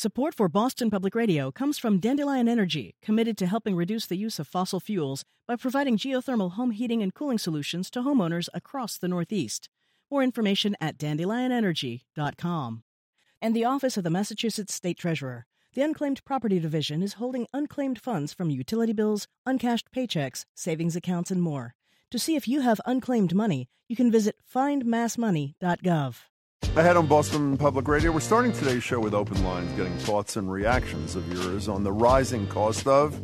Support for Boston Public Radio comes from Dandelion Energy, committed to helping reduce the use of fossil fuels by providing geothermal home heating and cooling solutions to homeowners across the Northeast. More information at dandelionenergy.com. And the Office of the Massachusetts State Treasurer. The Unclaimed Property Division is holding unclaimed funds from utility bills, uncashed paychecks, savings accounts, and more. To see if you have unclaimed money, you can visit findmassmoney.gov. Ahead on Boston Public Radio, we're starting today's show with open lines, getting thoughts and reactions of yours on the rising cost of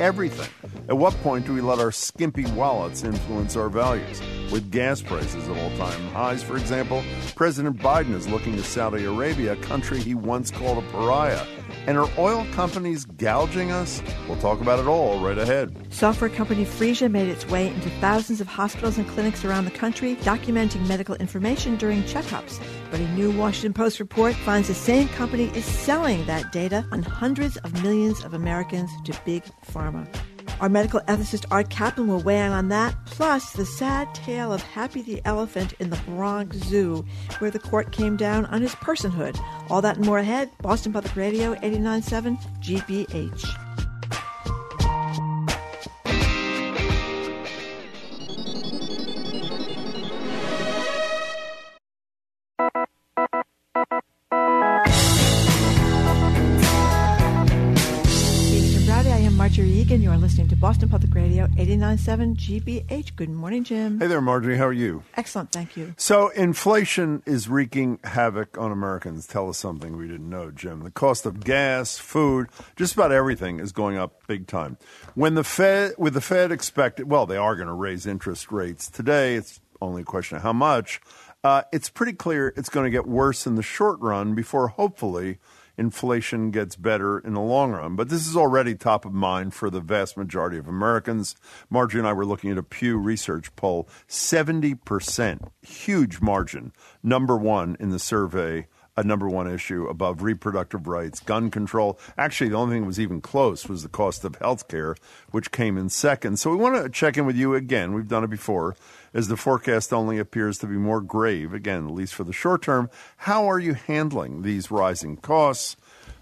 everything. At what point do we let our skimpy wallets influence our values? With gas prices at all time highs, for example, President Biden is looking to Saudi Arabia, a country he once called a pariah. And are oil companies gouging us? We'll talk about it all right ahead. Software company Phreesia made its way into thousands of hospitals and clinics around the country, documenting medical information during checkups. But a new Washington Post report finds the same company is selling that data on hundreds of millions of Americans to big pharma. Our medical ethicist Art Caplan will weigh in on that, plus the sad tale of Happy the elephant in the Bronx Zoo, where the court came down on his personhood. All that and more ahead. Boston Public Radio 897 GBH. Listening to Boston Public Radio 89.7 GBH. Good morning, Jim. Hey there, Margery. How are you? Excellent, thank you. So, inflation is wreaking havoc on Americans. Tell us something we didn't know, Jim. The cost of gas, food, just about everything is going up big time. When the Fed, with the Fed expected, well, they are going to raise interest rates today. It's only a question of how much. Uh, it's pretty clear it's going to get worse in the short run before hopefully inflation gets better in the long run. But this is already top of mind for the vast majority of Americans. Margery and I were looking at a Pew Research poll 70%, huge margin, number one in the survey a number one issue above reproductive rights, gun control. Actually, the only thing that was even close was the cost of health care, which came in second. So we want to check in with you again. We've done it before. As the forecast only appears to be more grave, again, at least for the short term, how are you handling these rising costs?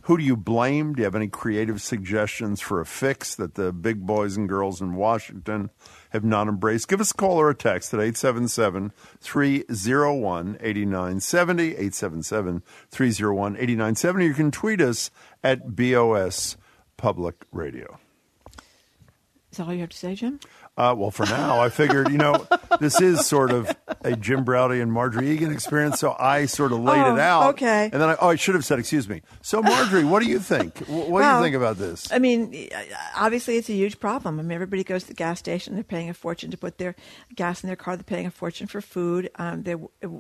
Who do you blame? Do you have any creative suggestions for a fix that the big boys and girls in Washington have not embraced? Give us a call or a text at 877 301 8970. 877 301 8970. You can tweet us at BOS Public Radio. Is that all you have to say, Jim? Uh, well, for now, I figured, you know, this is sort of a Jim Braude and Margery Eagan experience, so I sort of laid oh, it out. Okay. And then I, oh, I should have said, excuse me. So, Margery, what do you think? What well, do you think about this? I mean, obviously, it's a huge problem. I mean, everybody goes to the gas station; they're paying a fortune to put their gas in their car. They're paying a fortune for food. Um,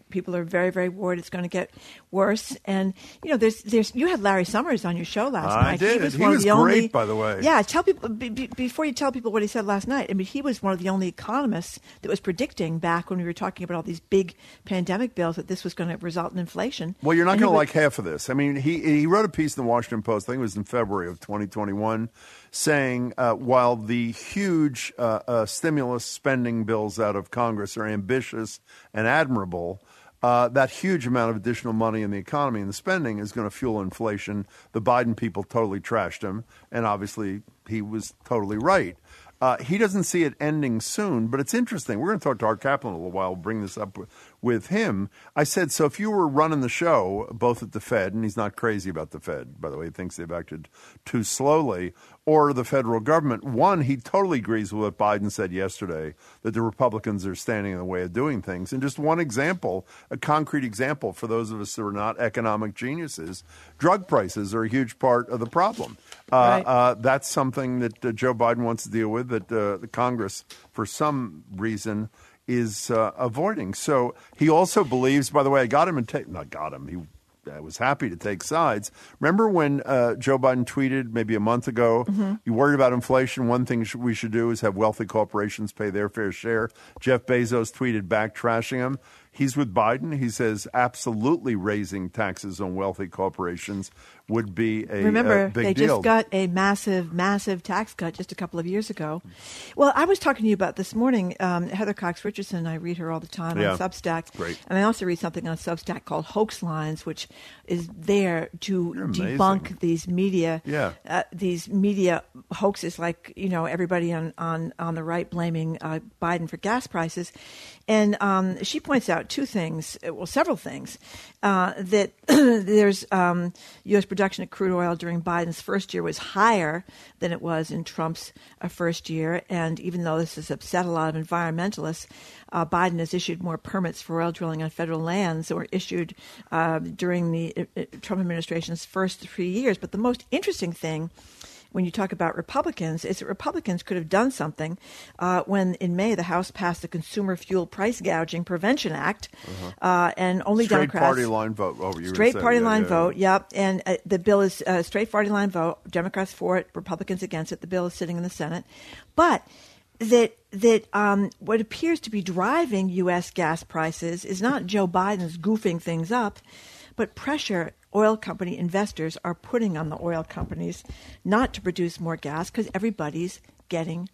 people are very, very worried it's going to get worse. And you know, there's, there's. You had Larry Summers on your show last I night. I did. He was, he one was great, only, by the way. Yeah. Tell people before you tell people what he said last night. I mean, he was one of the only economists that was predicting back when we were talking about all these big pandemic bills that this was going to result in inflation. Well, you're not going to like half of this. I mean, he he wrote a piece in the Washington Post. I think it was in February of 2021, saying uh, while the huge uh, uh, stimulus spending bills out of Congress are ambitious and admirable. Uh, that huge amount of additional money in the economy and the spending is going to fuel inflation. The Biden people totally trashed him, and obviously he was totally right. Uh, he doesn't see it ending soon, but it's interesting. We're going to talk to Art Caplan in a little while, we'll bring this up with him. I said, so if you were running the show, both at the Fed, and he's not crazy about the Fed, by the way, he thinks they've acted too slowly, or the federal government, one, he totally agrees with what Biden said yesterday that the Republicans are standing in the way of doing things. And just one example, a concrete example for those of us who are not economic geniuses, drug prices are a huge part of the problem. Uh, right. uh, that's something that uh, Joe Biden wants to deal with, that uh, the Congress, for some reason, is uh, avoiding. So he also believes, by the way, I got him and take not got him. He I was happy to take sides. Remember when uh, Joe Biden tweeted maybe a month ago, mm-hmm. you worried about inflation? One thing we should do is have wealthy corporations pay their fair share. Jeff Bezos tweeted back, trashing him. He's with Biden. He says absolutely raising taxes on wealthy corporations would be a, Remember, a they deal. just got a massive, massive tax cut just a couple of years ago. Well, I was talking to you about this morning. Um, Heather Cox Richardson, I read her all the time Yeah. on Substack. Great. And I also read something on Substack called Hoax Lines, which is there to You're amazing. debunk these media, Yeah. uh, these media hoaxes, like you know everybody on on on the right blaming uh, Biden for gas prices, and um, she points out two things, uh, well, several things, uh, that there's um, U.S. production of crude oil during Biden's first year was higher than it was in Trump's uh, first year, and even though this has upset a lot of environmentalists, uh, Biden has issued more permits for oil drilling on federal lands that were issued uh, during the uh, Trump administration's first three years. But the most interesting thing when you talk about Republicans is that Republicans could have done something uh, when in May the House passed the Consumer Fuel Price Gouging Prevention Act, uh, and only Uh-huh. Straight Democrats. party line vote. Oh, you Straight say, party yeah, line yeah, vote, yeah. yep. And uh, the bill is uh, straight party line vote. Democrats for it, Republicans against it. The bill is sitting in the Senate, but that that um, what appears to be driving U.S. gas prices is not Joe Biden's goofing things up, but pressure oil company investors are putting on the oil companies not to produce more gas because everybody's getting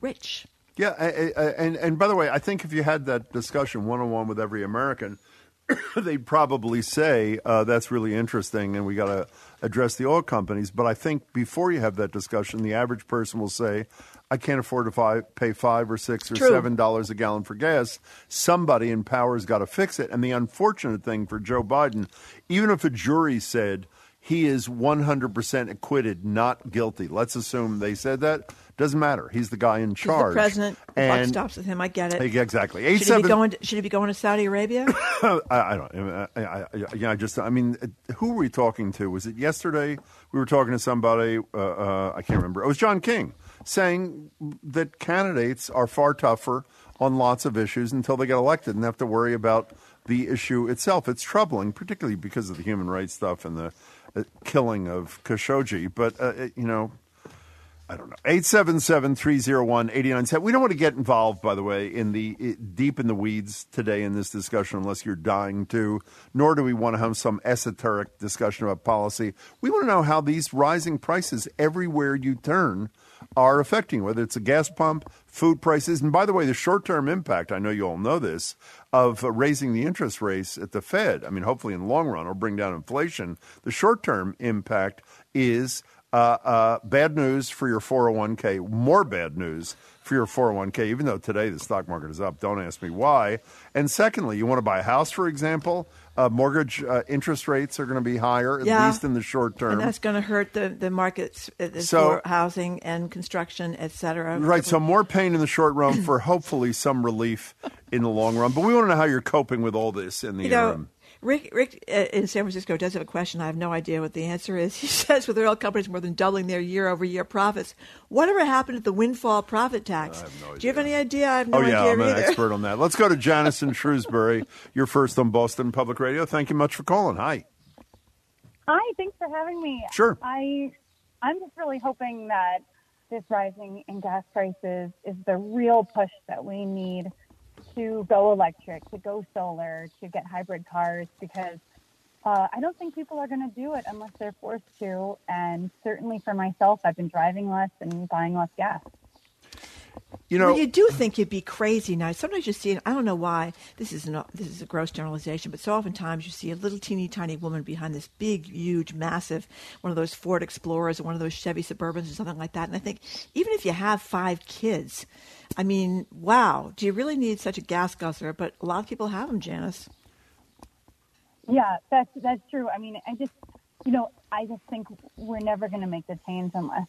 rich. Yeah, I- I- and and by the way, I think if you had that discussion one on one with every American, they'd probably say uh, that's really interesting, and we got to address the oil companies. But I think before you have that discussion, the average person will say, "I can't afford to pay five or six or True. seven dollars a gallon for gas." Somebody in power's got to fix it. And the unfortunate thing for Joe Biden, even if a jury said he is 100% acquitted, not guilty. Let's assume they said that. Doesn't matter. He's the guy in He's charge. the president. The And stops with him. I get it. Exactly. Should he, be going to, should he be going to Saudi Arabia? I, I don't. I, I, I, yeah, I just. I mean, who were we talking to? Was it yesterday? We were talking to somebody. Uh, uh, I can't remember. It was John King saying that candidates are far tougher on lots of issues until they get elected and have to worry about the issue itself. It's troubling, particularly because of the human rights stuff and the uh, killing of Khashoggi. But uh, it- you know. I don't know. 877-301-8910. We don't want to get involved, by the way, in the i- deep in the weeds today in this discussion unless you're dying to, nor do we want to have some esoteric discussion about policy. We want to know how these rising prices everywhere you turn are affecting, whether it's a gas pump, food prices, and by the way, the short-term impact, I know you all know this, of raising the interest rates at the Fed. I mean, hopefully in the long run, it'll bring down inflation. The short-term impact is uh, uh, bad news for your 401k, more bad news for your 401k, even though today the stock market is up. Don't ask me why. And secondly, you want to buy a house, for example, uh, mortgage uh, interest rates are going to be higher, at Yeah. least in the short term. and that's going to hurt the, the markets uh, So- for housing and construction, et cetera. Right, so more pain in the short run for hopefully some relief in the long run. But we want to know how you're coping with all this in the You know, interim. Rick, Rick uh, in San Francisco does have a question. I have no idea what the answer is. He says with oil companies more than doubling their year-over-year profits, whatever happened to the windfall profit tax? Do you have any idea? I have no oh, yeah, idea I'm an either. expert on that. Let's go to Janice in Shrewsbury. You're first on Boston Public Radio. Thank you much for calling. Hi. Hi, thanks for having me. Sure. I I'm just really hoping that this rising in gas prices is the real push that we need to go electric, to go solar, to get hybrid cars because uh, I don't think people are going to do it unless they're forced to. And certainly for myself, I've been driving less and buying less gas. You know, well, you do think you'd be crazy now. Sometimes you see, I don't know why. This is an, this is a gross generalization, but so oftentimes you see a little teeny tiny woman behind this big, huge, massive one of those Ford Explorers or one of those Chevy Suburbans or something like that. And I think even if you have five kids, I mean, wow, do you really need such a gas guzzler? But a lot of people have them, Janice. Yeah, that's that's true. I mean, I just, you know, I just think we're never going to make the change unless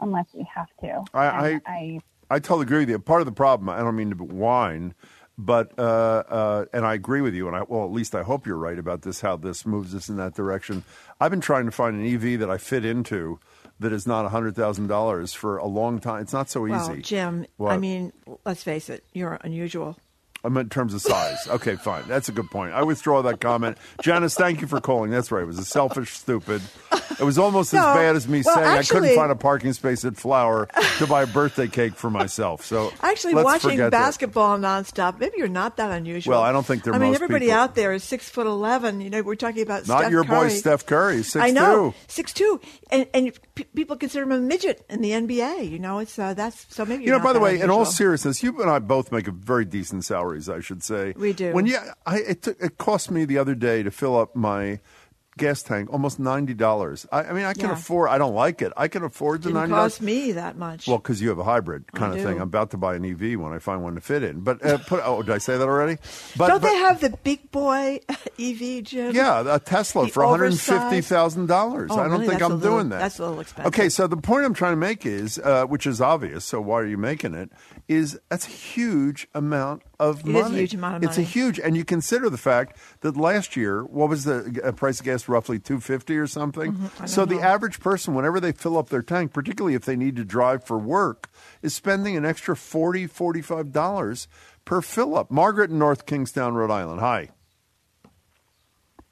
unless we have to. I- And I- I I totally agree with you. Part of the problem, I don't mean to whine, but uh, uh, and I agree with you. And I well, at least I hope you're right about this. How this moves us in that direction. I've been trying to find an EV that I fit into that is not hundred thousand dollars for a long time. It's not so easy. Well, Jim, I mean, let's face it, you're unusual. I meant in terms of size. Okay, fine. That's a good point. I withdraw that comment. Janice, thank you for calling. That's right. It was a selfish, stupid. It was almost as bad as me Well, saying I couldn't find a parking space at Flour to buy a birthday cake for myself. So Actually, watching forget that. basketball nonstop, maybe you're not that unusual. Well, I don't think they're I mean, everybody people. out there is six foot eleven. You know, we're talking about Not Steph your boy Steph Curry, six I know, two. six two, and and p- people consider him a midget in the NBA. You know, it's uh, that's so maybe. You know, not by the way, in all seriousness, you and I both make a very decent salaries, I should say. We do. When yeah, I it, took, it cost me the other day to fill up my gas tank almost ninety dollars. I, I mean, I can Yeah. afford. I don't like it. I can afford the ninety cost me that much. Well, because you have a hybrid kind I of thing. I'm about to buy an EV when I find one to fit in. But uh, put oh, did I say that already? But, don't but- they have the big boy EV, Jim? Yeah, a Tesla The for one hundred fifty thousand dollars. Oh, I don't really? think That's I'm little- doing that. that's a little expensive. Okay, so the point I'm trying to make is, uh, which is obvious. So why are you making it? Is that's a huge amount of It is a huge amount of money. It's a money. huge, and you consider the fact that last year, what was the uh, price of gas? Roughly two fifty or something. Mm-hmm. So don't the know. average person, whenever they fill up their tank, particularly if they need to drive for work, is spending an extra 40 45 dollars per fill up. Margaret in North Kingstown, Rhode Island. Hi.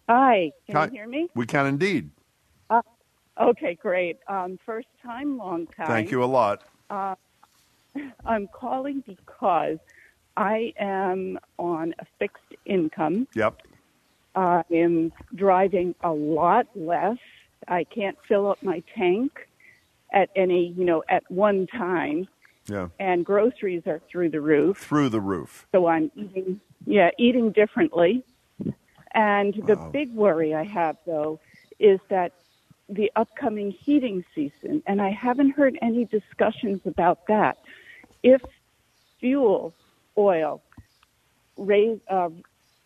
Hi, can Hi. you hear me? We can indeed. Okay, great. Um, first time, long time. Thank you a lot. I'm calling because I am on a fixed income. Yep. I am driving a lot less. I can't fill up my tank at any, you know, at one time, Yeah. and groceries are through the roof. Through the roof. So I'm eating, yeah, eating differently. And the big worry I have, though, is that the upcoming heating season, and I haven't heard any discussions about that. If fuel oil raise, uh,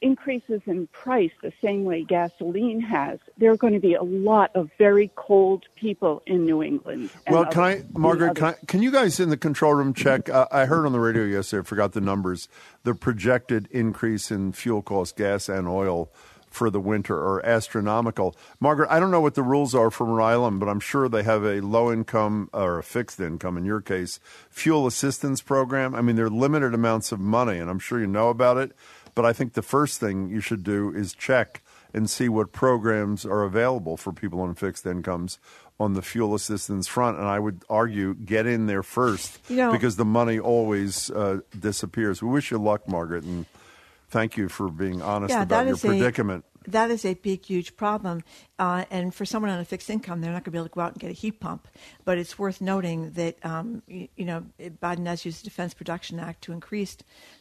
increases in price the same way gasoline has, there are going to be a lot of very cold people in New England. Well, can other- I, Margaret? Can, I, can you guys in the control room check? Uh, I heard on the radio yesterday. I forgot the numbers. The projected increase in fuel costs, gas and oil, for the winter are astronomical. Margaret, I don't know what the rules are for Rhode Island, but I'm sure they have a low income or a fixed income, in your case, fuel assistance program. I mean, there are limited amounts of money, and I'm sure you know about it. But I think the first thing you should do is check and see what programs are available for people on fixed incomes on the fuel assistance front. And I would argue get in there first You know- because the money always uh, disappears. We wish you luck, Margaret, and thank you for being honest yeah, about your predicament. A, that is a big, huge problem. Uh, and for someone on a fixed income, they're not going to be able to go out and get a heat pump. But it's worth noting that um, you, you know Biden has used the Defense Production Act to increase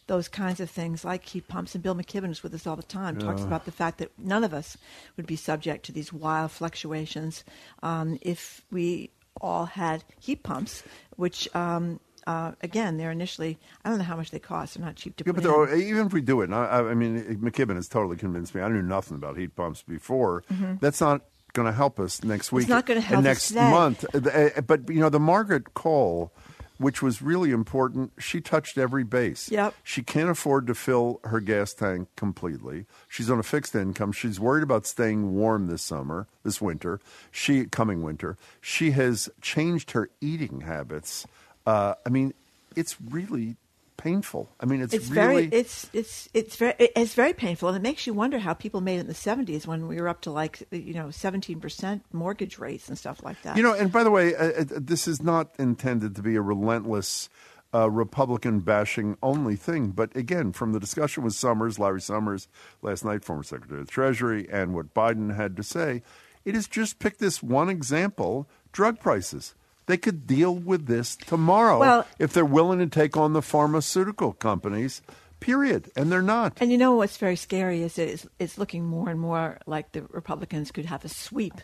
those kinds of things like heat pumps. And Bill McKibben is with us all the time. Talks about the fact that none of us would be subject to these wild fluctuations um, if we all had heat pumps, which. Um, uh, again, they're initially, I don't know how much they cost. They're not cheap to Yeah, put but in. there are, even if we do it, and I, I mean, McKibben has totally convinced me. I knew nothing about heat pumps before. That's not going to help us next week. Mm-hmm. not gonna help and us next today. month. Uh, uh, But you know, the Margaret call, which was really important, she touched every base. Yep. She can't afford to fill her gas tank completely. She's on a fixed income. She's worried about staying warm this summer, this winter. She coming winter. She has changed her eating habits. Uh, I mean, it's really painful. I mean, it's, it's really very it's it's it's very it's very painful and it makes you wonder how people made it in the 70s when we were up to like you know 17% mortgage rates and stuff like that You know, and by the way, uh, uh, this is not intended to be a relentless uh, Republican bashing only thing. But again, from the discussion with Summers, Larry Summers, last night, former Secretary of the Treasury, and what Biden had to say, it is just pick this one example drug prices. They could deal with this tomorrow Well- if they're willing to take on the pharmaceutical companies, period. And they're not. and you know what's very scary is it's, it's looking more and more like the Republicans could have a sweep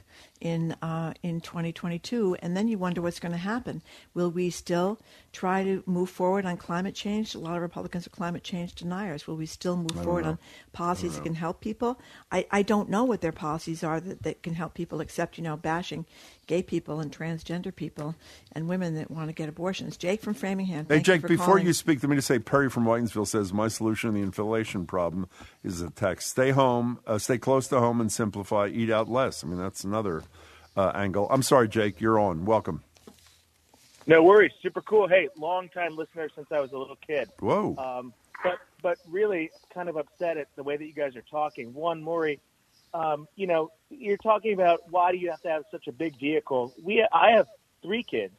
in uh, in 2022, and then you wonder what's going to happen. Will we still try to move forward on climate change? A lot of Republicans are climate change deniers. Will we still move forward on policies that can help people? I, I don't know what their policies are that, that can help people, except you know bashing gay people and transgender people and women that want to get abortions. Jake from Framingham. Hey, you Jake, for before calling. you speak to me, to say Perry from Whitinsville says my solution to the inflation problem is a text: stay home, uh, stay close to home, and simplify. Eat out less. I mean, that's another uh, angle. I'm sorry, Jake. You're on. Welcome. No worries. Super cool. Hey, long time listener since I was a little kid. Whoa. Um, but but really kind of upset at the way that you guys are talking. One, Maury, um, you know, you're talking about why do you have to have such a big vehicle? We, I have three kids,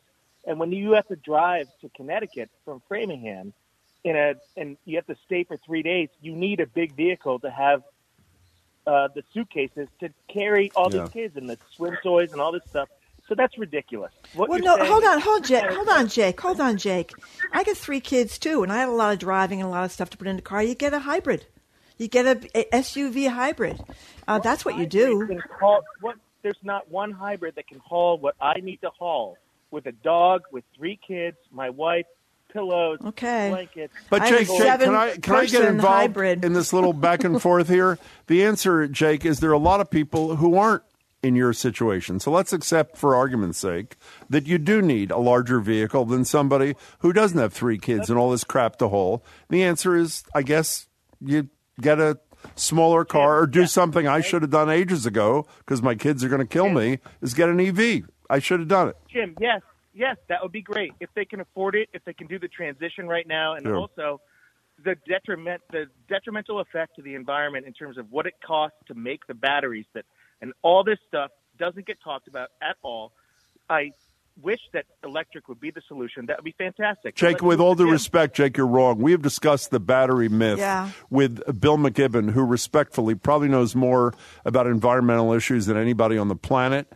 and when you have to drive to Connecticut from Framingham, in a, and you have to stay for three days, you need a big vehicle to have uh, the suitcases to carry all Yeah. these kids and the swim toys and all this stuff. So that's ridiculous. What Well, no, saying hold on, hold Jake, hold on, Jake, hold on, Jake. I got three kids too, and I had a lot of driving and a lot of stuff to put in the car. You get a hybrid, you get a, a SUV hybrid. Uh, that's what you do. Haul, what, there's not one hybrid that can haul what I need to haul with a dog, with three kids, my wife, pillows, Okay. blankets. But I have Jake, a Jake, can I can I get seven-person involved hybrid. in this little back and forth here? The answer, Jake, is there are a lot of people who aren't in your situation. So let's accept, for argument's sake, that you do need a larger vehicle than somebody who doesn't have three kids and all this crap to haul. The answer is, I guess, you get a smaller car or do something I should have done ages ago because my kids are going to kill me. Is get an EV. I should have done it. Jim, yes, yes, that would be great if they can afford it, if they can do the transition right now, and Yeah. also the detriment, the detrimental effect to the environment in terms of what it costs to make the batteries that, and all this stuff doesn't get talked about at all. I wish that electric would be the solution. That would be fantastic. Jake, with all to due respect, Jake, you're wrong. We have discussed the battery myth Yeah. with Bill McKibben, who respectfully probably knows more about environmental issues than anybody on the planet,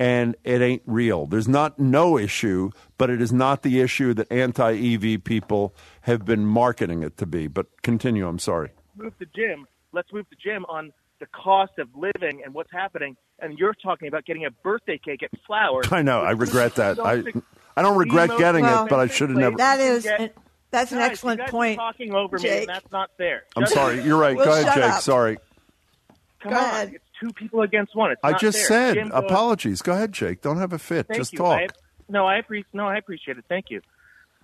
and it ain't real. There's not no issue, but it is not the issue that anti EV people have been marketing it to be. But continue. I'm sorry. move to Jim. Let's move to Jim on the cost of living and what's happening. And you're talking about getting a birthday cake at Flour. I know. I regret that. I I don't regret getting Well, it, but I should have never. That is, Get- that's an Guys, excellent you guys point. Are talking over me, and that's not fair. I'm Just- sorry. You're right. Well, Go ahead, shut Jake. up. Sorry. Come Go on, ahead. it's two people against one. It's I just fair. said apologies. Go ahead, Jake. Don't have a fit. Just you. talk. I, no, I appreciate. No, I appreciate it. Thank you.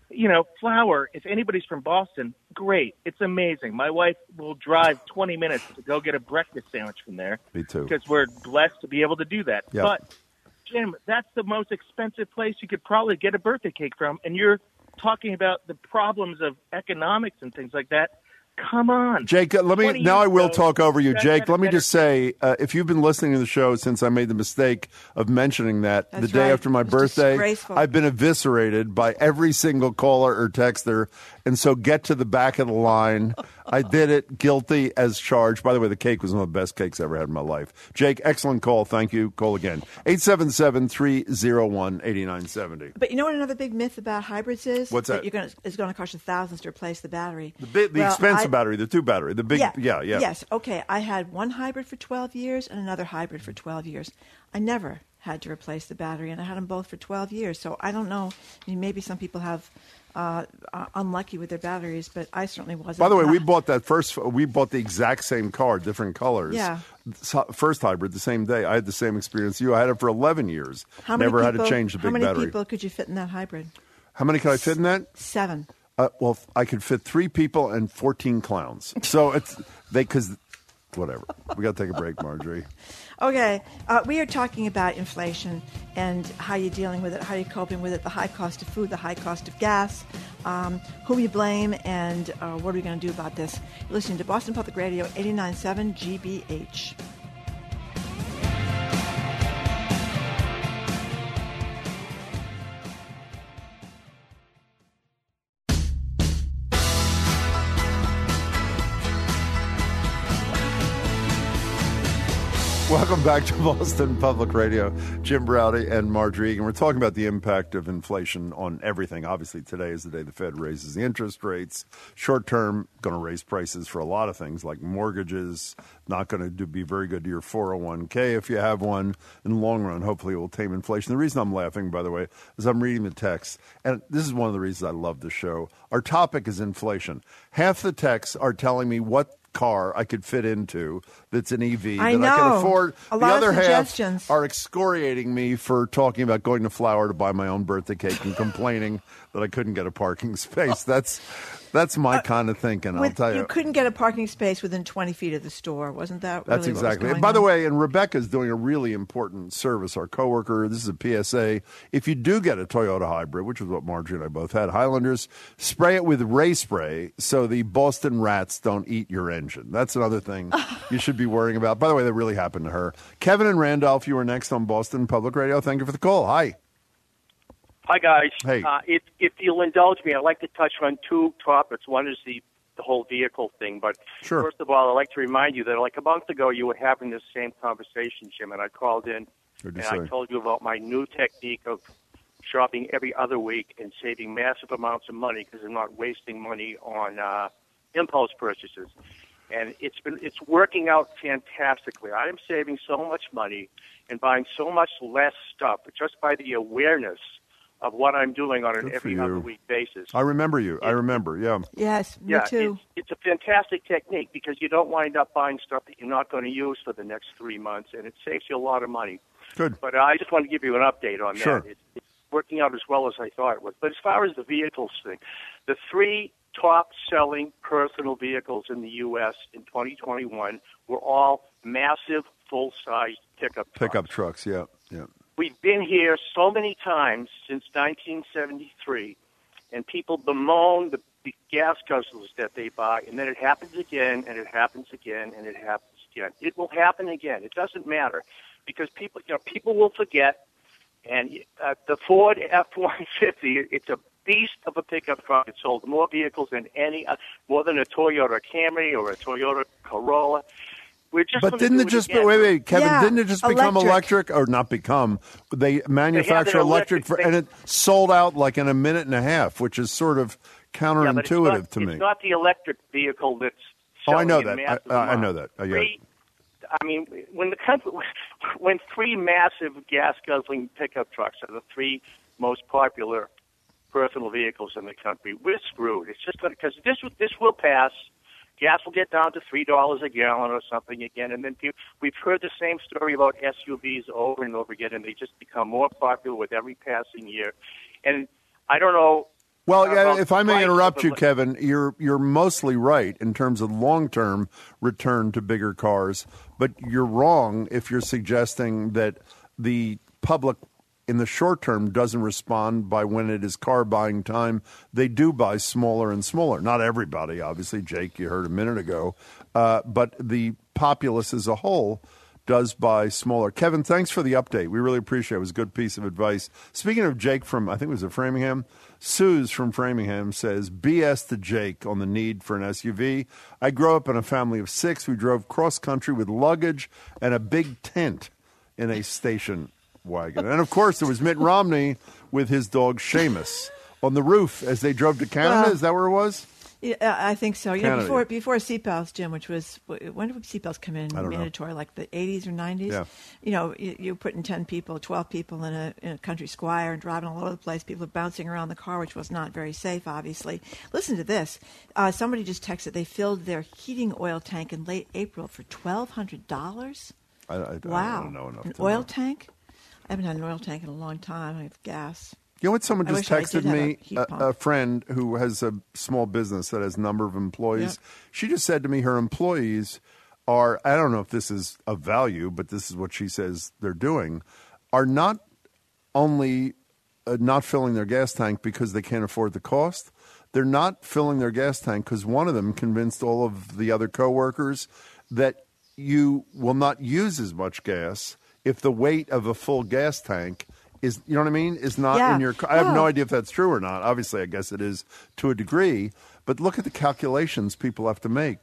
You know, Flour. If anybody's from Boston, great. It's amazing. My wife will drive 20 minutes to go get a breakfast sandwich from there. Me too. Because we're blessed to be able to do that. Yeah. But Jim, that's the most expensive place you could probably get a birthday cake from, and you're talking about the problems of economics and things like that. Come on, Jake, uh, let me now. I will ago, talk over you, you Jake. had Let me better just say, uh, if you've been listening to the show since I made the mistake of mentioning that That's the day right. after my birthday. I've been eviscerated by every single caller or texter, and so get to the back of the line. I did it, guilty as charged. By the way, the cake was one of the best cakes I ever had in my life. Jake, excellent call. Thank you. Call again. 877-301-8970. But you know what another big myth about hybrids is? What's that? You're gonna, it's going to cost you thousands to replace the battery. The, big, the Well, expensive I- battery, the two battery, the big, yeah, yeah. Yes. Okay. I had one hybrid for 12 years and another hybrid for 12 years. I never had to replace the battery, and I had them both for 12 years. So I don't know. I mean, maybe some people have uh, unlucky with their batteries, but I certainly wasn't. By the way, we bought that first. We bought the exact same car, different colors. Yeah. First hybrid, the same day. I had the same experience. You, I had it for eleven years. How many Never had people- to change the battery How many battery. people could you fit in that hybrid? How many could I fit in that? Seven. Uh, well, I could fit three people and fourteen clowns. So it's they because whatever. We got to take a break, Margery. Okay, uh, we are talking about inflation and how you're dealing with it, how you're coping with it, the high cost of food, the high cost of gas, um, who you blame, and uh, what are we going to do about this? You're listening to Boston Public Radio 89.7 GBH. Welcome back to Boston Public Radio. Jim Braude and Margery Eagan. We're talking about the impact of inflation on everything. Obviously, today is the day the Fed raises the interest rates. Short term, going to raise prices for a lot of things like mortgages. Not going to be very good to your 401k if you have one. In the long run, hopefully, it will tame inflation. The reason I'm laughing, by the way, is I'm reading the text, and this is one of the reasons I love the show. Our topic is inflation. Half the texts are telling me what car I could fit into that's an EV I that I can afford. A the other half are excoriating me for talking about going to Flour to buy my own birthday cake and complaining that I couldn't get a parking space. That's That's my uh, kind of thinking. I'll tell you. you couldn't get a parking space within 20 feet of the store, wasn't that? That's really what was exactly. By the way, and Rebecca's doing a really important service. Our coworker, this is a PSA. If you do get a Toyota hybrid, which is what Margery and I both had, Highlanders, spray it with ray spray so the Boston rats don't eat your engine. That's another thing you should be worrying about. By the way, that really happened to her. Kevin and Randolph, you are next on Boston Public Radio. Thank you for the call. Hi. Hi, guys. Hey. Uh, if, if you'll indulge me, I'd like to touch on two topics. One is the, the whole vehicle thing. But Sure. first of all, I'd like to remind you that like a month ago, you were having this same conversation, Jim, and I called in and I told you about my new technique of shopping every other week and saving massive amounts of money because I'm not wasting money on uh, impulse purchases. And it's been it's working out fantastically. I am saving so much money and buying so much less stuff just by the awareness of what I'm doing on an Good every other week basis. I remember you. I remember. Yeah. Yes, me yeah, too. It's, it's a fantastic technique because you don't wind up buying stuff that you're not going to use for the next three months, and it saves you a lot of money. Good. But I just want to give you an update on Sure. that. It's, it's working out as well as I thought it would. But as far as the vehicles thing, the three top selling personal vehicles in the U.S. in 2021 were all massive, full sized pickup trucks. Pickup trucks. Yeah. Yeah. We've been here so many times since 1973, and people bemoan the, gas guzzlers that they buy, and then it happens again, and it happens again, and it happens again. It will happen again. It doesn't matter because people, you know, people will forget. And uh, the Ford F-150, it's a beast of a pickup truck. It sold more vehicles than any, uh, more than a Toyota Camry or a Toyota Corolla. We're just But didn't it just again. wait, wait, Kevin? Yeah, didn't it just become electric. electric, or not become? They manufacture an electric, electric for, and it sold out like in a minute and a half, which is sort of Yeah, counterintuitive not, to it's me. not the electric vehicle that's. Oh, I know that. I- I- I know that. Uh, yeah. Three, I mean, when the country, when three massive gas guzzling pickup trucks are the three most popular personal vehicles in the country, we're screwed. It's just because this this will pass. Gas will get down to three dollars a gallon or something again, and then people, we've heard the same story about SUVs over and over again, and they just become more popular with every passing year. And I don't know Well, yeah, if I may interrupt you, Kevin, you're you're mostly right in terms of long term return to bigger cars, but you're wrong if you're suggesting that the public in the short term doesn't respond by when it is car buying time. They do buy smaller and smaller. Not everybody, obviously. Jake, you heard a minute ago, uh, but the populace as a whole does buy smaller. Kevin, thanks for the update. We really appreciate it. It was a good piece of advice. Speaking of Jake from, I think it was Framingham, Suze from Framingham says, BS to Jake on the need for an SUV. I grew up in a family of six. We drove cross country with luggage and a big tent in a station wagon. And of course, there was Mitt Romney with his dog Seamus on the roof as they drove to Canada. Is that where it was? Yeah, I think so. You know, before before seatbelts, Jim, which was when did seatbelts come in don't know. mandatory? Like the eighties or nineties? Yeah. You know, you, you're putting ten people, twelve people in a in a country squire and driving all over the place. People are bouncing around the car, which was not very safe, obviously. Listen to this. Uh, somebody just texted they filled their heating oil tank in late April for twelve hundred dollars. I, I, I Wow. don't know enough. An oil know. tank? I haven't had an oil tank in a long time. I have gas. You know what? Someone I just wish I texted did have a me, heat a, pump. a friend who has a small business that has a number of employees. She just said to me her employees are, I don't know if this is of value, but this is what she says they're doing, are not only uh, not filling their gas tank because they can't afford the cost. They're not filling their gas tank because one of them convinced all of the other coworkers that you will not use as much gas if the weight of a full gas tank is, you know what I mean, is not Yeah. in your car. I have no idea if that's true or not. Obviously, I guess it is to a degree, but look at the calculations people have to make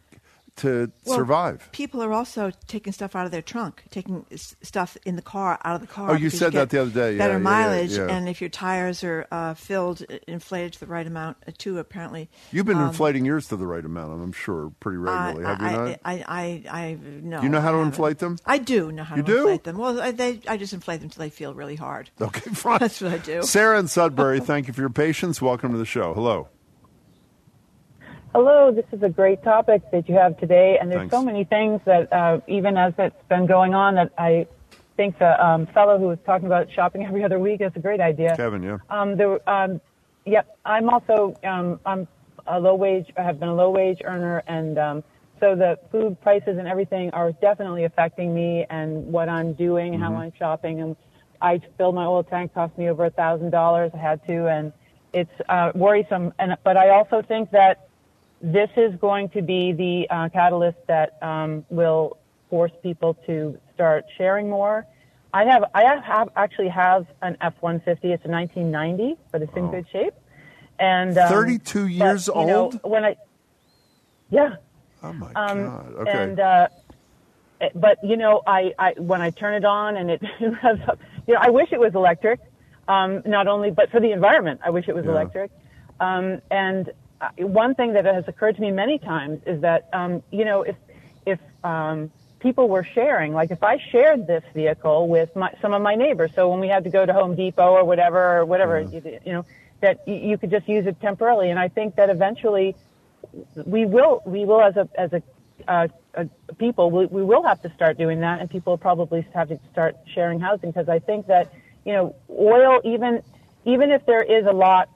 to Well, survive. People are also taking stuff out of their trunk, taking s- stuff in the car out of the car. Oh, you said that the other day. Yeah, Better yeah, yeah, mileage, yeah. and if your tires are uh, filled, uh, inflated to the right amount, uh, too. Apparently, You've been um, inflating yours to the right amount, I'm sure, pretty regularly. I, have you I, not? I, I, I, no. You know how I to haven't. inflate them? I do know how You to do? inflate them. Well, I, they, I just inflate them until they feel really hard. Okay, fine. That's what I do. Sarah in Sudbury, thank you for your patience. Welcome to the show. Hello. Hello, this is a great topic that you have today, and there's Thanks. so many things that, uh, even as it's been going on, that I think the um, fellow who was talking about shopping every other week is a great idea. Kevin, yeah. Um, there, um, yep, I'm also um, I'm a low wage, I have been a low wage earner, and um, so the food prices and everything are definitely affecting me and what I'm doing, how I'm shopping. And I filled my oil tank, cost me over a thousand dollars. I had to, and it's uh, worrisome. And but I also think that this is going to be the uh, catalyst that um, will force people to start sharing more. I have I have, have actually have an F-150. It's a 1990, but it's in good shape. And um, 32 but, years know, old? when I yeah. Oh my Um, God. Okay. And uh, eh, but you know, I, I when I turn it on and it you know, I wish it was electric. Um, not only, but for the environment, I wish it was Yeah. electric. Um, and one thing that has occurred to me many times is that um, you know, if if um, people were sharing, like if I shared this vehicle with my, some of my neighbors, so when we had to go to Home Depot or whatever or whatever, you, you know, that you, you could just use it temporarily. And I think that eventually we will we will as a as a, uh, a people we, we will have to start doing that and people will probably have to start sharing housing because I think that you know oil even even if there is a lot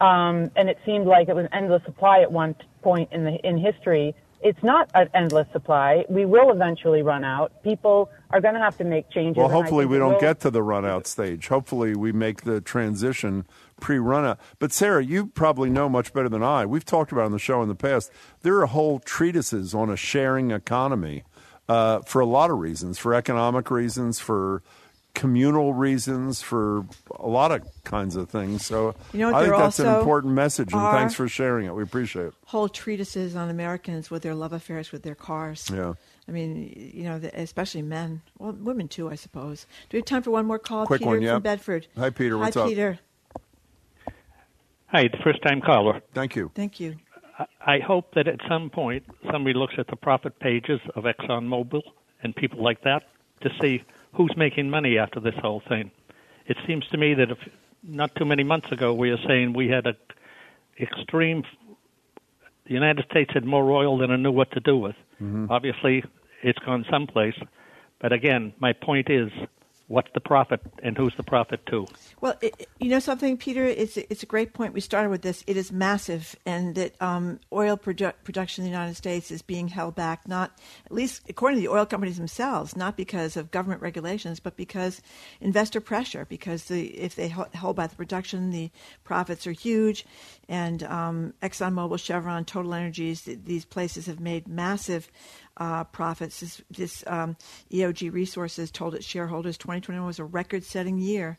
um, and it seemed like it was endless supply at one point in the in history it's not an endless supply we will eventually run out people are going to have to make changes Well, hopefully we don't will- get to the run out stage. Hopefully we make the transition pre run out. But Sarah, you probably know much better than I. We've talked about on the show in the past. There are whole treatises on a sharing economy uh, for a lot of reasons, for economic reasons, for communal reasons, for a lot of kinds of things. So You know I think that's an important message, and thanks for sharing it. We appreciate it. whole treatises on Americans with their love affairs with their cars. Yeah. I mean, you know, especially men. Well, women too, I suppose. Do we have time for one more call? Quick Peter one, yeah. from Bedford. Hi, Peter. What's Hi, up? Peter. Hi, the first time caller. Thank you. Thank you. I hope that at some point somebody looks at the profit pages of ExxonMobil and people like that to see who's making money after this whole thing. It seems to me that if not too many months ago we were saying we had a extreme the United States had more oil than it knew what to do with. Mm-hmm. Obviously it's gone someplace. But again, my point is what's the profit and who's the profit to? Well, it, you know something, Peter. It's it's a great point. We started with this. It is massive, and that um, oil produ- production in the United States is being held back. Not at least according to the oil companies themselves, not because of government regulations, but because investor pressure. Because the if they hold back the production, the profits are huge, and um, ExxonMobil, Chevron, Total Energies, th- these places have made massive uh, profits. This, this um, EOG Resources told its shareholders 2021 was a record-setting year,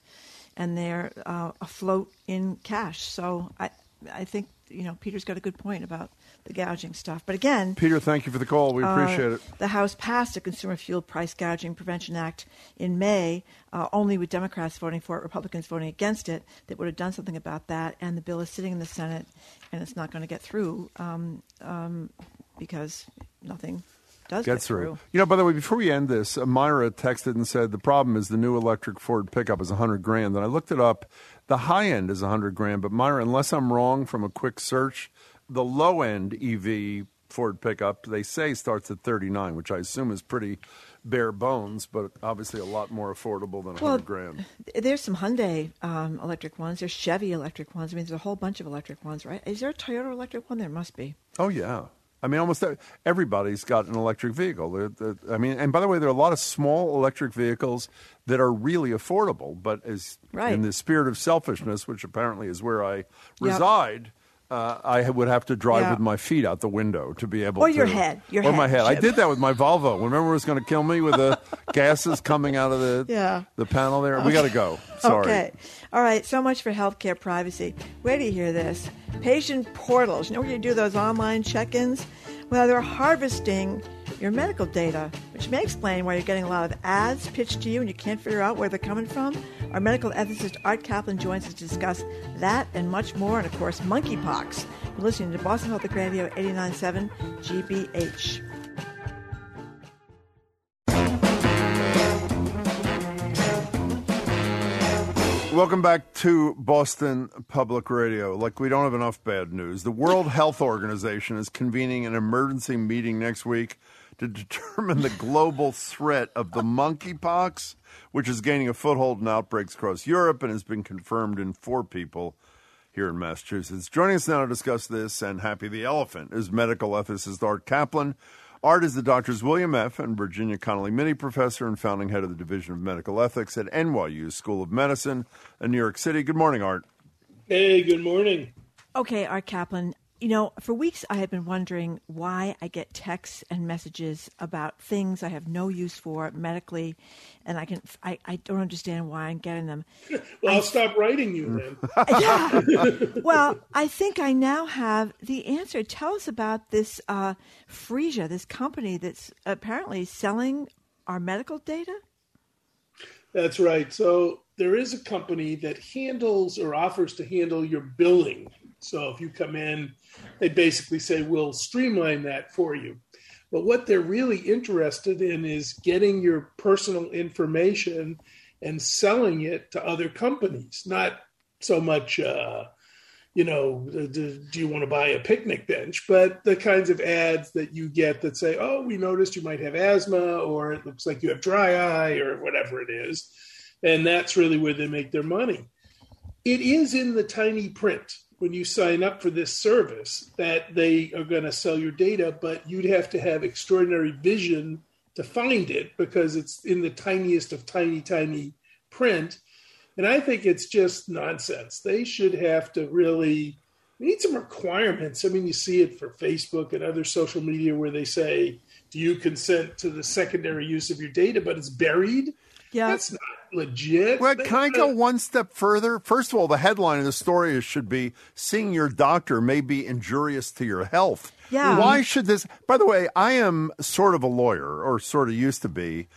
and they're uh, afloat in cash. So I, I think you know Peter's got a good point about the gouging stuff. But again, Peter, thank you for the call. We appreciate uh, it. The House passed a Consumer Fuel Price Gouging Prevention Act in May, uh, only with Democrats voting for it, Republicans voting against it. That would have done something about that. And the bill is sitting in the Senate, and it's not going to get through um, um, because nothing does Get get through. You know, by the way, before we end this, uh, Myra texted and said the problem is the new electric Ford pickup is 100 grand. And I looked it up. The high end is 100 grand, but Myra, unless I'm wrong from a quick search, the low end EV Ford pickup they say starts at 39, which I assume is pretty bare bones, but obviously a lot more affordable than 100 Well, grand. There's some Hyundai um, electric ones. There's Chevy electric ones. I mean, there's a whole bunch of electric ones, right? Is there a Toyota electric one? There must be. Oh yeah. I mean, almost everybody's got an electric vehicle. They're- they're- I mean, and by the way, there are a lot of small electric vehicles that are really affordable. But as Right. in the spirit of selfishness, which apparently is where I reside, uh, I would have to drive Yeah. with my feet out the window to be able Or to. your head, your or my head, head. I did that with my Volvo. Remember, it was going to kill me with the gases coming out of the Yeah. the panel there. We got to go. Sorry. Okay. All right. So much for healthcare privacy. Wait you hear this. Patient portals. You know where you do those online check ins? Well, they're harvesting your medical data, which may explain why you're getting a lot of ads pitched to you and you can't figure out where they're coming from. Our medical ethicist Art Caplan joins us to discuss that and much more, and of course, monkeypox. You're listening to Boston Public Radio 89.7 GBH. Welcome back to Boston Public Radio. Like, we don't have enough bad news. The World Health Organization is convening an emergency meeting next week to determine the global threat of the monkeypox, which is gaining a foothold in outbreaks across Europe and has been confirmed in four people here in Massachusetts. Joining us now to discuss this and Happy the Elephant is medical ethicist Art Caplan. Art is the doctors William F. and Virginia Connolly Mitty Professor and founding head of the Division of Medical Ethics at NYU School of Medicine in New York City. Good morning, Art. Hey, good morning. Okay, Art Caplan, you know, for weeks I have been wondering why I get texts and messages about things I have no use for medically, and I can I, I don't understand why I'm getting them. well, I'll stop writing you then. yeah. well, I think I now have the answer. Tell us about this uh, Phreesia, this company that's apparently selling our medical data. That's right. So there is a company that handles or offers to handle your billing. So if you come in they basically say, we'll streamline that for you. But what they're really interested in is getting your personal information and selling it to other companies, not so much, uh, you know, do, do you want to buy a picnic bench, but the kinds of ads that you get that say, oh, we noticed you might have asthma, or it looks like you have dry eye, or whatever it is. And that's really where they make their money. It is in the tiny print when you sign up for this service that they are going to sell your data, but you'd have to have extraordinary vision to find it because it's in the tiniest of tiny, tiny print. And I think it's just nonsense. They should have to really need some requirements. I mean, you see it for Facebook and other social media where they say, Do you consent to the secondary use of your data? But it's buried. Yeah. That's legit. Well, can I go one step further? First of all, the headline of the story should be "Seeing your doctor may be injurious to your health." Yeah. Why should this? By the way, I am sort of a lawyer, or sort of used to be.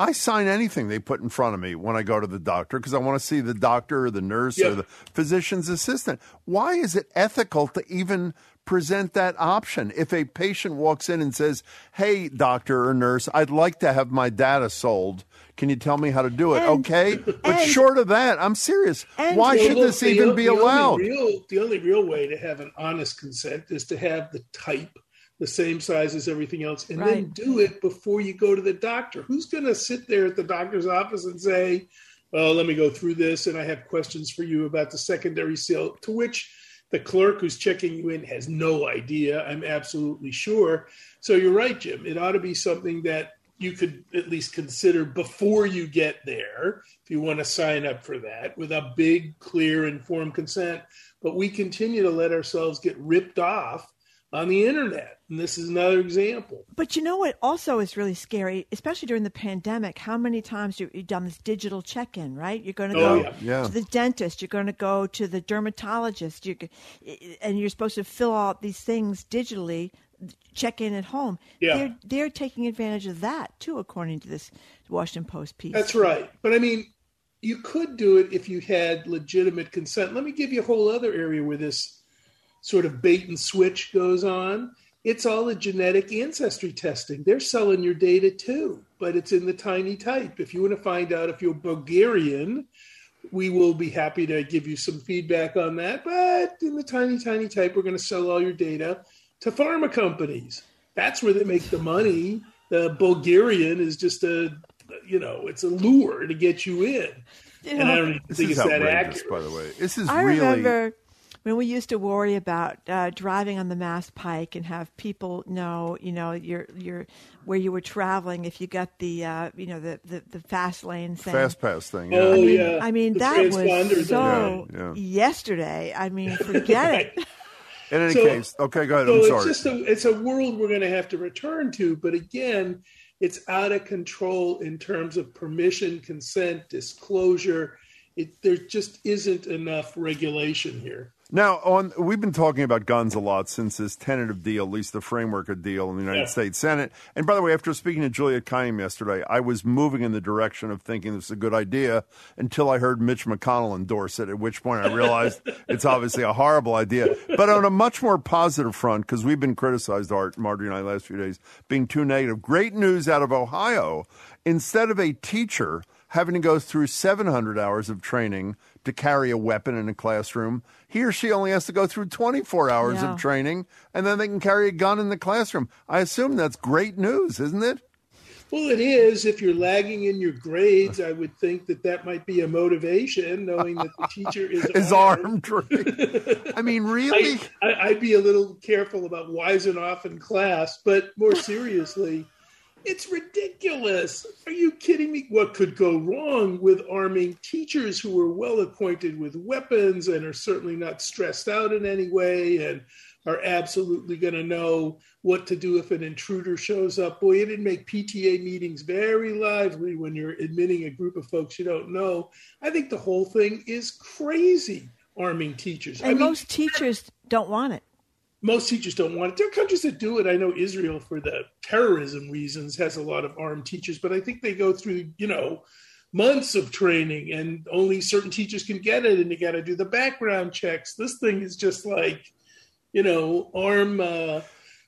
I sign anything they put in front of me when I go to the doctor because I want to see the doctor or the nurse or the physician's assistant. Why is it ethical to even present that option? If a patient walks in and says, Hey, doctor or nurse, I'd like to have my data sold can you tell me how to do it? And, okay, but and, short of that, I'm serious. Why should this the, even be the allowed? Only real, the only real way to have an honest consent is to have the type the same size as everything else, and right. then do it before you go to the doctor. Who's going to sit there at the doctor's office and say, "Well, let me go through this, and I have questions for you about the secondary sale," to which the clerk who's checking you in has no idea. I'm absolutely sure. So you're right, Jim. It ought to be something that you could at least consider before you get there if you want to sign up for that with a big, clear, informed consent. But we continue to let ourselves get ripped off on the internet. And this is another example. But you know what also is really scary, especially during the pandemic, how many times you've done this digital check in, right? You're going to oh, go yeah. Yeah. to the dentist, you're going to go to the dermatologist, you and you're supposed to fill out these things digitally check in at home. Yeah. They're, they're taking advantage of that too, according to this Washington Post piece. That's right. But I mean, you could do it if you had legitimate consent. Let me give you a whole other area where this sort of bait and switch goes on. It's all the genetic ancestry testing. They're selling your data too, but it's in the tiny type. If you want to find out if you're Bulgarian, we will be happy to give you some feedback on that. But in the tiny, tiny type, we're going to sell all your data to pharma companies. That's where they make the money. The Bulgarian is just a, you know, it's a lure to get you in. You know, and I don't even This think is it's that accurate. by the way. This is I really. remember when we used to worry about uh, driving on the Mass Pike and have people know, you know, your your where you were traveling if you got the uh, you know the, the, the fast lane thing. Fast pass thing. Oh, Yeah. I mean, yeah. I mean The that was so Yeah, yeah. yesterday. I mean, forget it. In any So- case, okay, go ahead. So I'm sorry. it's just a it's a world we're going to have to return to, but again, it's out of control in terms of permission, consent, disclosure. It there just isn't enough regulation here. Now, on we've been talking about guns a lot since this tentative deal, at least the framework of deal in the United Yeah. States Senate. And by the way, after speaking to Julia Kayyem yesterday, I was moving in the direction of thinking this is a good idea until I heard Mitch McConnell endorse it, at which point I realized it's obviously a horrible idea. But on a much more positive front, because we've been criticized, Art, Margery and I, last few days, being too negative. Great news out of Ohio. Instead of a teacher having to go through 700 hours of training to carry a weapon in a classroom, he or she only has to go through 24 hours Yeah. of training, and then they can carry a gun in the classroom. I assume that's great news, isn't it? Well, it is. If you're lagging in your grades, I would think that that might be a motivation, knowing that the teacher is, is armed. I mean, really? I, would be a little careful about wising off in class, but more seriously, it's ridiculous. Are you kidding me? What could go wrong with arming teachers who are well acquainted with weapons and are certainly not stressed out in any way and are absolutely going to know what to do if an intruder shows up. Boy, it didn't make PTA meetings very lively when you're admitting a group of folks you don't know. I think the whole thing is crazy arming teachers. And I mean, most teachers don't want it. Most teachers don't want it. There are countries that do it. I know Israel, for the terrorism reasons, has a lot of armed teachers, but I think they go through, you know, months of training and only certain teachers can get it and you got to do the background checks. This thing is just like, you know, arm uh,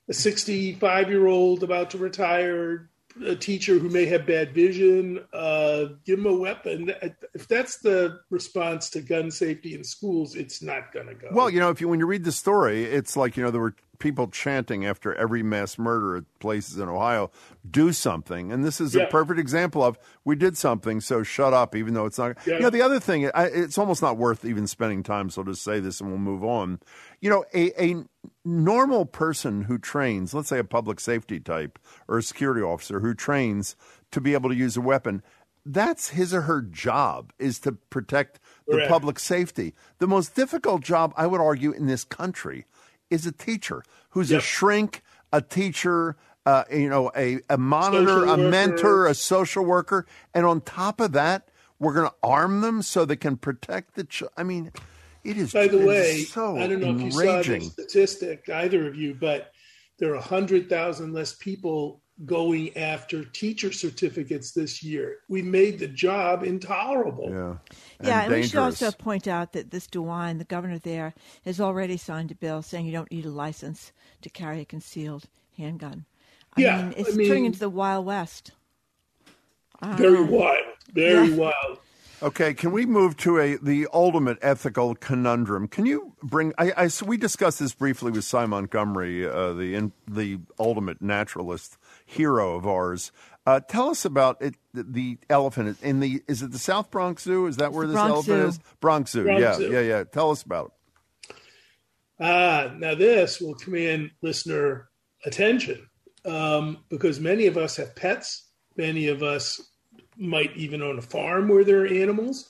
a 65 year old about to retire, a teacher who may have bad vision, uh, give them a weapon. If that's the response to gun safety in schools, it's not going to go. Well, you know, if you when you read the story, it's like you know there were people chanting after every mass murder at places in Ohio, do something. And this is yeah. a perfect example of we did something, so shut up, even though it's not. Yeah. You know, the other thing, I, it's almost not worth even spending time, so I'll just say this and we'll move on. You know, a, a normal person who trains, let's say a public safety type or a security officer who trains to be able to use a weapon, that's his or her job is to protect the public safety. The most difficult job, I would argue, in this country is a teacher who's yep. a shrink, a teacher, uh, you know, a, a monitor, a mentor, a social worker. And on top of that, we're going to arm them so they can protect the. Ch- I mean, it is. By the way, so I don't know enraging. if you saw the statistic, either of you, but there are hundred thousand less people going after teacher certificates this year. We made the job intolerable. Yeah. And yeah, and dangerous. we should also point out that this DeWine, the governor there, has already signed a bill saying you don't need a license to carry a concealed handgun. I yeah, mean, it's I mean, turning into the Wild West. Very wild. Very yeah. wild. Okay, can we move to a the ultimate ethical conundrum? Can you bring? I, I we discussed this briefly with Sy Montgomery, uh, the in, the ultimate naturalist hero of ours. Uh, tell us about it, the elephant in the. Is it the South Bronx Zoo? Is that where this Bronx elephant Zoo. is? Bronx Zoo. Bronx yeah, Zoo. yeah, yeah. Tell us about it. Ah, now this will command listener attention um, because many of us have pets. Many of us might even own a farm where there are animals,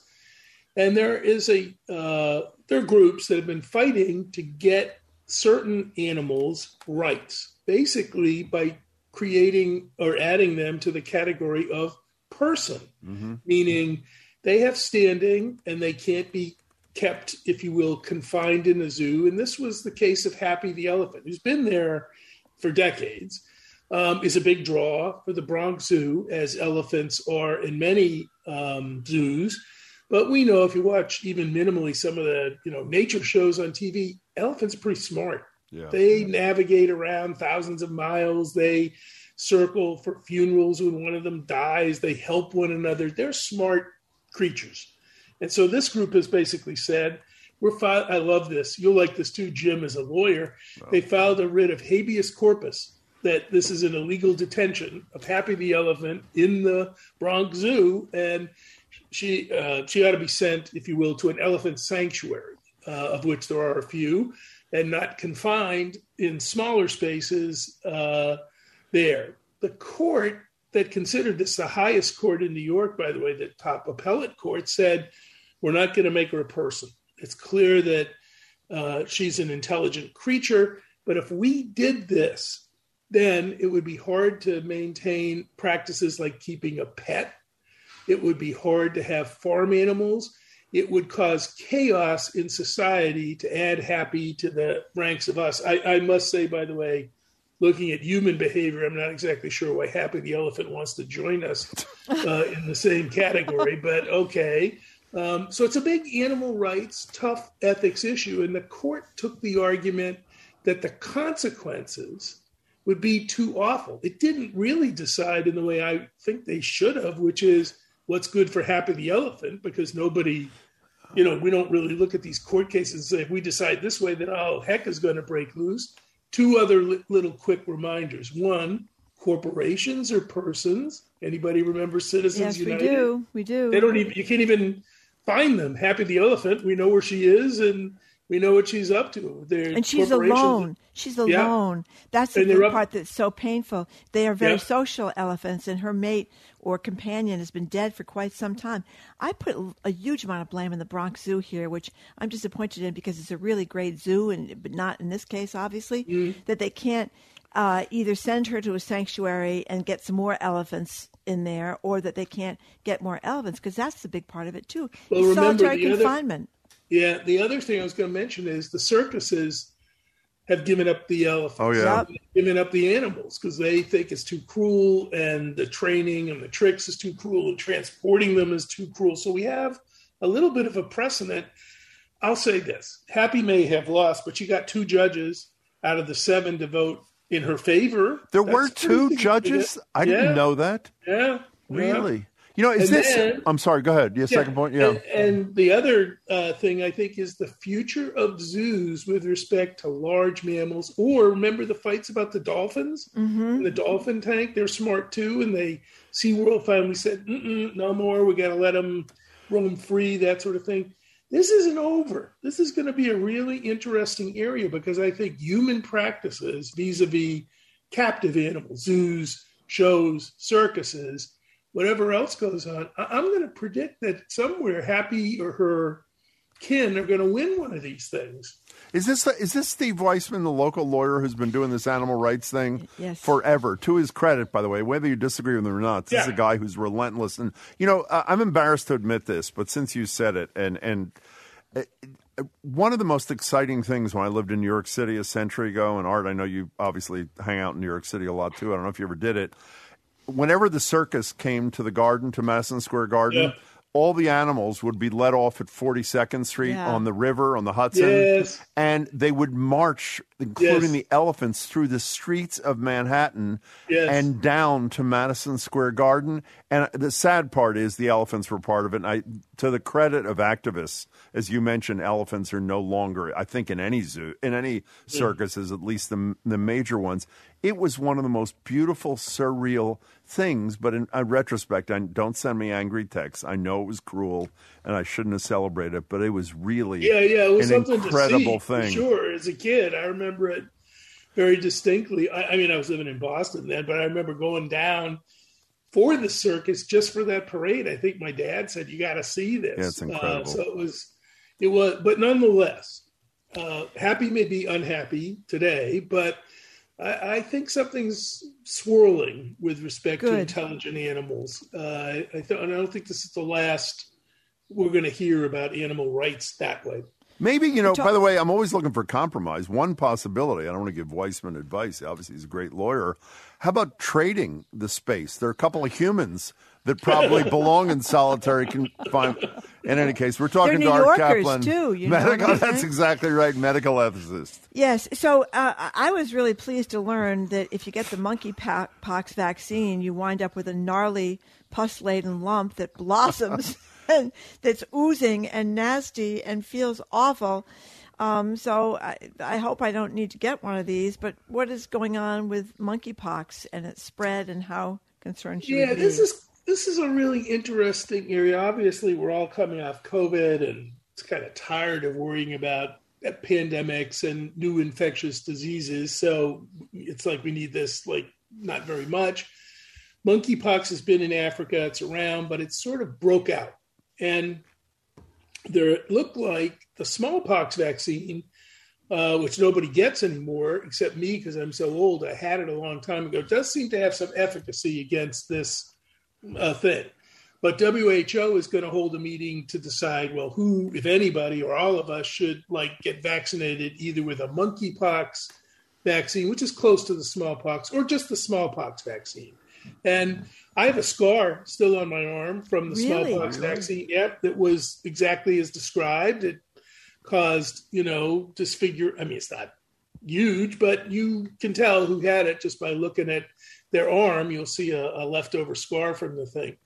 and there is a uh, there are groups that have been fighting to get certain animals' rights, basically by creating or adding them to the category of person, mm-hmm. meaning they have standing and they can't be kept, if you will, confined in a zoo. And this was the case of Happy the elephant, who's been there for decades um, is a big draw for the Bronx Zoo, as elephants are in many um, zoos. But we know if you watch even minimally some of the you know nature shows on TV, elephants are pretty smart. Yeah. They navigate around thousands of miles. They circle for funerals when one of them dies. They help one another. They're smart creatures. And so this group has basically said, we're fi- I love this. You'll like this too, Jim, as a lawyer. Wow. They filed a writ of habeas corpus that this is an illegal detention of Happy the elephant in the Bronx Zoo, and she uh, she ought to be sent, if you will, to an elephant sanctuary, uh, of which there are a few, and not confined in smaller spaces uh, there. The court that considered this the highest court in New York, by the way, the top appellate court said, "We're not going to make her a person. It's clear that." Uh, she's an intelligent creature, but if we did this then it would be hard to maintain practices like keeping a pet. It would be hard to have farm animals. It would cause chaos in society to add happy to the ranks of us. I, I must say, by the way, looking at human behavior, I'm not exactly sure why Happy the elephant wants to join us uh, in the same category, but okay. Um, so it's a big animal rights, tough ethics issue. And the court took the argument that the consequences would be too awful. It didn't really decide in the way I think they should have, which is what's good for Happy the Elephant, because nobody, you know, we don't really look at these court cases and say, if we decide this way, then oh, heck is going to break loose. Two other li- little quick reminders. One, corporations or persons. Anybody remember Citizens yes, United? we do. We do. They don't even. You can't even find them. Happy the elephant. We know where she is, and we know what she's up to. They're and she's alone. She's Yeah. alone. That's the up- part that's so painful. They are very Yeah. social elephants, and her mate or companion has been dead for quite some time. I put a huge amount of blame on the Bronx Zoo here, which I'm disappointed in because it's a really great zoo, and but not in this case, obviously, Mm-hmm. that they can't uh, either send her to a sanctuary and get some more elephants in there, or that they can't get more elephants because that's the big part of it too. Well, remember solitary the other- confinement. Yeah, the other thing I was going to mention is the circuses have given up the elephants. Oh, yeah. Given up the animals because they think it's too cruel, and the training and the tricks is too cruel, and transporting them is too cruel. So we have a little bit of a precedent. I'll say this: Happy may have lost, but you got two judges out of the seven to vote in her favor. There That's were two judges. significant. I didn't know that. Yeah, yeah. Really? You know, is And this? then- I'm sorry. Go ahead. Your second point. Yeah. And, and the other uh, thing I think is the future of zoos with respect to large mammals. Or remember the fights about the dolphins Mm-hmm. in the dolphin tank? They're smart too, and they SeaWorld finally said, Mm-mm, "No more. We got to let them roam free." That sort of thing. This isn't over. This is going to be a really interesting area because I think human practices vis-a-vis captive animals, zoos, shows, circuses, whatever else goes on, I- I'm going to predict that somewhere Happy or her kin are going to win one of these things. Is this is this Steve Weissman, the local lawyer who's been doing this animal rights thing Yes. forever? To his credit, by the way, whether you disagree with him or not, this is a guy who's relentless. And you know, I- I'm embarrassed to admit this, but since you said it, and and uh, uh, one of the most exciting things when I lived in New York City a century ago, and Art, I know you obviously hang out in New York City a lot too. I don't know if you ever did it. Whenever the circus came to the garden, to Madison Square Garden, Yeah. all the animals would be let off at 42nd Street Yeah. on the river, on the Hudson Yes. and they would march, including Yes. the elephants, through the streets of Manhattan Yes. and down to Madison Square Garden. And the sad part is the elephants were part of it. And I, to the credit of activists, as you mentioned, elephants are no longer, I think, in any zoo, in any circuses, at least the the major ones. It was one of the most beautiful, surreal things. But in, in retrospect, I, don't send me angry texts. I know it was cruel, and I shouldn't have celebrated it. But it was really Yeah, yeah, it was an something incredible see, thing. Sure, as a kid, I remember it very distinctly. I, I mean, I was living in Boston then, but I remember going down for the circus just for that parade. I think my dad said, "You got to see this." Yeah, it's incredible. Uh, so it was, it was, but nonetheless, uh, happy may be unhappy today, but. I, I think something's swirling with respect to intelligent animals. Uh, I, I, th- I don't think this is the last we're going to hear about animal rights that way. Maybe, you know, Talk- by the way, I'm always looking for compromise. One possibility, I don't want to give Weissman advice. Obviously, he's a great lawyer. How about trading the space? There are a couple of humans that probably belong in solitary confinement. In any case, we're talking New to Art Yorkers, Caplan. too, you know medical, what that's exactly right. Medical ethicist. Yes. So uh, I was really pleased to learn that if you get the monkeypox vaccine, you wind up with a gnarly, pus laden lump that blossoms and that's oozing and nasty and feels awful. Um, so I, I hope I don't need to get one of these. But what is going on with monkeypox and its spread and how concerned should Yeah, we be? this is this is a really interesting area. Obviously, we're all coming off COVID and it's kind of tired of worrying about pandemics and new infectious diseases. So it's like we need this like not very much. Monkeypox has been in Africa, it's around, but it sort of broke out. And there it looked like the smallpox vaccine, uh, which nobody gets anymore except me because I'm so old. I had it a long time ago. Does seem to have some efficacy against this uh, thing. But WHO is going to hold a meeting to decide, well, who, if anybody, or all of us should like get vaccinated either with a monkeypox vaccine, which is close to the smallpox, or just the smallpox vaccine. And I have a scar still on my arm from the Really? smallpox vaccine. Yep, that was exactly as described. It caused, you know, disfigure. I mean, it's not huge, but you can tell who had it just by looking at their arm. You'll see a, a leftover scar from the thing.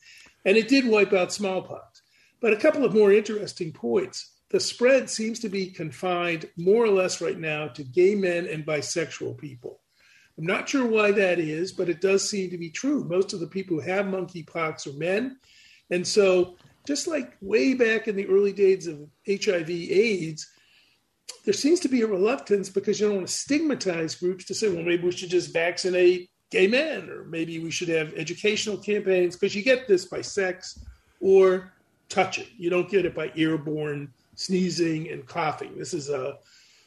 And it did wipe out smallpox. But a couple of more interesting points. The spread seems to be confined more or less right now to gay men and bisexual people. I'm not sure why that is, but it does seem to be true. Most of the people who have monkeypox are men. And so, just like way back in the early days of HIV AIDS, there seems to be a reluctance because you don't want to stigmatize groups to say, well, maybe we should just vaccinate gay men, or maybe we should have educational campaigns because you get this by sex or touching. You don't get it by airborne sneezing and coughing. This is a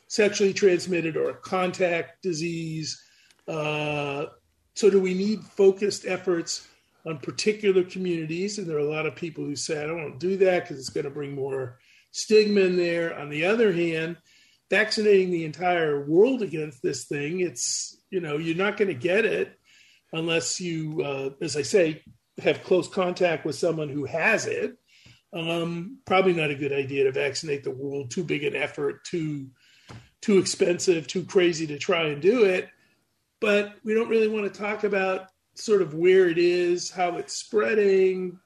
sexually transmitted or a contact disease. Uh, so, do we need focused efforts on particular communities? And there are a lot of people who say, I don't want to do that because it's going to bring more stigma in there. On the other hand, vaccinating the entire world against this thing, it's, you know, you're not going to get it unless you, uh, as I say, have close contact with someone who has it. Um, probably not a good idea to vaccinate the world. Too big an effort, too too expensive, too crazy to try and do it. But we don't really want to talk about sort of where it is, how it's spreading,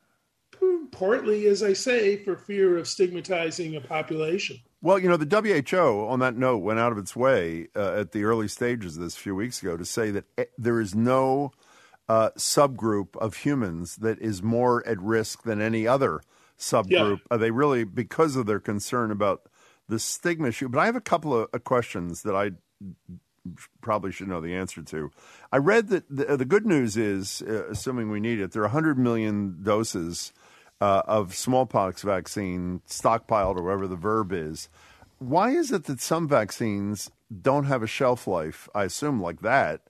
partly, as I say, for fear of stigmatizing a population. Well, you know, the WHO, on that note, went out of its way uh, at the early stages of this a few weeks ago to say that eh, there is no uh, subgroup of humans that is more at risk than any other subgroup. Yeah. they really, because of their concern about the stigma issue. But I have a couple of questions that I probably should know the answer to. I read that the, the good news is, uh, assuming we need it, there are 100 million doses uh, of smallpox vaccine stockpiled, or whatever the verb is. Why is it that some vaccines don't have a shelf life? I assume like that,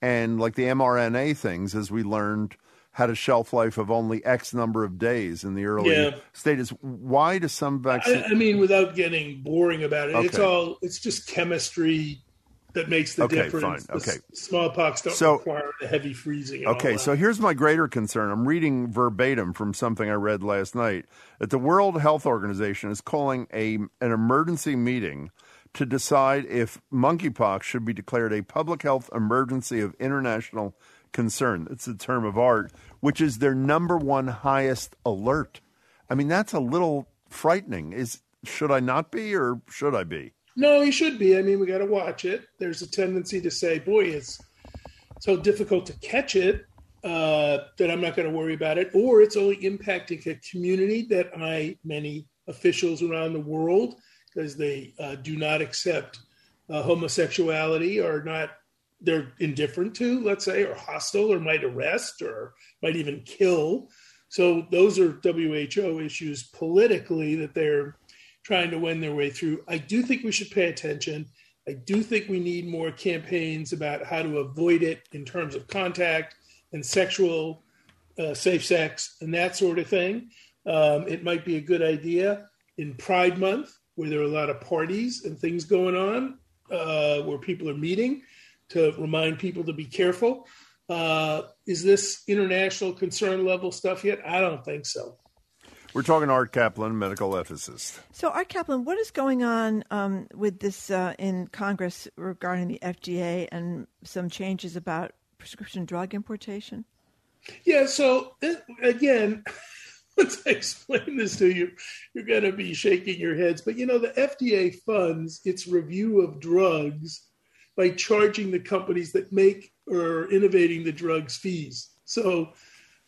and like the mRNA things, as we learned, had a shelf life of only X number of days in the early yeah. stages. Why do some vaccines? I, I, mean, without getting boring about it, okay. it's all it's just chemistry that makes the okay, difference. Fine. Okay, the smallpox don't so, require the heavy freezing. Okay, so here's my greater concern. I'm reading verbatim from something I read last night that the World Health Organization is calling a an emergency meeting to decide if monkeypox should be declared a public health emergency of international concern. It's a term of art, which is their number one highest alert. I mean, that's a little frightening. Is should I not be or should I be? No, he should be. I mean, we got to watch it. There's a tendency to say, "Boy, it's so difficult to catch it uh, that I'm not going to worry about it," or it's only impacting a community that I many officials around the world because they uh, do not accept uh, homosexuality or not they're indifferent to, let's say, or hostile, or might arrest, or might even kill. So those are WHO issues politically that they're trying to win their way through. I do think we should pay attention. I do think we need more campaigns about how to avoid it in terms of contact and sexual uh, safe sex and that sort of thing. Um, it might be a good idea in Pride Month, where there are a lot of parties and things going on, uh, where people are meeting to remind people to be careful. Uh, is this international concern level stuff yet? I don't think so. We're talking Art Caplan, medical ethicist. So, Art Caplan, what is going on um, with this uh, in Congress regarding the FDA and some changes about prescription drug importation? Yeah, so uh, again, once I explain this to you, you're going to be shaking your heads. But you know, the FDA funds its review of drugs by charging the companies that make or innovating the drugs fees. So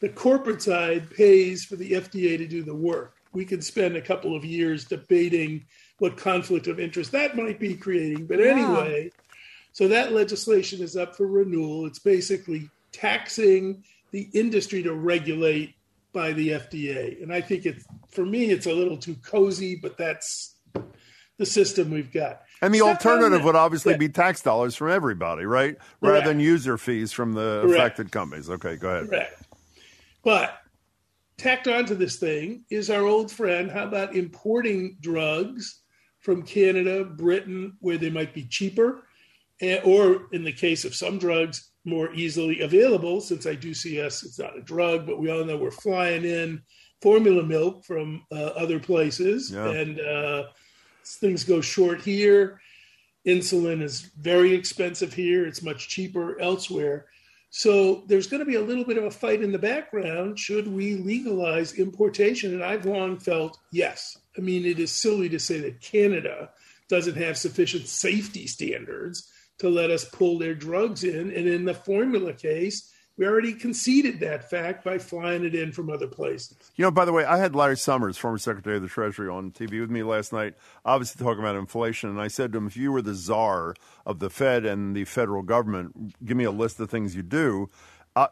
the corporate side pays for the FDA to do the work. We could spend a couple of years debating what conflict of interest that might be creating. But anyway, so that legislation is up for renewal. It's basically taxing the industry to regulate by the FDA. And I think it's for me it's a little too cozy, but that's the system we've got. And the alternative would obviously yeah. be tax dollars from everybody, right? Rather than user fees from the Correct. affected companies. Okay, go ahead. Correct. But tacked onto this thing is our old friend. How about importing drugs from Canada, Britain, where they might be cheaper, or in the case of some drugs, more easily available? Since I do see us, it's not a drug, but we all know we're flying in formula milk from uh, other places, yeah. and uh, things go short here. Insulin is very expensive here, it's much cheaper elsewhere. So there's going to be a little bit of a fight in the background. Should we legalize importation? And I've long felt yes. I mean, it is silly to say that Canada doesn't have sufficient safety standards to let us pull their drugs in. And in the formula case, we already conceded that fact by flying it in from other places. You know, by the way, I had Larry Summers, former Secretary of the Treasury, on TV with me last night, obviously talking about inflation. And I said to him, if you were the czar of the Fed and the federal government, give me a list of things you do. Uh,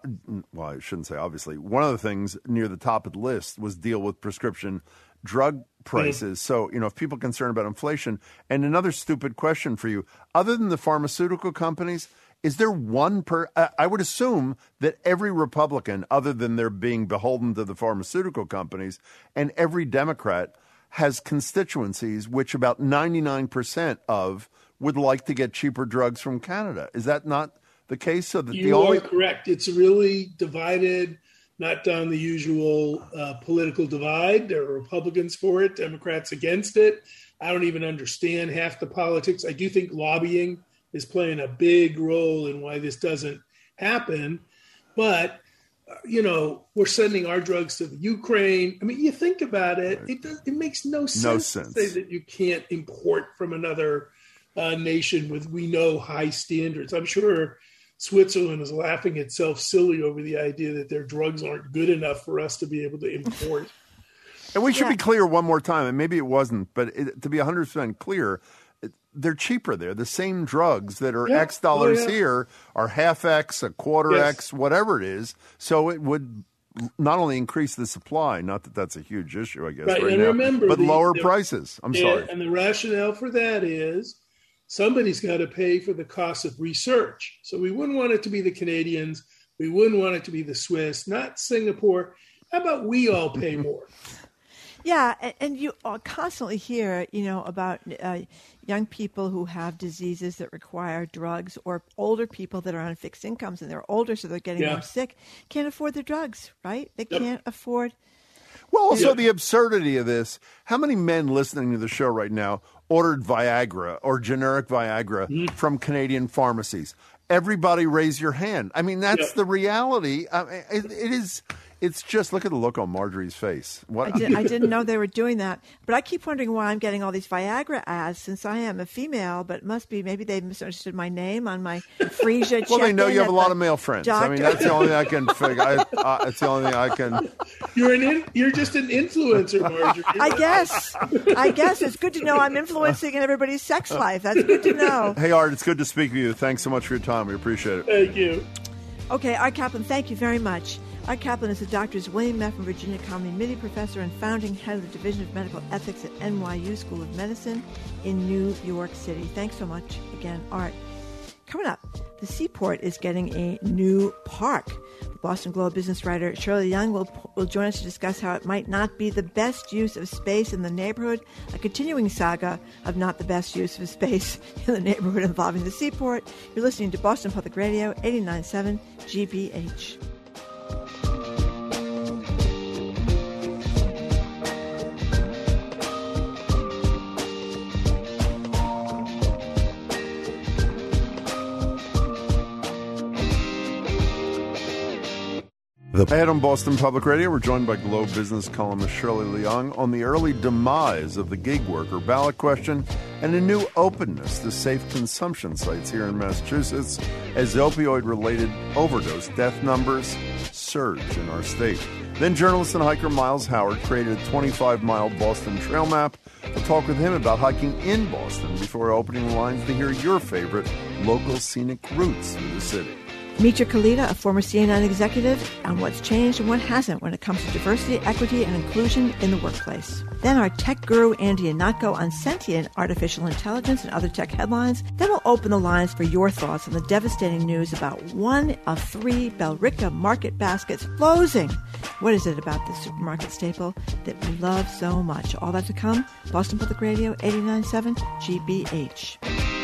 well, I shouldn't say obviously. One of the things near the top of the list was deal with prescription drug prices. So, you know, if people are concerned about inflation, and another stupid question for you, other than the pharmaceutical companies, is there one per? I would assume that every Republican, other than their being beholden to the pharmaceutical companies, and every Democrat has constituencies which about 99% of would like to get cheaper drugs from Canada. Is that not the case? So that you the only are correct. It's really divided, not down the usual uh, political divide. There are Republicans for it, Democrats against it. I don't even understand half the politics. I do think lobbying is playing a big role in why this doesn't happen. But uh, you know, we're sending our drugs to the Ukraine. I mean, you think about it; it does, it makes no sense, No sense. to say that you can't import from another uh, nation with we know high standards. I'm sure Switzerland is laughing itself silly over the idea that their drugs aren't good enough for us to be able to import. And we should be clear one more time, and maybe it wasn't, but it, to be 100% clear, it, they're cheaper there. The same drugs that are Yeah. X dollars Oh, yeah. here are half X, a quarter Yes. X, whatever it is. So it would not only increase the supply, not that that's a huge issue, I guess, right, Right, and now, remember but the- lower the- prices. I'm and, sorry. And the rationale for that is somebody's got to pay for the cost of research. So we wouldn't want it to be the Canadians. We wouldn't want it to be the Swiss, not Singapore. How about we all pay more? Yeah, and, and you uh, constantly hear, you know, about uh, young people who have diseases that require drugs, or older people that are on fixed incomes and they're older, so they're getting Yeah. more sick, can't afford the drugs, right? They Yep. can't afford. Well, also Yeah. the absurdity of this. How many men listening to the show right now ordered Viagra or generic Viagra mm-hmm. from Canadian pharmacies? Everybody raise your hand. I mean, that's Yeah. the reality. I mean, it, it is. It's just look at the look on Margery's face. What I, did, I didn't know they were doing that, but I keep wondering why I'm getting all these Viagra ads since I am a female. But it must be maybe they misunderstood my name on my Frisia. Well, they know you have a lot of male friends. I mean, that's the only thing I can figure. I, uh, it's the only thing I can. You're an in, you're just an influencer, Marjorie. I guess. I guess it's good to know I'm influencing in everybody's sex life. That's good to know. Hey, Art, it's good to speak with you. Thanks so much for your time. We appreciate it. Thank you. Okay, Art Caplan, thank you very much. Art Caplan is the doctors William F. Virginia Connolly Mitty Professor and founding head of the Division of Medical Ethics at NYU School of Medicine in New York City. Thanks so much again, Art. Coming up, the Seaport is getting a new park. The Boston Globe business writer Shirley Leung will, will join us to discuss how it might not be the best use of space in the neighborhood, a continuing saga of not the best use of space in the neighborhood involving the Seaport. You're listening to Boston Public Radio 897 GBH. The on Boston Public Radio, we're joined by Globe business columnist Shirley Leung on the early demise of the gig worker ballot question and a new openness to safe consumption sites here in Massachusetts as opioid related overdose death numbers surge in our state. Then journalist and hiker Miles Howard created a 25 mile Boston trail map. We'll talk with him about hiking in Boston before opening lines to hear your favorite local scenic routes through the city. Mitra Kalita, a former CNN executive, on what's changed and what hasn't when it comes to diversity, equity, and inclusion in the workplace. Then our tech guru Andy Ihnatko on sentient artificial intelligence and other tech headlines. Then we'll open the lines for your thoughts on the devastating news about one of three Billerica market baskets closing. What is it about this supermarket staple that we love so much? All that to come. Boston Public Radio 897 GBH.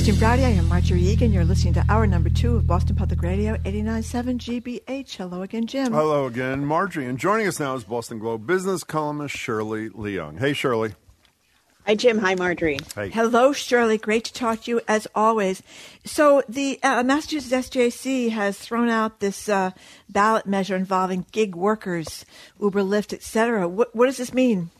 Eastern Friday, I am Margery Eagan. You're listening to hour number two of Boston Public Radio 897 GBH. Hello again, Jim. Hello again, Margery. And joining us now is Boston Globe business columnist Shirley Leung. Hey, Shirley. Hi, Jim. Hi, Margery. Hey. Hello, Shirley. Great to talk to you as always. So, the uh, Massachusetts SJC has thrown out this uh, ballot measure involving gig workers, Uber, Lyft, etc. What, what does this mean?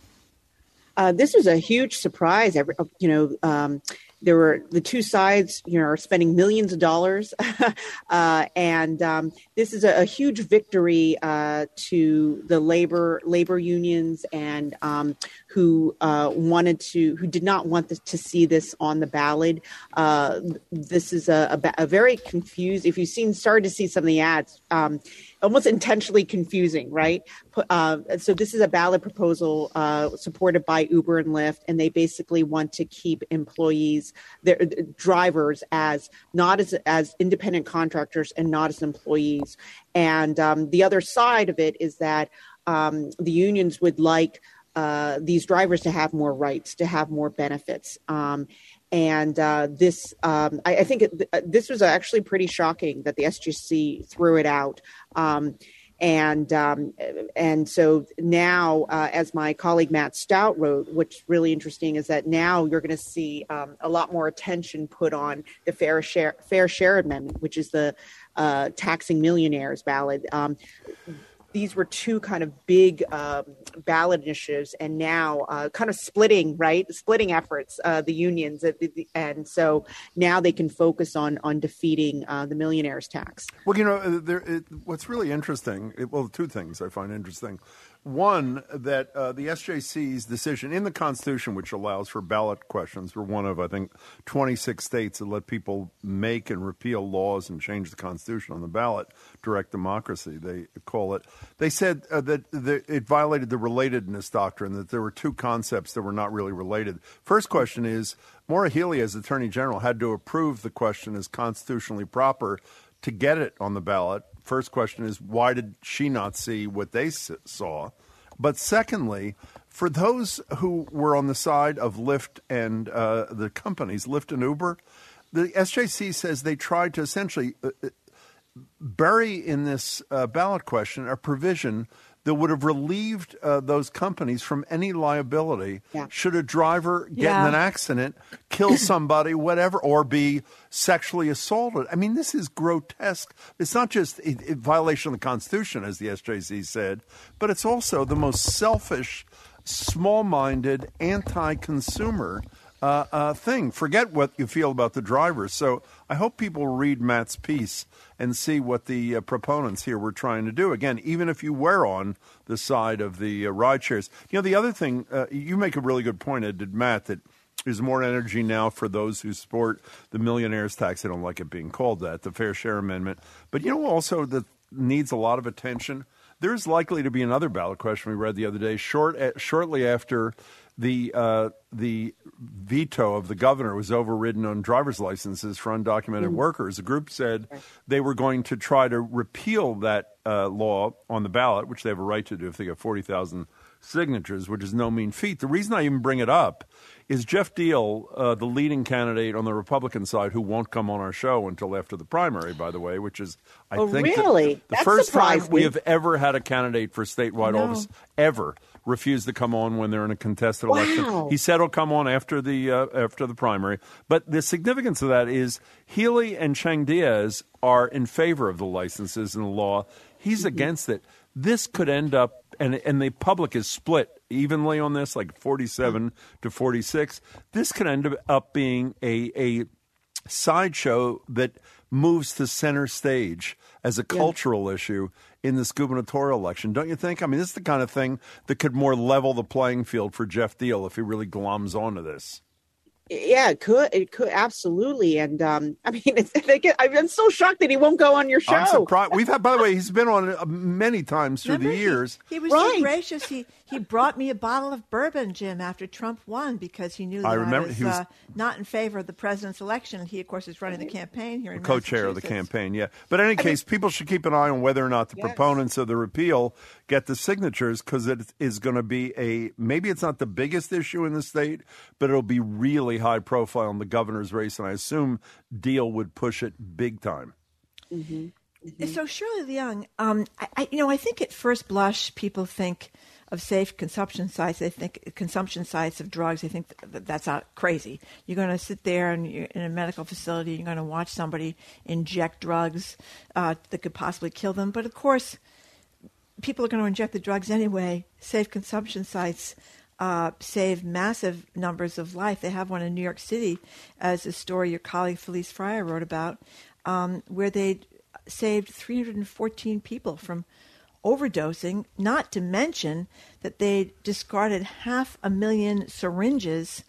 Uh, this was a huge surprise. Every, you know, um, there were the two sides, you know, are spending millions of dollars, uh, and um, this is a, a huge victory uh, to the labor labor unions and um, who uh, wanted to, who did not want to see this on the ballot. Uh, this is a, a, a, very confused. If you've seen, started to see some of the ads. Um, almost intentionally confusing, right? Uh, so this is a ballot proposal uh, supported by Uber and Lyft, and they basically want to keep employees, their drivers, as not as as independent contractors and not as employees. And um, the other side of it is that um, the unions would like. Uh, these drivers to have more rights, to have more benefits. Um, and uh, this, um, I, I, think it, uh, this was actually pretty shocking that the SJC threw it out. Um, and um, and so now, uh, as my colleague Matt Stout wrote, what's really interesting is that now you're going to see um, a lot more attention put on the fair share fair share amendment, which is the uh, taxing millionaires ballot. Um, these were two kind of big um, ballot initiatives, and now uh, kind of splitting, right? Splitting efforts, uh, the unions, and so now they can focus on on defeating uh, the millionaires tax. Well, you know, uh, there, it, what's really interesting. It, well, two things I find interesting. One, that uh, the SJC's decision in the Constitution, which allows for ballot questions, we're one of, I think, 26 states that let people make and repeal laws and change the Constitution on the ballot, direct democracy, they call it. They said uh, that it violated the relatedness doctrine, that there were two concepts that were not really related. First question is Maura Healey, as Attorney General, had to approve the question as constitutionally proper to get it on the ballot first question is why did she not see what they saw? But secondly, for those who were on the side of Lyft and uh, the companies, Lyft and Uber, the SJC says they tried to essentially uh, uh, bury in this uh, ballot question a provision that would have relieved uh, those companies from any liability yeah. should a driver get yeah. in an accident, kill somebody, whatever, or be sexually assaulted. I mean, this is grotesque. It's not just a, a violation of the Constitution, as the SJC said, but it's also the most selfish, small minded, anti consumer uh, uh, thing. Forget what you feel about the drivers. So I hope people read Matt's piece and see what the uh, proponents here were trying to do. Again, even if you were on the side of the uh, ride shares. You know, the other thing, uh, you make a really good point, did Matt, that there's more energy now for those who support the millionaires tax. They don't like it being called that, the Fair Share Amendment. But you know, also that needs a lot of attention. There's likely to be another ballot question we read the other day, short, uh, shortly after the uh, the veto of the governor was overridden on driver's licenses for undocumented mm-hmm. workers. The group said they were going to try to repeal that uh, law on the ballot, which they have a right to do if they get forty thousand signatures, which is no mean feat. The reason I even bring it up is Geoff Diehl, uh, the leading candidate on the Republican side, who won't come on our show until after the primary, by the way, which is, I oh, think, really? the, the first time we have ever had a candidate for statewide office ever refuse to come on when they're in a contested wow. election. He said he'll come on after the uh, after the primary. But the significance of that is Healey and Chang Diaz are in favor of the licenses and the law. He's mm-hmm. against it. This could end up, and and the public is split evenly on this, like forty-seven to forty-six. This could end up being a a sideshow that moves to center stage as a cultural yeah. issue in this gubernatorial election, don't you think? I mean, this is the kind of thing that could more level the playing field for Geoff Diehl if he really gloms onto this yeah, it could. It could absolutely. And um, I mean, it's, get, I'm so shocked that he won't go on your show. I'm surprised. We've had, by the way, he's been on uh, many times through Remember, the years. He, he was right. so gracious. He he brought me a bottle of bourbon, Jim, after Trump won because he knew that I, remember, I was, he was uh, not in favor of the president's election. He, of course, is running the campaign here in co-chair of the campaign. Yeah, but in any I case, mean, people should keep an eye on whether or not the yes. proponents of the repeal get the signatures because it is going to be a maybe it's not the biggest issue in the state, but it'll be really high profile in the governor's race, and I assume Diehl would push it big time. Mm-hmm. Mm-hmm. So Shirley Leung, um, I, I, you know, I think at first blush people think of safe consumption sites. They think consumption sites of drugs. They think that that's not crazy. You're going to sit there and you're in a medical facility. You're going to watch somebody inject drugs uh, that could possibly kill them. But of course, people are going to inject the drugs anyway. Safe consumption sites uh, save massive numbers of life. They have one in New York City, as a story your colleague Felice Freyer wrote about, um, where they saved 314 people from overdosing, not to mention that they discarded half a million syringes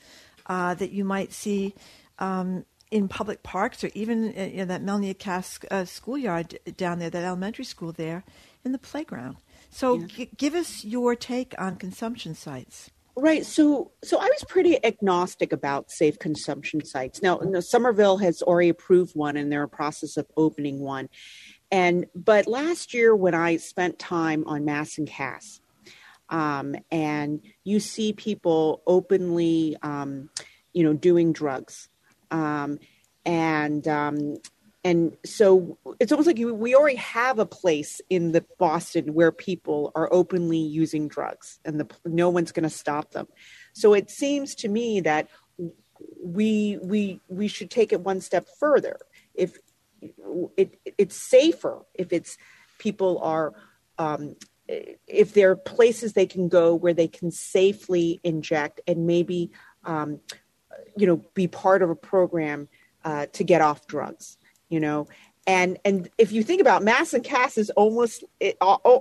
uh, that you might see um, in public parks or even in uh, that Melnea Cass uh, schoolyard down there, that elementary school there, in the playground. So, yeah. g- give us your take on consumption sites. Right. So, so I was pretty agnostic about safe consumption sites. Now, Somerville has already approved one, and they're in process of opening one. And but last year, when I spent time on Mass and Cass, um, and you see people openly, um, you know, doing drugs, um, and um, and so it's almost like we already have a place in the Boston where people are openly using drugs, and the, no one's going to stop them. So it seems to me that we we we should take it one step further. If it it's safer if it's people are um, if there are places they can go where they can safely inject and maybe um, you know be part of a program uh, to get off drugs you know? And and if you think about mass and cass is almost it uh, uh,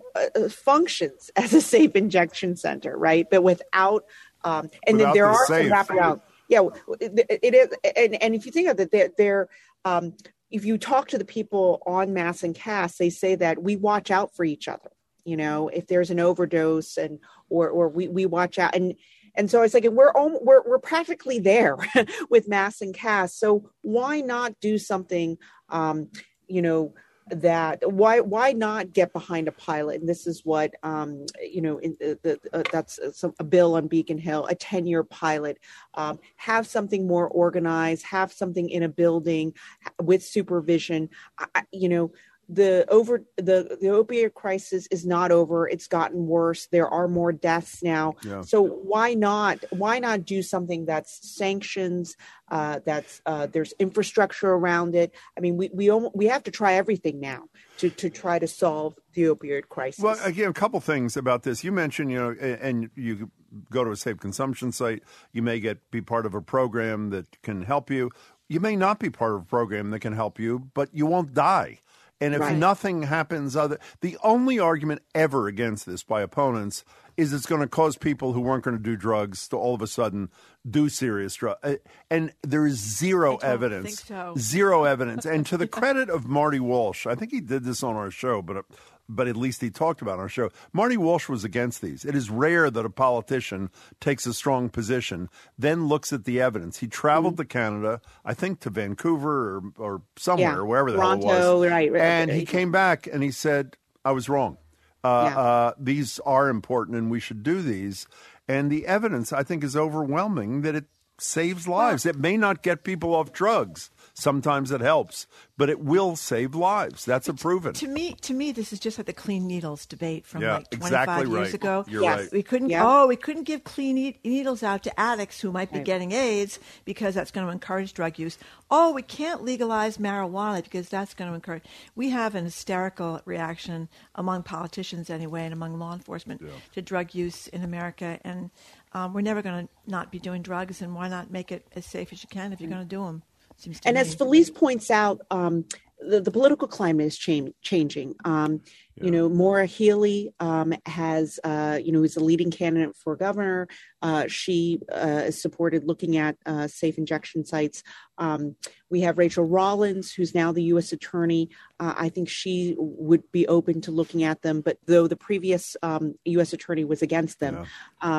functions as a safe injection center right? But without um and without then there the are some wraparound yeah it, is and and if you think of it they're, they're um if you talk to the people on Mass and Cass they say that we watch out for each other you know if there's an overdose and or or we we watch out. And and so I was like, we're we're we're practically there with Mass and Cass. So why not do something, um, you know, that why why not get behind a pilot? And this is what um, you know, in the, the uh, that's a, a, bill on Beacon Hill, a ten year pilot. Um, have something more organized. Have something in a building with supervision. I, you know, the over the the opioid crisis is not over. It's gotten worse. There are more deaths now. Yeah. so why not why not do something that's sanctions uh, that's uh, there's infrastructure around it? I mean we we we have to try everything now to to try to solve the opioid crisis. Well again a couple things about this. You mentioned you know and you go to a safe consumption site. You may get be part of a program that can help you. You may not be part of a program that can help you but you won't die and if right. nothing happens other the only argument ever against this by opponents is it's going to cause people who weren't going to do drugs to all of a sudden do serious drugs. Uh, and there is zero evidence. So. Zero evidence. And to the credit of Marty Walsh, I think he did this on our show, but but at least he talked about on our show. Marty Walsh was against these. It is rare that a politician takes a strong position, then looks at the evidence. He traveled mm-hmm. to Canada, I think to Vancouver or, or somewhere, yeah. wherever the Toronto, hell it was. Right, right, and he came back and he said, I was wrong. Uh, yeah. uh, these are important and we should do these. And the evidence, I think, is overwhelming that it saves lives. It may not get people off drugs, Sometimes it helps, but it will save lives. That's a proven. To me, to me, this is just like the clean needles debate from yeah, like 25 exactly years right. ago. You're yes, right. we couldn't. Yeah. Oh, we couldn't give clean needles out to addicts who might be Right. getting AIDS because that's going to encourage drug use. Oh, we can't legalize marijuana because that's going to encourage. We have an hysterical reaction among politicians anyway, and among law enforcement to drug use in America, and um, we're never going to not be doing drugs. And why not make it as safe as you can if you're going to do them? Seems to and me. as Felice points out, um, the, the political climate is cha- changing. Um, You know, Maura Healey um, has, uh, you know, is a leading candidate for governor. Uh, she uh, is supported looking at uh, safe injection sites. Um, we have Rachel Rollins, who's now the U.S. attorney. Uh, I think she would be open to looking at them, but though the previous um, U.S. attorney was against them, Yeah.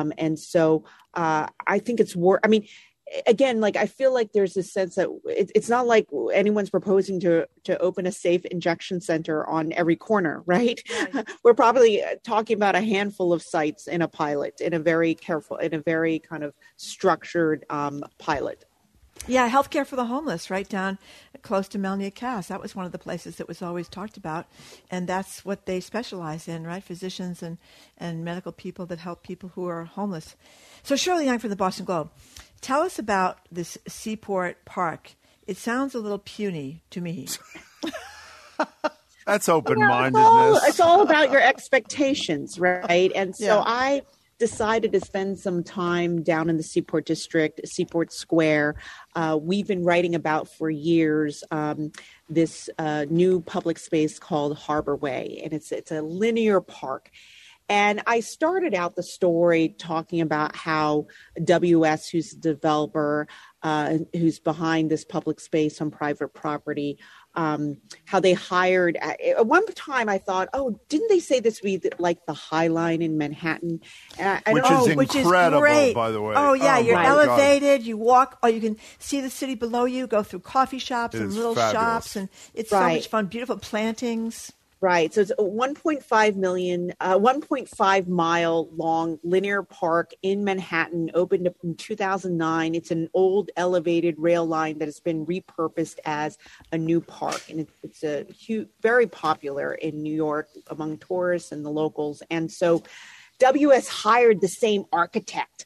um, and so uh, I think it's worth. I mean, again like i feel like there's this sense that it, it's not like anyone's proposing to to open a safe injection center on every corner right, we're probably talking about a handful of sites in a pilot in a very careful in a very kind of structured um, pilot Yeah, healthcare for the homeless, right down close to Melnea Cass. That was one of the places that was always talked about, and that's what they specialize in, right? Physicians and and medical people that help people who are homeless. So Shirley Leung from the Boston Globe, tell us about this Seaport Park. It sounds a little puny to me. That's open mindedness. it's, all, it's all about your expectations, right? And so Yeah. I decided to spend some time down in the Seaport District, Seaport Square. Uh, we've been writing about for years um, this uh, new public space called Harbor Way, and it's it's a linear park. And I started out the story talking about how WS, who's the developer, uh, who's behind this public space on private property, um, how they hired. At one time, I thought, oh, didn't they say this would be like the High Line in Manhattan? And I, I Which is which is incredible, great. by the way. Oh yeah, Oh, you're God. elevated. You walk, or you can see the city below you. Go through coffee shops It and little fabulous. shops, and it's so much fun. Beautiful plantings. Right. So it's a 1.5 million, uh, 1.5 mile long linear park in Manhattan, opened up in 2009. It's an old elevated rail line that has been repurposed as a new park, and it, it's a huge, very popular in New York among tourists and the locals. And so, WS hired the same architect.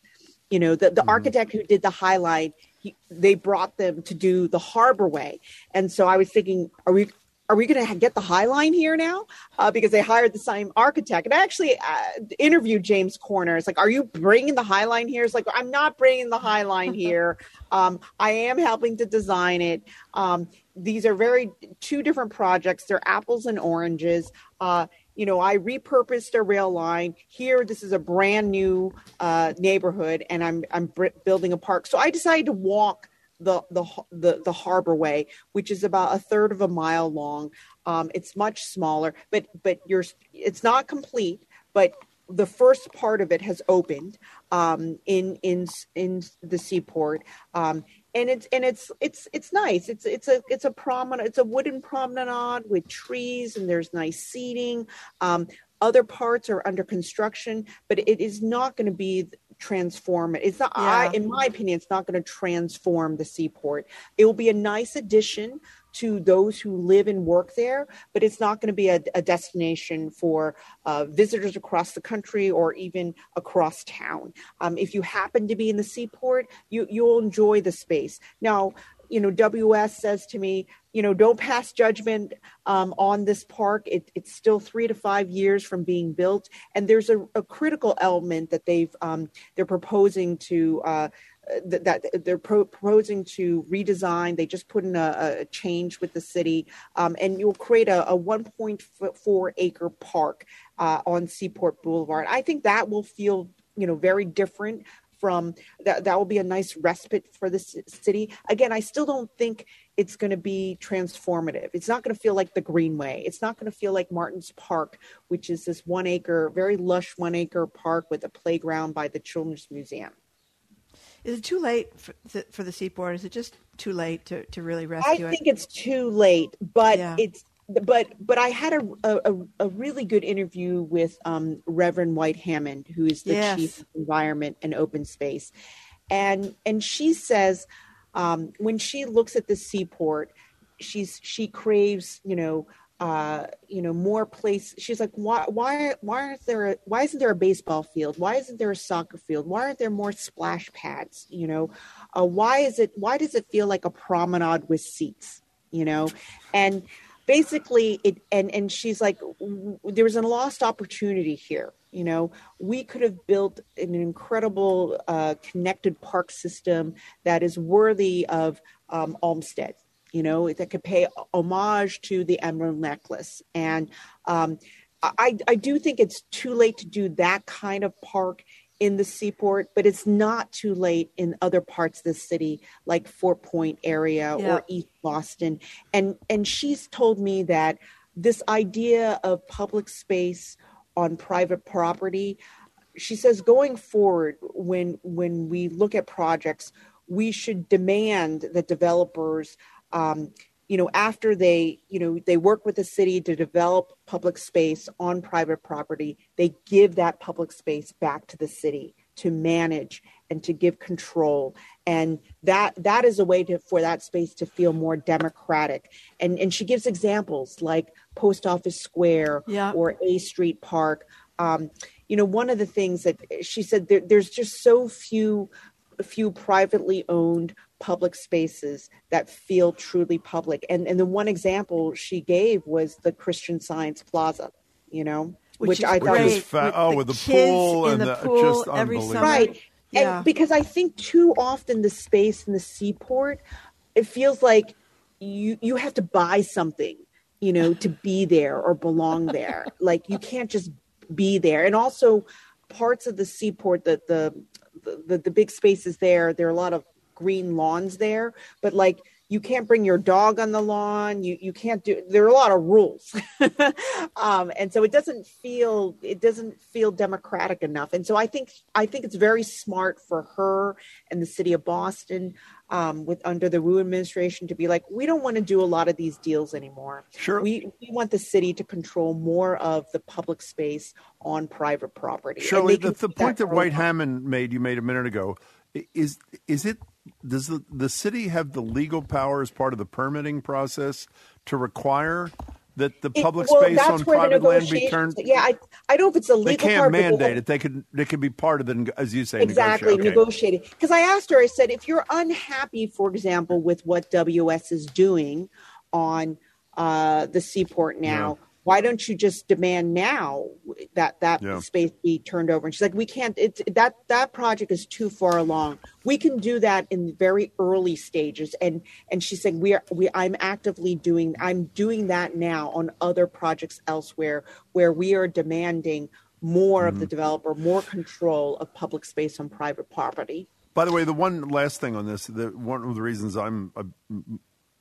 You know, the, the architect who did the High Line. He, they brought them to do the Harbor Way, and so I was thinking, are we are we going to get the High Line here now? Uh, because they hired the same architect. And I actually uh, interviewed James Corner. It's like, are you bringing the High Line here? It's like, I'm not bringing the High Line here. Um, I am helping to design it. Um, these are very two different projects. They're apples and oranges. Uh, you know, I repurposed a rail line here. This is a brand new uh, neighborhood, and I'm I'm br- building a park. So I decided to walk the the the the harbor way which is about a third of a mile long. Um, it's much smaller but but you're it's not complete but the first part of it has opened um, in in in the seaport. Um, and it's and it's it's it's nice. It's it's a it's a promenade it's a wooden promenade with trees and there's nice seating. Um, other parts are under construction but it is not going to be transform it. It's not, I, in my opinion, it's not going to transform the seaport. It will be a nice addition to those who live and work there, but it's not going to be a, a destination for uh, visitors across the country or even across town. Um, if you happen to be in the seaport, you you'll enjoy the space. Now, you know, WS says to me, you know, don't pass judgment um, on this park. It, it's still three to five years from being built, and there's a, a critical element that they've um, they're proposing to. Uh, th- that they're pro- proposing to redesign. They just put in a, a change with the city, um, and you'll create a, a 1.4 acre park uh, on Seaport Boulevard. I think that will feel, you know, very different from that. That will be a nice respite for the ci- city. Again, I still don't think it's going to be transformative. It's not going to feel like the Greenway. It's not going to feel like Martin's Park, which is this one acre, very lush one acre park with a playground by the Children's Museum. Is it too late for the, for the seaport? Is it just too late to, to really rescue it? I think it? it's too late, but Yeah. it's but but I had a, a a really good interview with um, Reverend White Hammond, who is the Yes. chief of environment and open space, and and she says um, when she looks at the seaport, she's she craves you know uh, you know more place. She's like why why why aren't there a, why isn't there a baseball field? Why isn't there a soccer field? Why aren't there more splash pads? You know, uh, why is it why does it feel like a promenade with seats? You know, and basically it and and she's like there was a lost opportunity here you know we could have built an incredible uh, connected park system that is worthy of um, olmsted you know that could pay homage to the emerald necklace and um, I, I do think it's too late to do that kind of park in the seaport, but it's not too late in other parts of the city, like Fort Point area Yeah. or East Boston. And and she's told me that this idea of public space on private property, she says going forward, when when we look at projects, we should demand that developers um, you know after they you know they work with the city to develop public space on private property they give that public space back to the city to manage and to give control. And that that is a way to for that space to feel more democratic. And and she gives examples like post office square Yeah. or a street park. Um, you know one of the things that she said there, there's just so few few privately owned public spaces that feel truly public. And and the one example she gave was the christian science plaza you know Which is i Which thought is was fa- oh, with the kids pool and the the, pool just every unbelievable. summer. right Yeah. and because i think too often the space in the seaport it feels like you you have to buy something you know to be there or belong there like you can't just be there and also parts of the seaport that the the, the big spaces there there are a lot of green lawns there but like you can't bring your dog on the lawn. You you can't do there are a lot of rules. Um, and so it doesn't feel it doesn't feel democratic enough. And so i think i think it's very smart for her and the city of boston um, with under the wu administration to be like we don't want to do a lot of these deals anymore. Sure. we, we want the city to control more of the public space on private property. Shirley, the, the point that White. Hammond made, you made a minute ago, is is it does the, the city have the legal power as part of the permitting process to require that the It- public well, space on private land be turned? Yeah, I, I don't know if it's a legal They can't part, mandate have- it. They could they could be part of the as you say exactly negotiate. Okay. negotiating because i asked her i said if you're unhappy for example with what ws is doing on uh, the seaport now why don't you just demand now that that Yeah. space be turned over? And she's like we can't it's that that project is too far along. We can do that in very early stages. And and she's saying we are we i'm actively doing i'm doing that now on other projects elsewhere where we are demanding more of the developer more control of public space on private property. By the way, the one last thing on this, the, one of the reasons I'm, uh,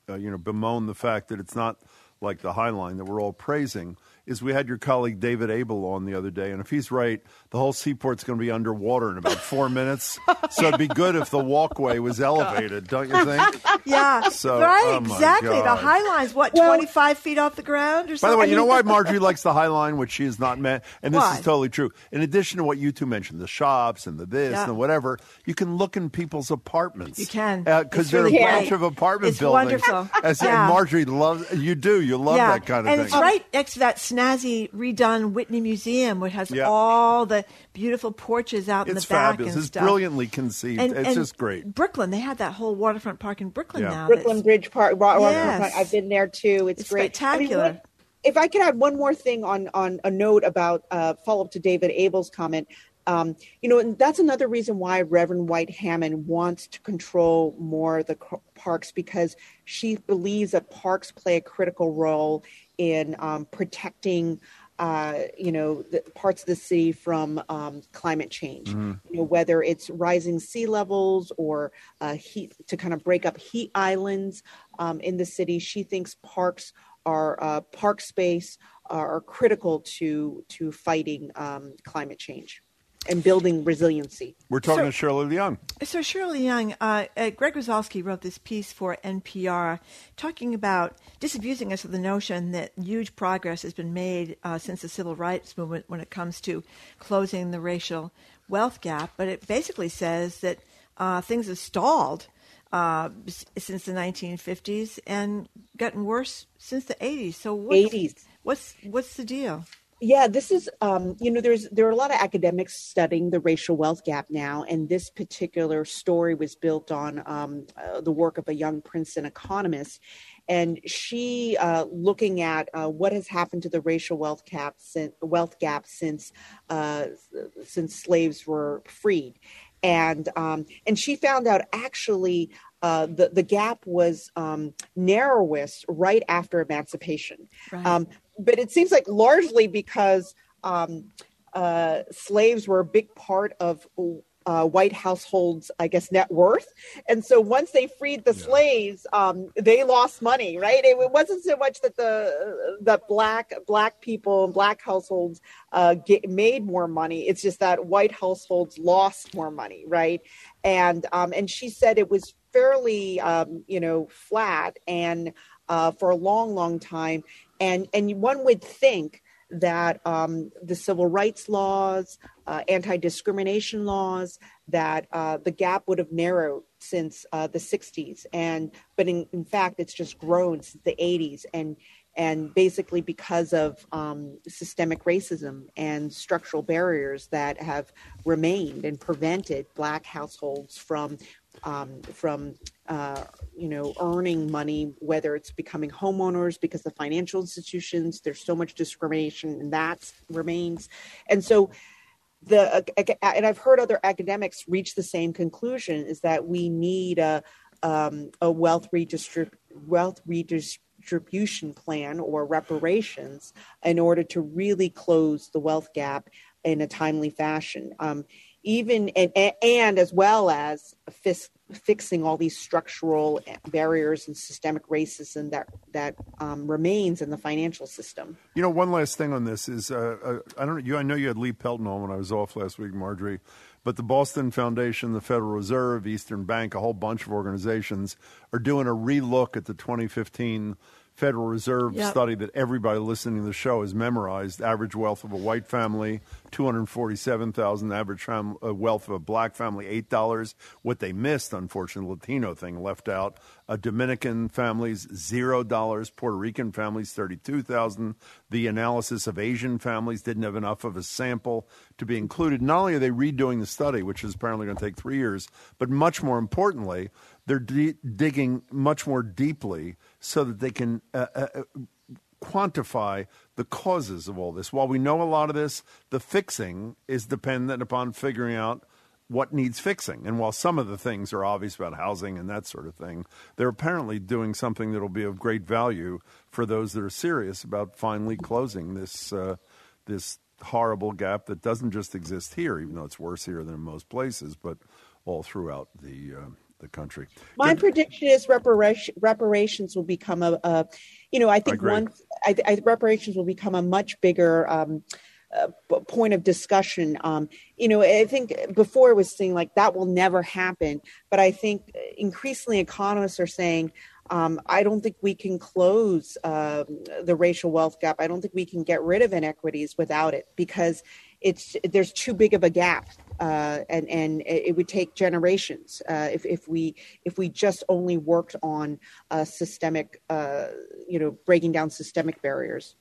uh, you know, bemoan the fact that it's not like the High Line that we're all praising is we had your colleague David Abel on the other day, and if he's right, the whole seaport's going to be underwater in about four minutes. So it'd be good if the walkway was elevated, don't you think? Yeah, So, right, oh my exactly. The High Line's what, Well- 25 feet off the ground or something? By the way, you know why Margery likes the High Line, which she is not meant, and this Why? is totally true. In addition to what you two mentioned, the shops and the this Yeah. and the whatever, you can look in people's apartments. You can. Uh, because It's there really are a bunch of apartment It's buildings. wonderful. As Yeah. and Margery loves. You do. You love yeah. that kind of and thing. it's right next to that snazzy redone Whitney Museum, which has Yeah. all the beautiful porches out in It's the back fabulous. and It's stuff. brilliantly conceived. And, it's and just great. Brooklyn, they have that whole waterfront park in Brooklyn Yeah. now. Brooklyn Bridge Park. Wa- Waterfront Yes. Park. I've been there too. It's, It's great. I mean, spectacular. what- if I could add one more thing on on a note about uh, follow up to David Abel's comment, um, you know, and that's another reason why Reverend White Hammond wants to control more of the c- parks because she believes that parks play a critical role in um, protecting. Uh, you know, the parts of the city from um, climate change. You know, whether it's rising sea levels or uh, heat to kind of break up heat islands um, in the city. She thinks parks are uh, park space are critical to to fighting um, climate change and building resiliency. We're talking So- to Shirley Leung. So Shirley Leung, uh, uh, Greg Rosalsky wrote this piece for NPR talking about disabusing us of the notion that huge progress has been made uh, since the civil rights movement when it comes to closing the racial wealth gap. But it basically says that uh, things have stalled uh, since the 1950s and gotten worse since the 80s. So what's, 80s. What's what's the deal? Yeah, this is um, you know there's there are a lot of academics studying the racial wealth gap now, and this particular story was built on um, uh, the work of a young Princeton economist, and she uh, looking at uh, what has happened to the racial wealth gap since wealth gap since uh, since slaves were freed, and um, and she found out actually uh, the the gap was um, narrowest right after emancipation. Right. Um, but it seems like largely because um, uh, slaves were a big part of uh, white households, I guess, net worth. And so once they freed the slaves, um, they lost money, right? It, it wasn't so much that the that black black people and black households uh, get, made more money. It's just that white households lost more money, right? And um, and she said it was fairly, um, you know, flat and uh, for a long, long time. And and one would think that um, the civil rights laws, uh, anti discrimination laws, that uh, the gap would have narrowed since uh, the 60s. And, but in, in fact, it's just grown since the 80s. And, and basically because of um, systemic racism and structural barriers that have remained and prevented black households from um, from uh, you know earning money, whether it's becoming homeowners because the financial institutions there's so much discrimination and that remains, and so the and I've heard other academics reach the same conclusion is that we need a um, a wealth redistrib- wealth redistribution plan or reparations in order to really close the wealth gap in a timely fashion. Um, even and, and as well as fis- fixing all these structural barriers and systemic racism that that um, remains in the financial system. You know, one last thing on this is uh, uh, I don't you I know you had Lee Pelton on when I was off last week, Margery, but the Boston Foundation, the Federal Reserve, Eastern Bank, a whole bunch of organizations are doing a relook at the 2015 Federal Reserve yep. study that everybody listening to the show has memorized. Average wealth of a white family, two hundred forty-seven thousand. Average fam- uh, wealth of a black family, eight dollars. What they missed, unfortunately, Latino thing left out. Uh, Dominican families, zero dollars. Puerto Rican families, thirty-two thousand. The analysis of Asian families didn't have enough of a sample to be included. Not only are they redoing the study, which is apparently going to take three years, but much more importantly, they're digging much more deeply so that they can uh, uh, uh, quantify the causes of all this. While we know a lot of this, the fixing is dependent upon figuring out what needs fixing. And while some of the things are obvious about housing and that sort of thing, they're apparently doing something that will be of great value for those that are serious about finally closing this uh, this horrible gap that doesn't just exist here, even though it's worse here than in most places, but all throughout the uh, the country. My Good. prediction is reparation, reparations will become a, a you know, I think I once I, I, reparations will become a much bigger um, uh, point of discussion. Um, you know, I think before it was saying like that will never happen, but I think increasingly economists are saying. Um, I don't think we can close uh, the racial wealth gap. I don't think we can get rid of inequities without it because it's there's too big of a gap uh, and and it would take generations uh, if if we if we just only worked on uh, systemic, uh, you know, breaking down systemic barriers.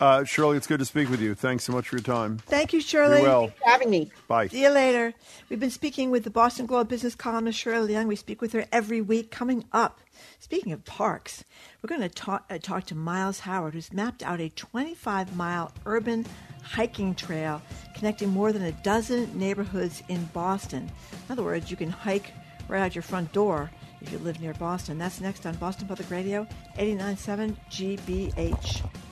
Uh, Shirley, it's good to speak with you. Thanks so much for your time. Thank you, Shirley. well. for having me. Bye. See you later. We've been speaking with the Boston Globe business columnist Shirley Leung. We speak with her every week. Coming up, speaking of parks, we're going to talk, uh, talk to Miles Howard, who's mapped out a 25 mile urban hiking trail connecting more than a dozen neighborhoods in Boston. In other words, you can hike right out your front door if you live near Boston. That's next on Boston Public Radio, 89.7 GBH.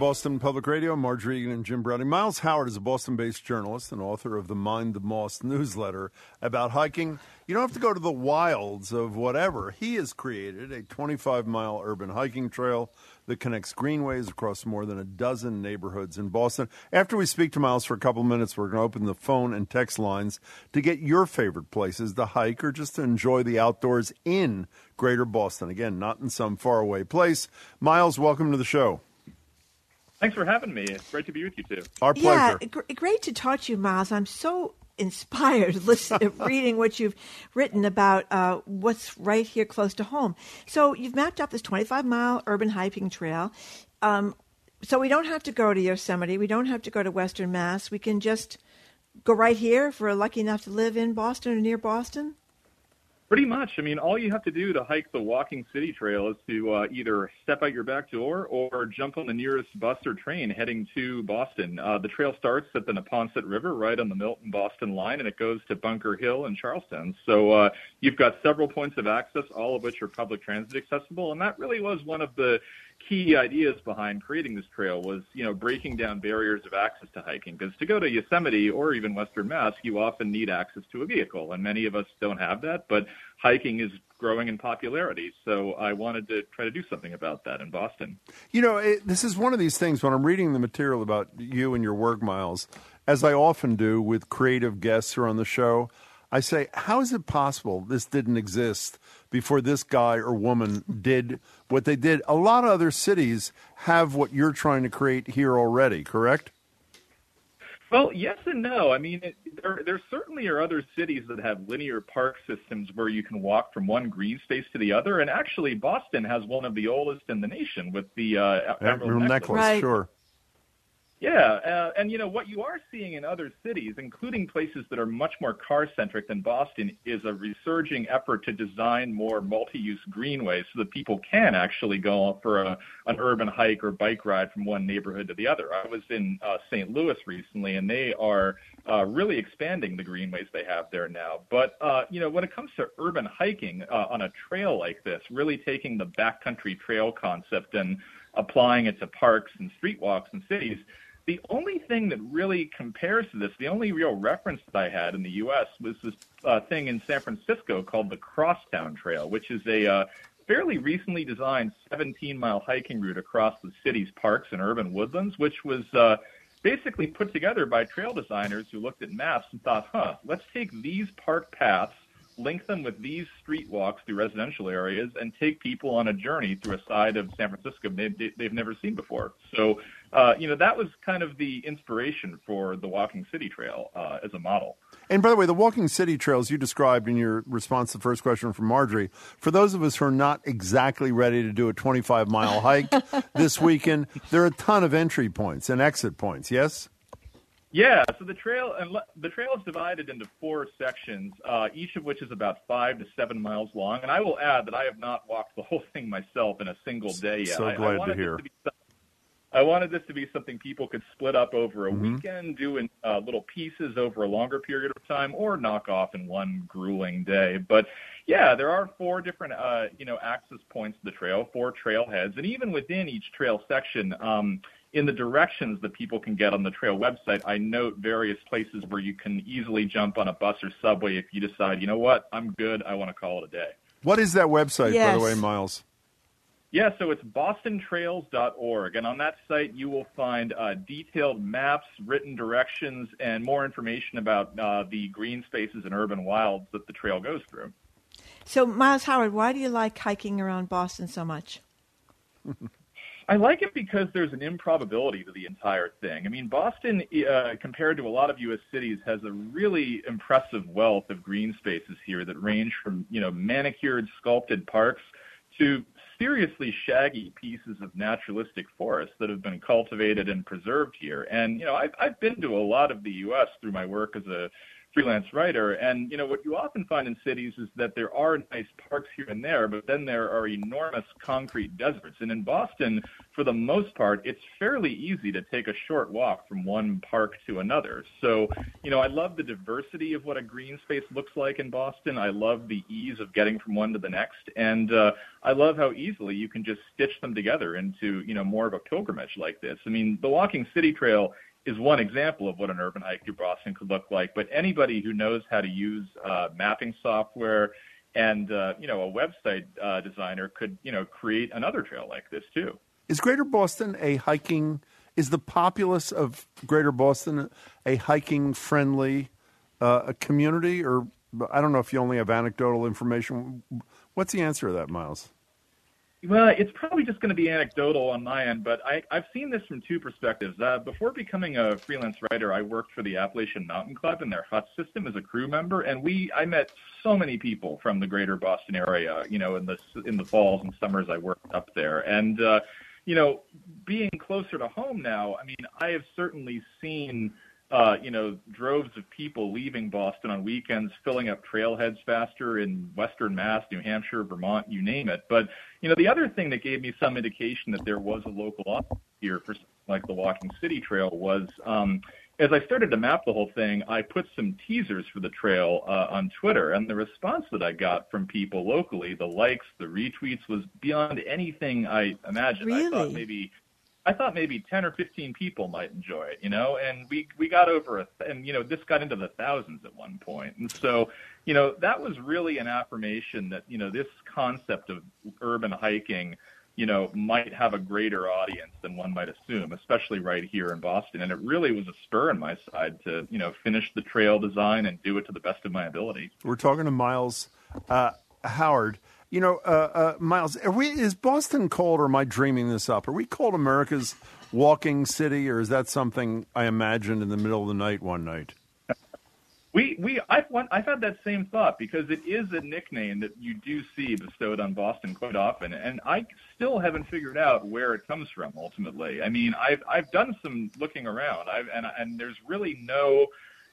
Boston Public Radio. Margery Eagan and Jim Braude. Miles Howard is a Boston based journalist and author of the Mind the Moss newsletter about hiking. You don't have to go to the wilds of whatever. He has created a 25 mile urban hiking trail that connects greenways across more than a dozen neighborhoods in Boston. After we speak to Miles for a couple minutes, we're going to open the phone and text lines to get your favorite places to hike or just to enjoy the outdoors in greater Boston. Again, not in some faraway place. Miles, welcome to the show. Thanks for having me. It's great to be with you too. Our pleasure. Yeah, great to talk to you, Miles. I'm so inspired listening, reading what you've written about uh, what's right here close to home. So you've mapped out this 25 mile urban hiking trail. Um, so we don't have to go to Yosemite. We don't have to go to Western Mass. We can just go right here if we're lucky enough to live in Boston or near Boston. Pretty much. I mean, all you have to do to hike the Walking City Trail is to uh, either step out your back door or jump on the nearest bus or train heading to Boston. Uh, the trail starts at the Neponset River, right on the Milton Boston line, and it goes to Bunker Hill and Charlestown. So uh, you've got several points of access, all of which are public transit accessible, and that really was one of the key ideas behind creating this trail was, you know, breaking down barriers of access to hiking. Because to go to Yosemite or even Western Mass, you often need access to a vehicle, and many of us don't have that. But hiking is growing in popularity, so I wanted to try to do something about that in Boston. You know, it, this is one of these things when I'm reading the material about you and your work, Miles, as I often do with creative guests who are on the show. I say, how is it possible this didn't exist before this guy or woman did what they did? A lot of other cities have what you're trying to create here already, correct? Well, yes and no. I mean, it, there, there certainly are other cities that have linear park systems where you can walk from one green space to the other. And actually, Boston has one of the oldest in the nation with the uh, Emerald, Emerald necklace. necklace. Right. Sure. Yeah, uh, and you know what you are seeing in other cities, including places that are much more car-centric than Boston, is a resurging effort to design more multi-use greenways so that people can actually go for a, an urban hike or bike ride from one neighborhood to the other. I was in uh, St. Louis recently, and they are uh, really expanding the greenways they have there now. But uh, you know, when it comes to urban hiking uh, on a trail like this, really taking the backcountry trail concept and applying it to parks and street walks and cities the only thing that really compares to this, the only real reference that I had in the U.S. was this uh, thing in San Francisco called the Crosstown Trail, which is a uh, fairly recently designed 17 mile hiking route across the city's parks and urban woodlands, which was uh, basically put together by trail designers who looked at maps and thought, huh, let's take these park paths link them with these street walks through residential areas and take people on a journey through a side of San Francisco they've, they've never seen before. So, uh, you know, that was kind of the inspiration for the Walking City Trail uh, as a model. And by the way, the Walking City Trails you described in your response to the first question from Margery, for those of us who are not exactly ready to do a 25 mile hike this weekend, there are a ton of entry points and exit points, yes? Yeah, so the trail and the trail is divided into four sections, uh, each of which is about five to seven miles long. And I will add that I have not walked the whole thing myself in a single day yet. So glad I to hear. To I wanted this to be something people could split up over a Mhm. weekend, do in uh, little pieces over a longer period of time, or knock off in one grueling day. But yeah, there are four different, uh, you know, access points to the trail, four trailheads, and even within each trail section, um, in the directions that people can get on the trail website, I note various places where you can easily jump on a bus or subway if you decide, you know what, I'm good, I want to call it a day. What is that website, by the way, Miles? Yeah, so it's bostontrails.org, and on that site you will find uh, detailed maps, written directions, and more information about uh, the green spaces and urban wilds that the trail goes through. So, Miles Howard, why do you like hiking around Boston so much? I like it because there's an improbability to the entire thing. I mean, Boston, uh, compared to a lot of U.S. cities, has a really impressive wealth of green spaces here that range from, you know, manicured, sculpted parks to seriously shaggy pieces of naturalistic forest that have been cultivated and preserved here. And, you know, I've, I've been to a lot of the U.S. through my work as a freelance writer. And, you know, what you often find in cities is that there are nice parks here and there, but then there are enormous concrete deserts. And in Boston, for the most part, it's fairly easy to take a short walk from one park to another. So, you know, I love the diversity of what a green space looks like in Boston. I love the ease of getting from one to the next. And uh, I love how easily you can just stitch them together into, you know, more of a pilgrimage like this. I mean, the Walking City Trail is one example of what an urban hike through Boston could look like. But anybody who knows how to use uh, mapping software and uh, you know a website uh, designer could you know create another trail like this too. Is Greater Boston a hiking? Is the populace of Greater Boston a hiking friendly uh, community? Or I don't know if you only have anecdotal information. What's the answer to that, Miles? Well, it's probably just going to be anecdotal on my end, but I, I've seen this from two perspectives. Uh, before becoming a freelance writer, I worked for the Appalachian Mountain Club and their hut system as a crew member, and we I met so many people from the greater Boston area. You know, in the in the falls and summers, I worked up there, and uh, you know, being closer to home now, I mean, I have certainly seen uh, you know, droves of people leaving Boston on weekends, filling up trailheads faster in Western Mass, New Hampshire, Vermont, you name it. But, you know, the other thing that gave me some indication that there was a local audience here for like the Walking City Trail was um, as I started to map the whole thing, I put some teasers for the trail uh, on Twitter, and the response that I got from people locally, the likes, the retweets, was beyond anything I imagined. Really? I thought maybe I thought maybe 10 or 15 people might enjoy it, you know, and we, we got over a, and, you know, this got into the thousands at one point. And so, you know, that was really an affirmation that, you know, this concept of urban hiking, you know, might have a greater audience than one might assume, especially right here in Boston. And it really was a spur on my side to, you know, finish the trail design and do it to the best of my ability. We're talking to Miles uh, Howard. You know, uh, uh, Miles, we, is Boston cold, or am I dreaming this up? Are we called America's walking city, or is that something I imagined in the middle of the night one night? We we I've I've had that same thought because it is a nickname that you do see bestowed on Boston quite often, and I still haven't figured out where it comes from. Ultimately, I mean, I've I've done some looking around, I've and and there's really no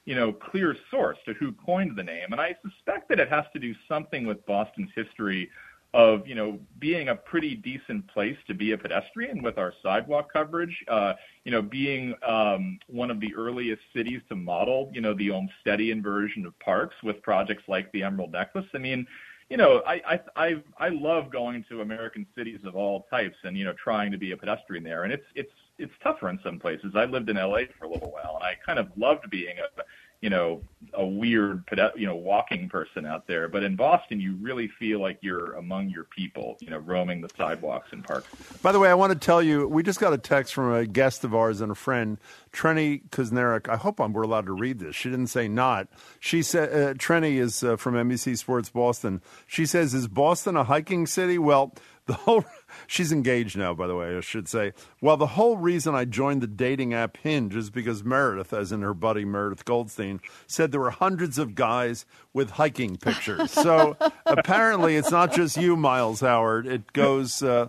you know, clear source to who coined the name. And I suspect that it has to do something with Boston's history of, you know, being a pretty decent place to be a pedestrian with our sidewalk coverage, uh, you know, being um, one of the earliest cities to model, you know, the Olmstedian version of parks with projects like the Emerald Necklace. I mean, you know, I, I I I love going to American cities of all types and you know trying to be a pedestrian there, and it's it's it's tougher in some places. I lived in LA for a little while, and I kind of loved being a you know a weird you know walking person out there but in boston you really feel like you're among your people you know roaming the sidewalks and parks by the way i want to tell you we just got a text from a guest of ours and a friend Trenni Kusnierek. I hope I'm, we're allowed to read this. She didn't say not. She said uh, Trenni is uh, from NBC Sports Boston. She says, "Is Boston a hiking city?" Well, the whole she's engaged now, by the way, I should say. Well, the whole reason I joined the dating app Hinge is because Meredith, as in her buddy Meredith Goldstein, said there were hundreds of guys with hiking pictures. so apparently, it's not just you, Miles Howard. It goes uh,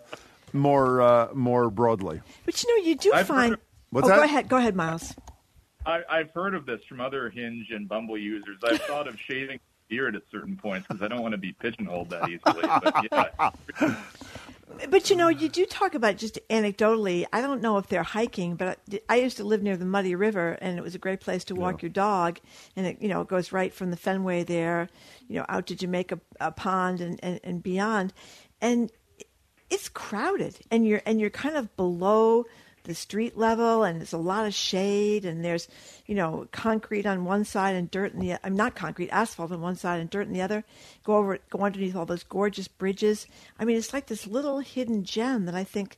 more uh, more broadly. But you know, you do I've find. heard- What's oh, that? go ahead. Go ahead, Miles. I, I've heard of this from other Hinge and Bumble users. I've thought of shaving beard at certain points because I don't want to be pigeonholed that easily. But yeah, But you know, you do talk about just anecdotally. I don't know if they're hiking, but I, I used to live near the Muddy River, and it was a great place to walk your dog. And it, you know, it goes right from the Fenway there, you know, out to Jamaica uh, Pond and, and, and beyond. And it's crowded, and you're and you're kind of below the street level, and there's a lot of shade, and there's you know concrete on one side and dirt in the I'm not concrete asphalt on one side and dirt in the other. Go over go underneath all those gorgeous bridges. I mean, it's like this little hidden gem that I think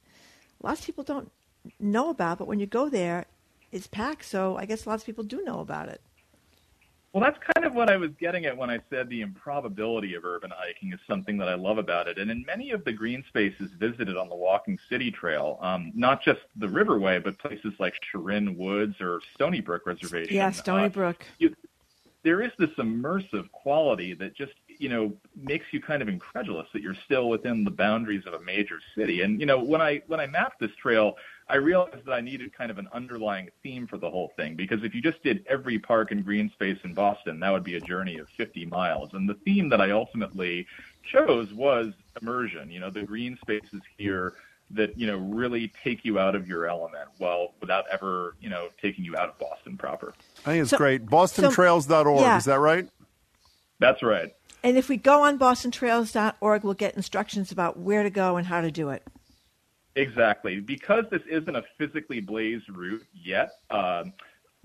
lots of people don't know about, but when you go there, it's packed. So I guess lots of people do know about it. Well, that's kind of what I was getting at when I said the improbability of urban hiking is something that I love about it. And in many of the green spaces visited on the Walking City Trail, um, not just the Riverway, but places like Sherrin Woods or Stony Brook Reservation. Yeah, Stony uh, Brook. you, there is this immersive quality that just you know makes you kind of incredulous that you're still within the boundaries of a major city. And you know when I when I mapped this trail, I realized that I needed kind of an underlying theme for the whole thing because if you just did every park and green space in Boston, that would be a journey of 50 miles. And the theme that I ultimately chose was immersion. You know, the green spaces here that you know really take you out of your element, while without ever you know taking you out of Boston proper. I think it's So- great. BostonTrails.org. yeah. Is that right? That's right. And if we go on bostontrails.org, we'll get instructions about where to go and how to do it. Exactly. Because this isn't a physically blazed route yet, um,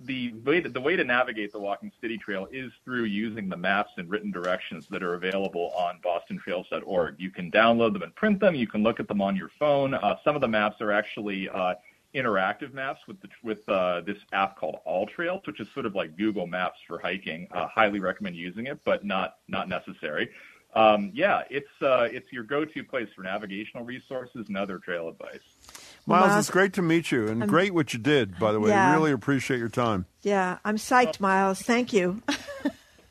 the way to, the way to navigate the Walking City Trail is through using the maps and written directions that are available on BostonTrails.org. You can download them and print them. You can look at them on your phone. Uh, some of the maps are actually uh, interactive maps with the, with uh, this app called All Trails, which is sort of like Google Maps for hiking. Uh, highly recommend using it, but not not necessary. Um, yeah, it's uh, it's your go-to place for navigational resources and other trail advice. Miles, Miles, it's great to meet you, and I'm- great what you did. By the way, Yeah. really appreciate your time. Yeah, I'm psyched, Miles. Thank you.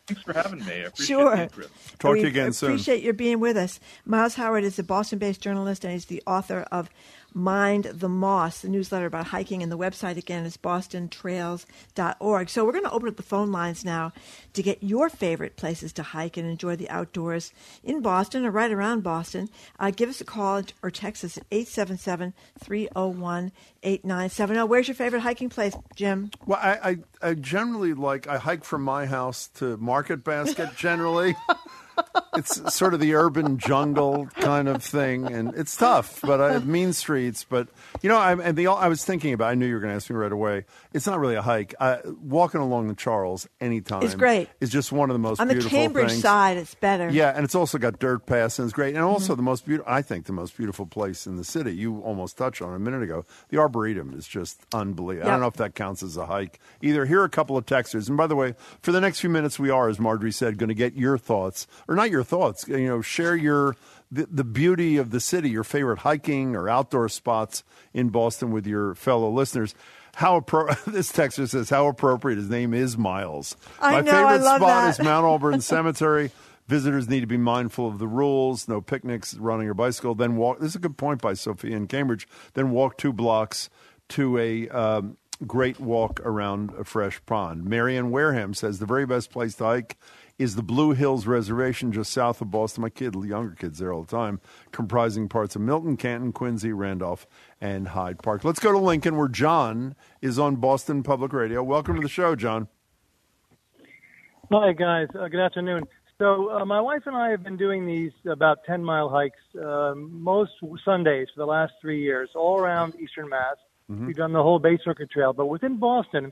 Thanks for having me. I appreciate Sure. the interest. Talk to you again soon. Appreciate your being with us. Miles Howard is a Boston-based journalist, and he's the author of Mind the Moss, the newsletter about hiking. And the website again is bostontrails.org. So we're going to open up the phone lines now to get your favorite places to hike and enjoy the outdoors in Boston or right around Boston. Uh, give us a call or text us at 877-301-8970. Where's your favorite hiking place, Jim? Well, I, I, I generally like I hike from my house to Market Basket. Generally, it's sort of the urban jungle kind of thing, and it's tough. But I have mean streets. But you know, I, and the I was thinking about. I knew you were going to ask me right away. It's not really a hike. Uh, walking along the Charles anytime It's great. Is just one of the most beautiful. On the Cambridge things. side, it's better. Yeah, and it's also got dirt paths, and it's great. And also Mhm. the most beautiful, I think, the most beautiful place in the city. You almost touched on it a minute ago. The Arboretum is just unbelievable. I don't know if that counts as a hike either. Here are a couple of texters, and by the way, for the next few minutes, we are, as Margery said, going to get your thoughts, or not your thoughts. You know, share your the, the beauty of the city, your favorite hiking or outdoor spots in Boston with your fellow listeners. How appro- this texter says how appropriate. His name is Miles. I My know, favorite spot that. is Mount Auburn Cemetery. Visitors need to be mindful of the rules. No picnics, running or bicycle. Then walk. This is a good point by Sophia in Cambridge. Then walk two blocks to a um, great walk around a fresh pond. Marianne Wareham says the very best place to hike is the Blue Hills Reservation just south of Boston. My kid, younger kids there all the time, comprising parts of Milton, Canton, Quincy, Randolph, and Hyde Park. Let's go to Lincoln, where John is on Boston Public Radio. Welcome to the show, John. Hi, guys. Uh, good afternoon. So, uh, my wife and I have been doing these about 10 mile hikes uh, most Sundays for the last three years, all around Eastern Mass. Mhm. We've done the whole Bay Circuit Trail. But within Boston,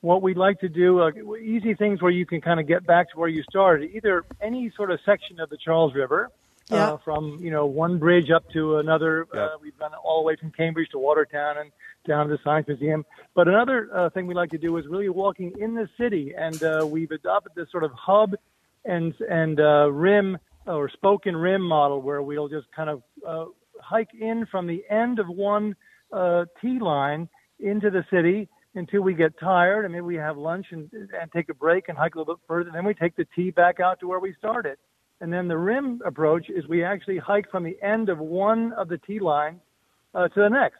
what we'd like to do, uh, easy things where you can kind of get back to where you started, either any sort of section of the Charles River. Yeah. Uh, from you know one bridge up to another, uh, we've done it all the way from Cambridge to Watertown and down to the Science Museum. But another uh, thing we like to do is really walking in the city, and uh, we've adopted this sort of hub and and uh, rim or spoken rim model where we'll just kind of uh, hike in from the end of one uh, T line into the city until we get tired, and maybe we have lunch and, and take a break and hike a little bit further. Then we take the T back out to where we started. And then the rim approach is we actually hike from the end of one of the T lines uh, to the next.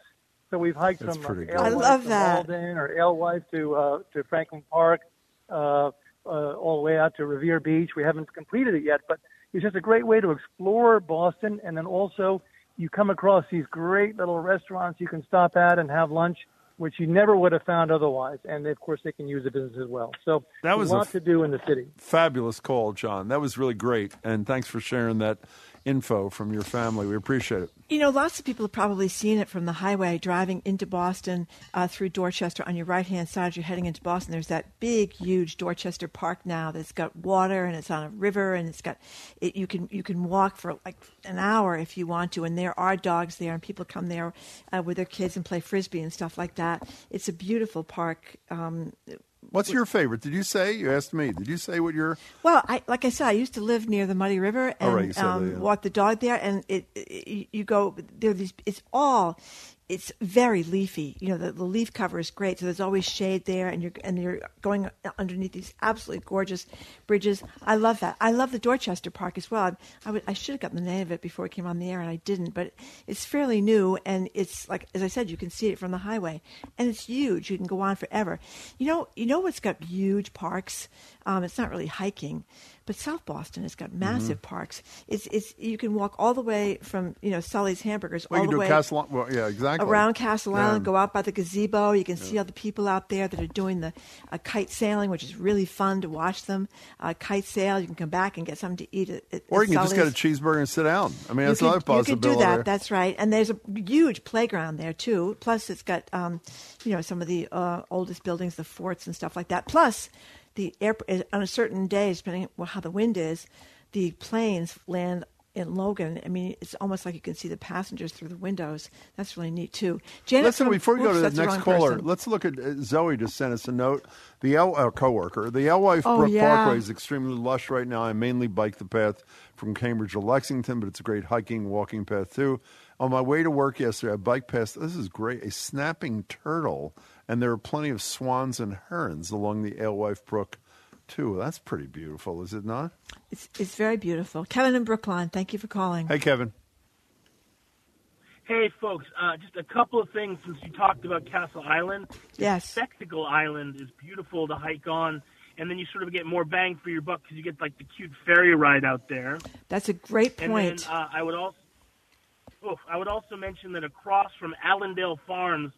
So we've hiked That's from pretty uh. I love to that. Malden or Alewife to uh, to Franklin Park, uh, uh, all the way out to Revere Beach. We haven't completed it yet, but it's just a great way to explore Boston. And then also you come across these great little restaurants you can stop at and have lunch, which you never would have found otherwise. And of course, they can use the business as well. So That was a a lot f- to do in the city. Fabulous call, John. That was really great. And thanks for sharing that info from your family. We appreciate it. You know, lots of people have probably seen it from the highway driving into Boston uh, through Dorchester. On your right hand side, as you're heading into Boston, there's that big, huge Dorchester Park now that's got water and it's on a river and it's got it. You can you can walk for like an hour if you want to, and there are dogs there, and people come there uh, with their kids and play frisbee and stuff like that. It's a beautiful park. Um, What's your favorite? Did you say? You asked me. Did you say what your. Well, I, like I said, I used to live near the Muddy River Oh, and right, said that, um, yeah. walk the dog there, and it, it you go there. These it's all it's very leafy. You know, the, the leaf cover is great, so there's always shade there, and you're and you're going underneath these absolutely gorgeous bridges. I love that. I love the Dorchester Park as well. I, I, would, I should have gotten the name of it before it came on the air, and I didn't. But it's fairly new, and it's like as I said, you can see it from the highway, and it's huge. You can go on forever. You know, you know what's got huge parks. Um, it's not really hiking, but South Boston has got massive Mm-hmm. parks. It's it's you can walk all the way from you know Sully's Hamburgers Well, all you the can way Castle. Well, yeah, exactly. around Castle Yeah. Island, go out by the gazebo. You can see all the people out there that are doing the uh, kite sailing, which is really fun to watch them. Uh, kite sail. You can come back and get something to eat at, at Or you can just get a cheeseburger and sit down. I mean, You that's could- another You possibility. could do that. That's right. And there's a huge playground there too. Plus, it's got um, you know some of the uh, oldest buildings, the forts and stuff like that. Plus, the air on a certain day, depending on how the wind is, the planes land in Logan. I mean, it's almost like you can see the passengers through the windows. That's really neat too. Janet, Listen, from- before we go to the next wrong caller, person. let's look at uh, Zoe. Just sent us a note. The L uh, coworker, the Alewife Oh, Brook yeah. Parkway is extremely lush right now. I mainly bike the path from Cambridge to Lexington, but it's a great hiking, walking path too. On my way to work yesterday, I biked past. This is great. A snapping turtle, and there are plenty of swans and herons along the Alewife Brook too. That's pretty beautiful, is it not? It's, it's very beautiful. Kevin in Brookline, thank you for calling. Hey, Kevin. Hey, folks, uh, just a couple of things since you talked about Castle Island. Yes. Spectacle Island is beautiful to hike on, and then you sort of get more bang for your buck because you get like the cute ferry ride out there. That's a great point. And then uh, I would also, oh, I would also mention that across from Allendale Farms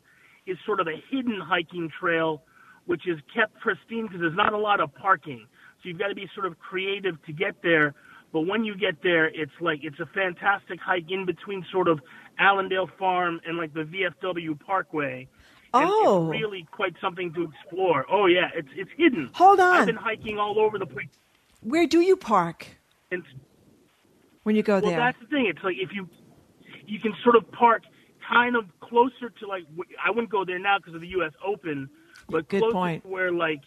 is sort of a hidden hiking trail, which is kept pristine because there's not a lot of parking. So you've got to be sort of creative to get there. But when you get there, it's like it's a fantastic hike in between sort of Allendale Farm and like the VFW Parkway. And Oh. it's really quite something to explore. Oh yeah, it's it's hidden. Hold on. I've been hiking all over the place. Where do you park And when you go well, there? that's the thing. It's like if you you can sort of park kind of closer to like I wouldn't go there now because of the U.S. Open, but Good closer point. to where like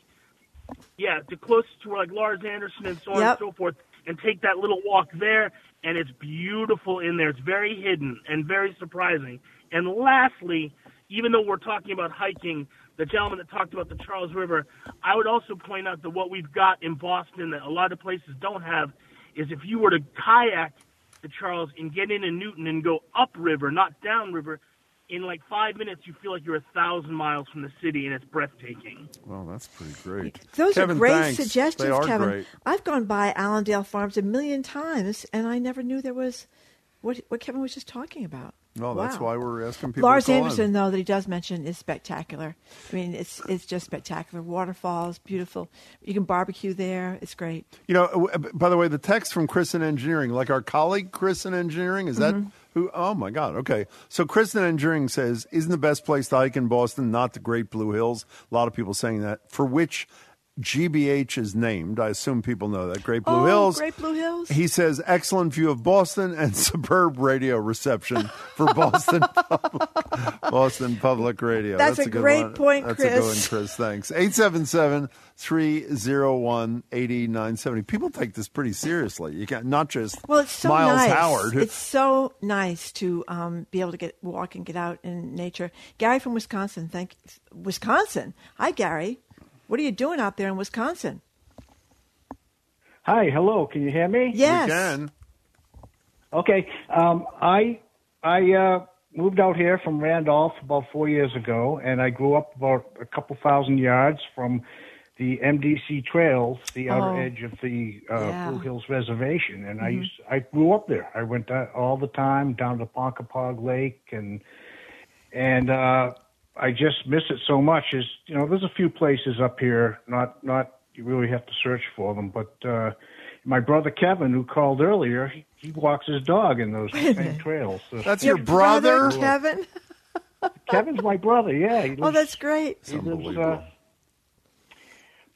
yeah, to close to where like Larz Anderson and so on Yep. and so forth, and take that little walk there, and it's beautiful in there. It's very hidden and very surprising. And lastly, even though we're talking about hiking, the gentleman that talked about the Charles River, I would also point out that what we've got in Boston that a lot of places don't have is if you were to kayak the Charles and get into Newton and go upriver, not downriver, in like five minutes you feel like you're a thousand miles from the city and it's breathtaking. Well, that's pretty great. Those Kevin, are great thanks. suggestions, They are Kevin. great. I've gone by Allendale Farms a million times, and I never knew there was what what Kevin was just talking about. No, that's Wow. why we're asking people. Larz call in. Anderson, though, that he does mention is spectacular. I mean, it's it's just spectacular. Waterfalls, beautiful. You can barbecue there. It's great. You know, uh, by the way, the text from Chris in Engineering, like our colleague Chris in Engineering, is that Mhm. who? Oh my God. Okay. So Chris in Engineering says, isn't the best place to hike in Boston not the Great Blue Hills? A lot of people saying that, for which GBH is named. I assume people know that. Great Blue oh, Hills. Great Blue Hills. He says, excellent view of Boston and superb radio reception for Boston Public, Boston Public Radio. That's a good great one. point, That's a good one, Chris. Chris. Thanks. 877 301 8970. People take this pretty seriously. You can not just Well, it's so Miles nice. Howard. who- It's so nice to um, be able to get walk and get out in nature. Gary from Wisconsin, thank Wisconsin. Hi, Gary. What are you doing out there in Wisconsin? Hi, hello. Can you hear me? Yes. We can. Okay. Um, I I uh, moved out here from Randolph about four years ago, and I grew up about a couple thousand yards from the MDC trails, the outer Oh. edge of the uh, Yeah. Blue Hills Reservation, and I Mhm. used I grew up there. I went uh, all the time down to Ponkapoag Lake, and and uh, I just miss it so much. Is you know, there's a few places up here, not not you really have to search for them, but. uh my brother Kevin, who called earlier, he, he walks his dog in those Wait same trails. So- That's your brother? Kevin? Kevin's my brother. Yeah. He Oh, that's great. he lives, uh, Do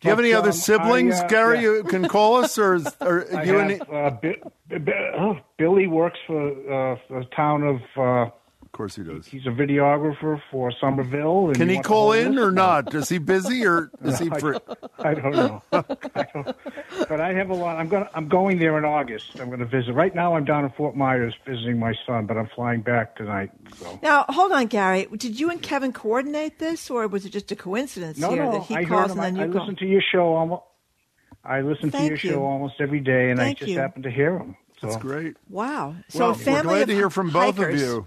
you have any other um, siblings, I, uh, Gary, yeah. you can call us? Or, is, or I you have, and uh, Bi- Bi- Bi- oh, Billy works for uh, the town of. Of course he does. He's a videographer for Somerville. And Can he wants call in or not? Is he busy or is he I- free? I don't know. I don't, but I have a lot. I'm going. I'm going there in August. I'm going to visit. Right now, I'm down in Fort Myers visiting my son, but I'm flying back tonight. So. Now, hold on, Gary. Did you and Kevin coordinate this, or was it just a coincidence No, here no. that he I calls heard and then I, you I call? listen to your show almost. I listen to your you. show almost every day, and Thank I just you. happen to hear him. So. That's great. Wow. So well, a family we're glad of to hear from both hikers. of you.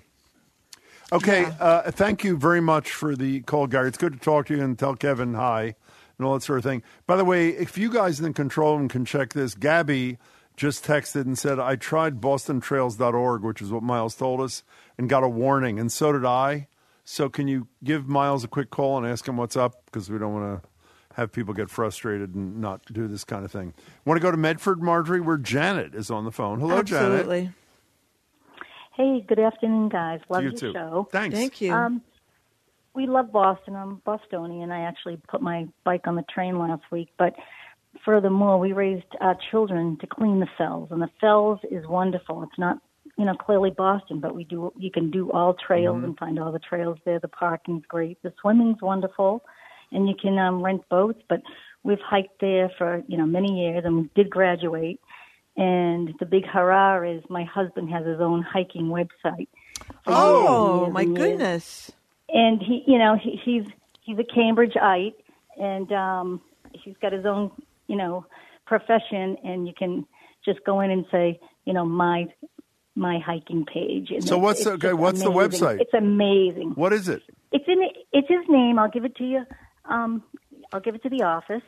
Okay, uh, thank you very much for the call, Gary. It's good to talk to you and tell Kevin hi and all that sort of thing. By the way, if you guys in control room can check this, Gabby just texted and said, I tried bostontrails.org, which is what Miles told us, and got a warning, and so did I. So can you give Miles a quick call and ask him what's up? Because we don't want to have people get frustrated and not do this kind of thing. Want to go to Medford, Margery, where Janet is on the phone. Hello, Janet. Absolutely. Hey, good afternoon, guys. Love you your too. show. Thanks. Thank you. Um, we love Boston. I'm Bostonian. I actually put my bike on the train last week, but furthermore, we raised our children to clean the fells, and the fells is wonderful. It's not, you know, clearly Boston, but we do. You can do all trails Mhm. and find all the trails there. The parking's great. The swimming's wonderful, and you can um, rent boats. But we've hiked there for you know many years, and we did graduate. And the big hurrah is my husband has his own hiking website. Oh, my goodness. and he you know he, he's he's a cambridgeite and um he's got his own you know profession and you can just go in and say you know my my hiking page and So what's the- okay, just what's the website? it's amazing What is it? it's in it's his name i'll give it to you um i'll give it to the office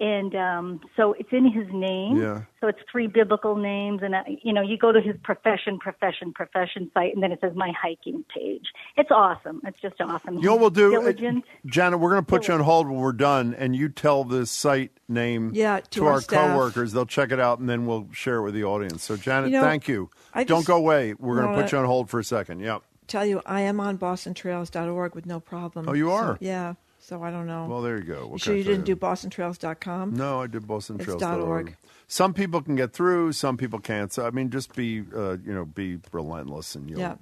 and um so it's in his name Yeah. so it's three biblical names and uh, you know you go to his profession profession profession site and then it says my hiking page it's awesome it's just awesome You know what we'll do, uh, Diligent. Janet? We're going to put you on hold when we're done, and you tell the site name Yeah, to to our our staff. coworkers. They'll check it out, and then we'll share it with the audience. So, Janet, You know, thank you. I Don't just go away. We're going to put you on hold for a second. Yep. Tell you, I am on bostontrails.org with no problem. Oh, you So, are? yeah. So I don't know. Well, there you go. You sure you didn't do bostontrails.com? No, I did BostonTrails.org. It's dot .org. Some people can get through, some people can't. So I mean, just be uh, you know be relentless, and you'll Yeah.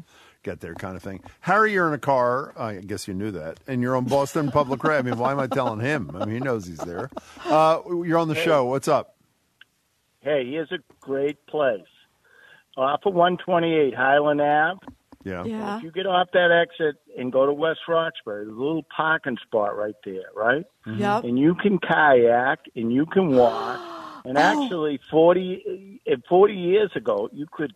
get there, kind of thing. Harry, you're in a car. I guess you knew that, and you're on Boston Public Radio. I mean, why am I telling him? I mean, he knows he's there. Uh, you're on the Hey. show. What's up? Hey, here's a great place. Off of 128 Highland Ave. Yeah. If you get off that exit and go to West Roxbury, there's a little parking spot right there, right? Mhm. Yep. And you can kayak and you can walk. And Oh. actually, 40, eh, 40 years ago, you could,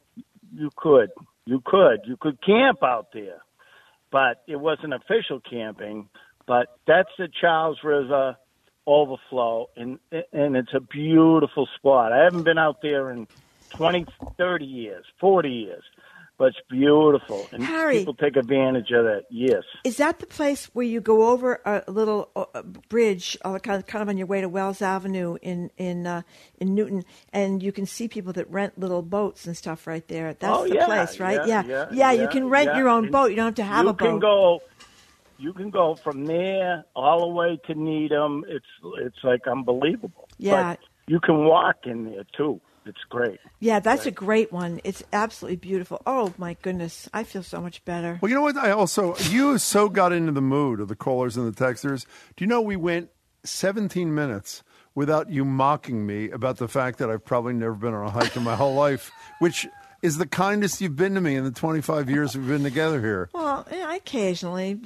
you could, you could, you could camp out there, but it wasn't official camping. But that's the Charles River overflow, and and it's a beautiful spot. I haven't been out there in 20, 30 years, 40 years, but it's beautiful, and Harry. people take advantage of that. Yes. Is that the place where you go over a little uh, bridge, uh, kind of, kind of on your way to Wells Avenue in in uh, in Newton, and you can see people that rent little boats and stuff right there? That's oh, the yeah, place, right? Yeah, Yeah, yeah, You can rent yeah. your own And boat. You don't have to have a boat. You can go. You can go from there all the way to Needham. It's it's like unbelievable. Yeah. But you can walk in there too. It's great. Yeah, that's a great one. It's absolutely beautiful. Oh my goodness, I feel so much better. Well, you know what? I also you so got into the mood of the callers and the texters. Do you know we went 17 minutes without you mocking me about the fact that I've probably never been on a hike in my whole life, which is the kindest you've been to me in the 25 years we've been together here. Well, I occasionally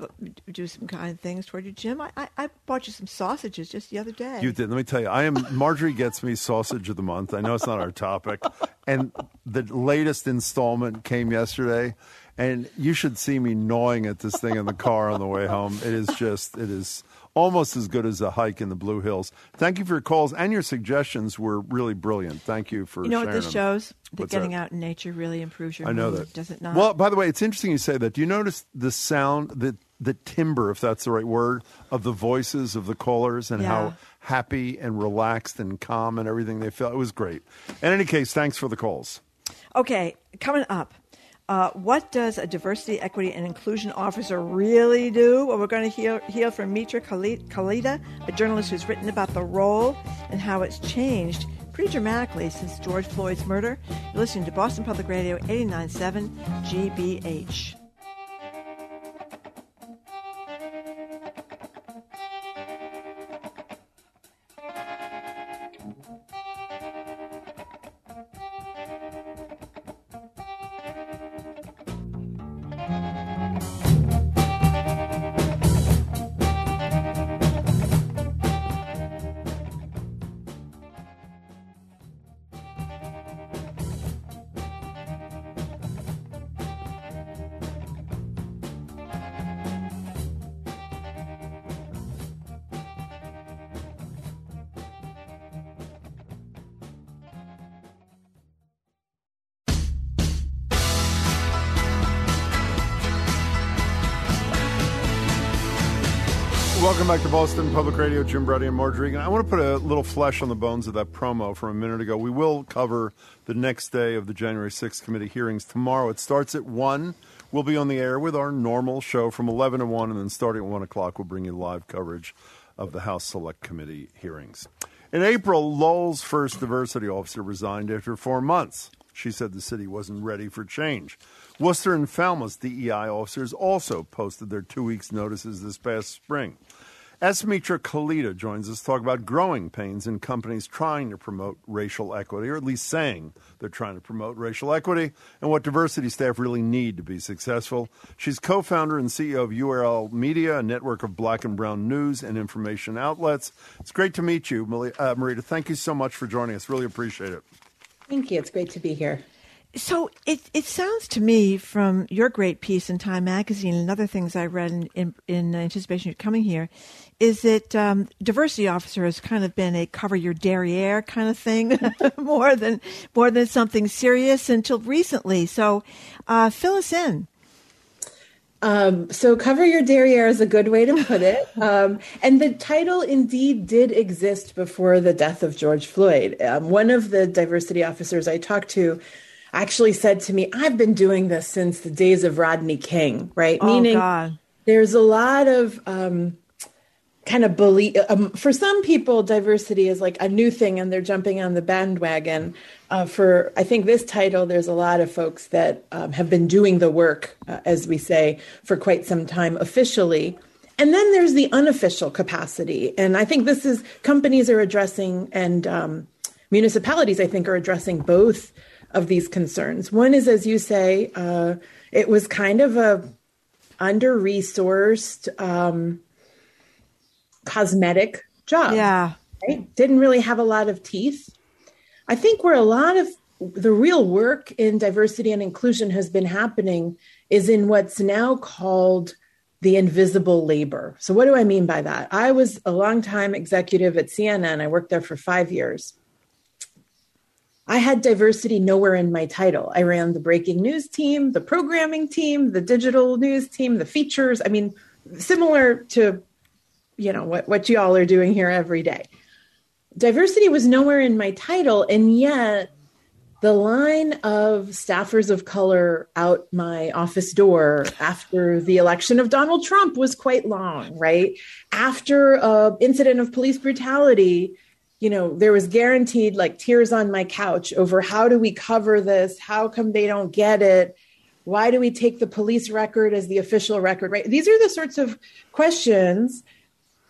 do some kind things toward you, Jim. I, I, I bought you some sausages just the other day. You did. Let me tell you, I am. Margery gets me sausage of the month. I know it's not our topic, and the latest installment came yesterday, and you should see me gnawing at this thing in the car on the way home. It is just, it is almost as good as a hike in the Blue Hills. Thank you for your calls and your suggestions were really brilliant. Thank you for you know what this them. shows? That What's getting that? out in nature really improves your I know mood, that. does it not? Well, by the way, it's interesting you say that. Do you notice the sound, the the timbre, if that's the right word, of the voices of the callers and Yeah. how happy and relaxed and calm and everything they felt? It was great. In any case, thanks for the calls. Okay, coming up. Uh, what does a diversity, equity, and inclusion officer really do? Well, we're going to hear, hear from Mitra Kali- Kalita, a journalist who's written about the role and how it's changed pretty dramatically since George Floyd's murder. You're listening to Boston Public Radio 89.7 GBH. Welcome back to Boston Public Radio. Jim Braude and Margery. And I want to put a little flesh on the bones of that promo from a minute ago. We will cover the next day of the January 6th committee hearings tomorrow. It starts at 1. We'll be on the air with our normal show from 11 to 1, and then starting at 1 o'clock, we'll bring you live coverage of the House Select Committee hearings. In April, Lowell's first diversity officer resigned after four months. She said the city wasn't ready for change. Worcester and Falmouth DEI officers also posted their two weeks' notices this past spring. S. Mitra Kalita joins us to talk about growing pains in companies trying to promote racial equity, or at least saying they're trying to promote racial equity, and what diversity staff really need to be successful. She's co founder and CEO of URL Media, a network of black and brown news and information outlets. It's great to meet you, uh, Marita. Thank you so much for joining us. Really appreciate it. Thank you. It's great to be here. So it it sounds to me from your great piece in Time Magazine and other things I read in in, in anticipation of coming here, is that um, diversity officer has kind of been a cover your derriere kind of thing more than more than something serious until recently. So uh, fill us in. Um, so cover your derriere is a good way to put it. Um, and the title indeed did exist before the death of George Floyd. Um, one of the diversity officers I talked to actually said to me, I've been doing this since the days of Rodney King, right? Oh, Meaning God. there's a lot of um, kind of belief. Um, for some people, diversity is like a new thing and they're jumping on the bandwagon. Uh, for, I think, this title, there's a lot of folks that um, have been doing the work, uh, as we say, for quite some time officially. And then there's the unofficial capacity. And I think this is companies are addressing and um, municipalities, I think, are addressing both of these concerns. One is, as you say, uh, it was kind of a under resourced um, cosmetic job. Yeah. Right? Didn't really have a lot of teeth. I think where a lot of the real work in diversity and inclusion has been happening is in what's now called the invisible labor. So, what do I mean by that? I was a long time executive at CNN. I worked there for five years. I had diversity nowhere in my title. I ran the breaking news team, the programming team, the digital news team, the features. I mean, similar to you know what what you all are doing here every day. Diversity was nowhere in my title, and yet the line of staffers of color out my office door after the election of Donald Trump was quite long, right? After a incident of police brutality, you know, there was guaranteed like tears on my couch over how do we cover this? How come they don't get it? Why do we take the police record as the official record? Right? These are the sorts of questions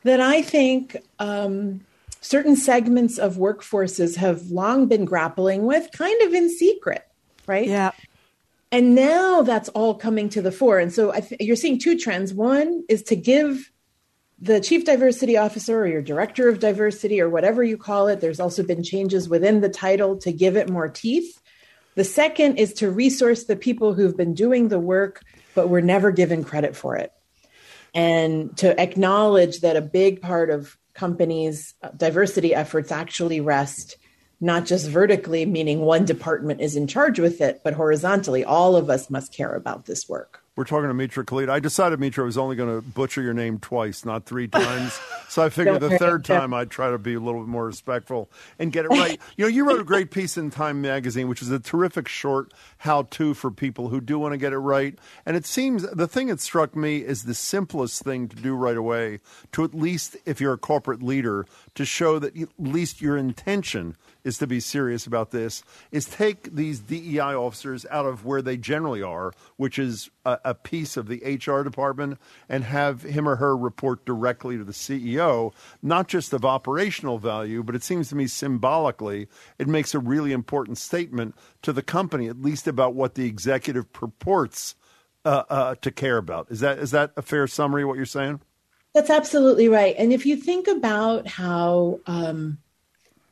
that I think um, certain segments of workforces have long been grappling with, kind of in secret, right? Yeah. And now that's all coming to the fore. And so th- you're seeing two trends. One is to give the chief diversity officer or your director of diversity or whatever you call it, there's also been changes within the title to give it more teeth. The second is to resource the people who've been doing the work, but were never given credit for it. And to acknowledge that a big part of companies' diversity efforts actually rest not just vertically, meaning one department is in charge with it, but horizontally, all of us must care about this work. We're talking to Mitra Khalid. I decided Mitra was only going to butcher your name twice, not three times. so I figured the third time I'd try to be a little bit more respectful and get it right. you know, you wrote a great piece in Time Magazine, which is a terrific short how to for people who do want to get it right. And it seems the thing that struck me is the simplest thing to do right away to at least, if you're a corporate leader, to show that at least your intention is to be serious about this is take these DEI officers out of where they generally are, which is a, a, piece of the HR department, and have him or her report directly to the CEO, not just of operational value, but it seems to me symbolically it makes a really important statement to the company, at least about what the executive purports uh, uh, to care about. Is that is that a fair summary of what you're saying? That's absolutely right. And if you think about how um,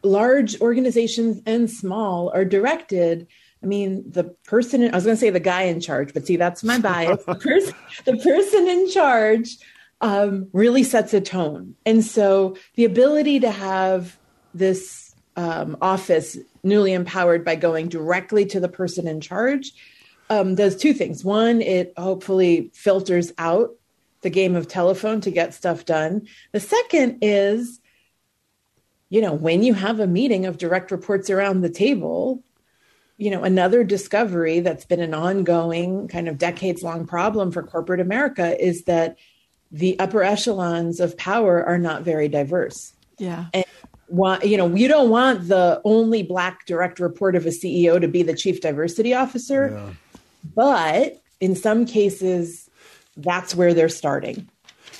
large organizations and small are directed I mean, the person, I was going to say the guy in charge, but see, that's my bias. the, person, the person in charge um, really sets a tone. And so the ability to have this um, office newly empowered by going directly to the person in charge um, does two things. One, it hopefully filters out the game of telephone to get stuff done. The second is you know, when you have a meeting of direct reports around the table, you know, another discovery that's been an ongoing kind of decades long problem for corporate America is that the upper echelons of power are not very diverse. Yeah. And want you know you don't want the only black direct report of a ceo to be the chief diversity officer Yeah. but in some cases that's where they're starting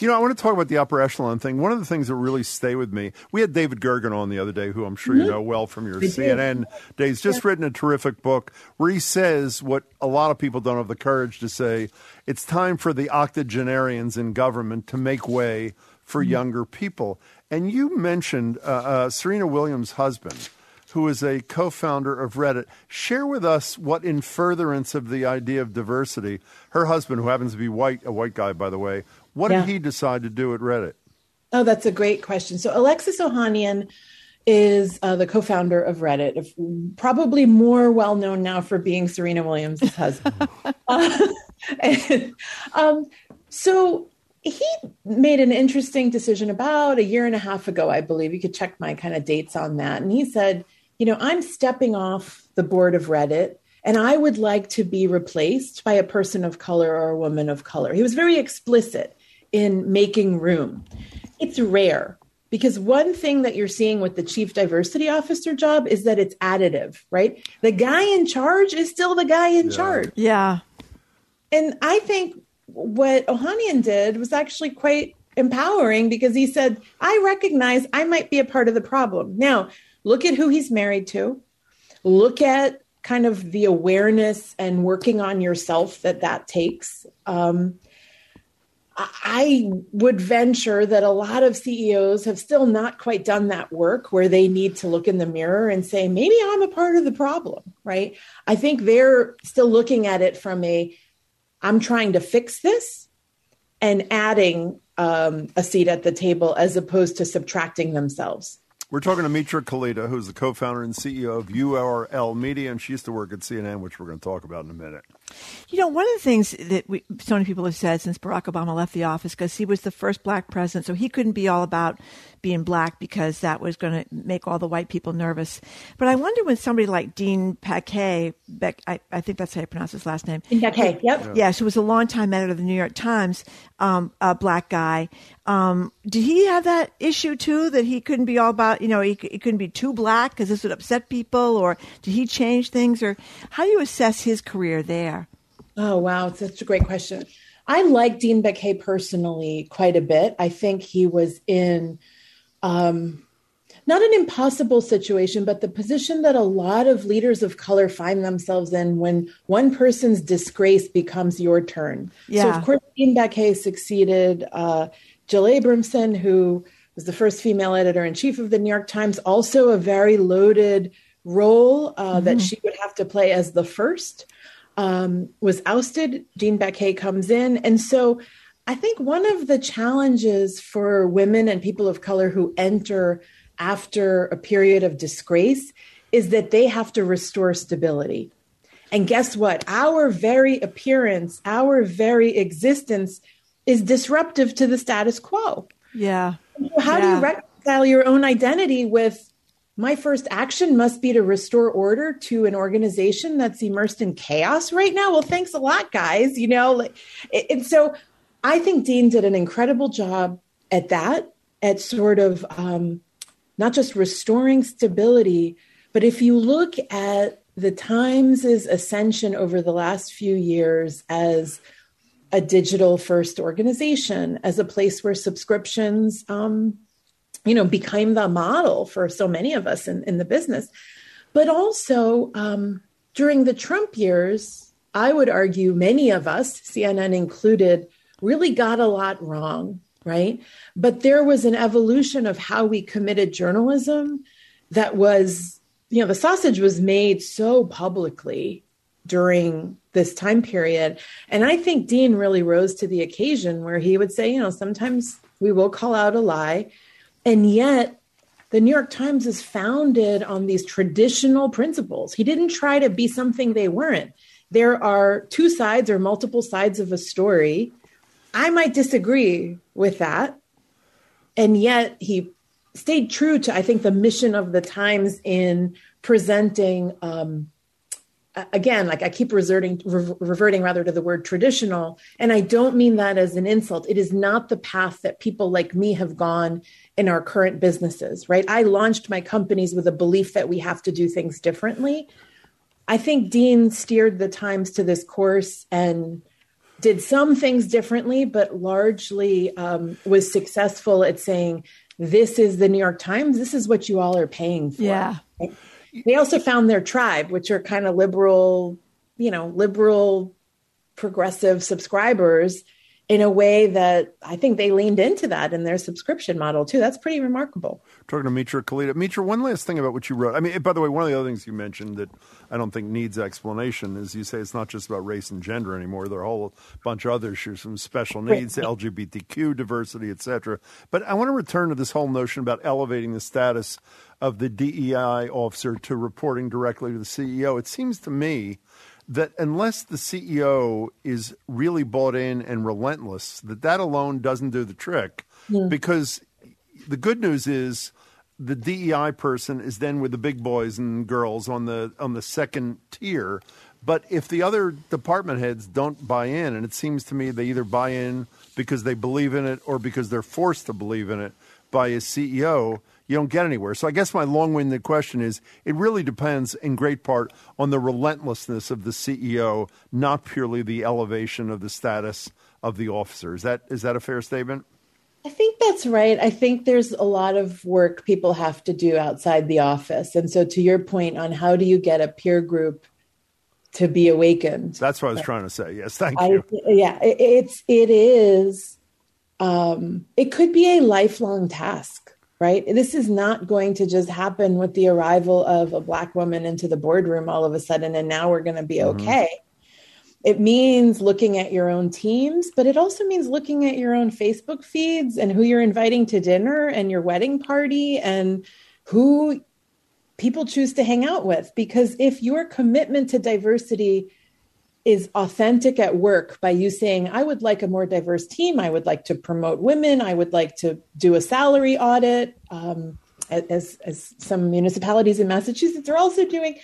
You know, I want to talk about the upper echelon thing. One of the things that really stay with me, we had David Gergen on the other day, who I'm sure you Mhm. know well from your I. CNN days. Just written a terrific book where he says what a lot of people don't have the courage to say. It's time for the octogenarians in government to make way for younger people. And you mentioned uh, uh, Serena Williams' husband who is a co-founder of Reddit. Share with us what, in furtherance of the idea of diversity, her husband, who happens to be white, a white guy by the way, what Yeah. did he decide to do at Reddit? Oh, that's a great question. So Alexis Ohanian is uh, the co-founder of Reddit, probably more well known now for being Serena Williams' husband. Uh, and, um, so he made an interesting decision about a year and a half ago, I believe. You could check my kind of dates on that. And he said, you know, I'm stepping off the board of Reddit. And I would like to be replaced by a person of color or a woman of color. He was very explicit in making room. It's rare because one thing that you're seeing with the chief diversity officer job is that it's additive, right? The guy in charge is still the guy in charge. Yeah. And I think what Ohanian did was actually quite empowering because he said, I recognize I might be a part of the problem. Now, look at who he's married to. Look at kind of the awareness and working on yourself that that takes. Um, I- I would venture that a lot of CEOs have still not quite done that work where they need to look in the mirror and say, maybe I'm a part of the problem, right? I think they're still looking at it from a, I'm trying to fix this and adding um, a seat at the table as opposed to subtracting themselves. We're talking to Mitra Kalita, who's the co-founder and CEO of URL Media, and she used to work at CNN, which we're going to talk about in a minute. You know, one of the things that we, so many people have said since Barack Obama left the office, because he was the first black president, so he couldn't be all about being black because that was going to make all the white people nervous. But I wonder when somebody like Dean Paquet, Beck, I, I think that's how you pronounce his last name. Dean Baquet, yep. Yes, who was a longtime editor of the New York Times, um, a black guy. Um, did he have that issue too, that he couldn't be all about, you know, he, he couldn't be too black because this would upset people, or did he change things, or how do you assess his career there? Oh, wow. It's such a great question. I like Dean Baquet personally quite a bit. I think he was in um, not an impossible situation, but the position that a lot of leaders of color find themselves in when one person's disgrace becomes your turn. So, Yeah. of course, Dean Baquet succeeded uh, Jill Abramson, who was the first female editor in chief of the New York Times, also a very loaded role uh, that she would have to play as the first um, was ousted. Dean Baquet comes in. And so I think one of the challenges for women and people of color who enter after a period of disgrace is that they have to restore stability. And guess what? Our very appearance, our very existence is disruptive to the status quo. Yeah. So how do you reconcile your own identity with my first action must be to restore order to an organization that's immersed in chaos right now? Well, thanks a lot, guys. You know, like, and so I think Dean did an incredible job at that, at sort of um, not just restoring stability, but if you look at the Times' ascension over the last few years as a digital first organization, as a place where subscriptions, um, you know, became the model for so many of us in, in the business. But also um, during the Trump years, I would argue many of us, CNN included, really got a lot wrong, right? But there was an evolution of how we committed journalism that was, you know, the sausage was made so publicly during this time period. And I think Dean really rose to the occasion where he would say, you know, sometimes we will call out a lie. And yet, the New York Times is founded on these traditional principles. He didn't try to be something they weren't. There are two sides or multiple sides of a story. I might disagree with that. And yet, he stayed true to, I think, the mission of the Times in presenting um, again, like I keep reverting, re- reverting rather to the word traditional, and I don't mean that as an insult. It is not the path that people like me have gone in our current businesses, right? I launched my companies with a belief that we have to do things differently. I think Dean steered the Times to this course and did some things differently, but largely um, was successful at saying, This is the New York Times. This is what you all are paying for. Yeah. They also found their tribe, which are kind of liberal, you know, liberal, progressive subscribers in a way that I think they leaned into that in their subscription model too. That's pretty remarkable. Talking to Mitra Kalita. Mitra, one last thing about what you wrote. I mean, by the way, one of the other things you mentioned that I don't think needs explanation is you say it's not just about race and gender anymore. There are a whole bunch of other issues, from special needs to LGBTQ diversity, etc. But I want to return to this whole notion about elevating the status of the DEI officer to reporting directly to the CEO. It seems to me that unless the CEO is really bought in and relentless, that that alone doesn't do the trick. Yeah. Because the good news is the DEI person is then with the big boys and girls on the on the second tier. But if the other department heads don't buy in, and it seems to me they either buy in because they believe in it or because they're forced to believe in it by a CEO, you don't get anywhere. So I guess my long-winded question is: it really depends, in great part, on the relentlessness of the CEO, not purely the elevation of the status of the officer. Is that is that a fair statement? I think that's right. I think there's a lot of work people have to do outside the office. And so, to your point on how do you get a peer group to be awakened? That's what I was trying to say. Yes, thank I, you. yeah, it, it's it is. Um, it could be a lifelong task, right? This is not going to just happen with the arrival of a black woman into the boardroom all of a sudden, and now we're going to be Mm-hmm. okay. It means looking at your own teams, but it also means looking at your own Facebook feeds and who you're inviting to dinner and your wedding party and who people choose to hang out with. Because if your commitment to diversity is authentic at work by you saying, I would like a more diverse team, I would like to promote women, I would like to do a salary audit, um, as, as some municipalities in Massachusetts are also doing.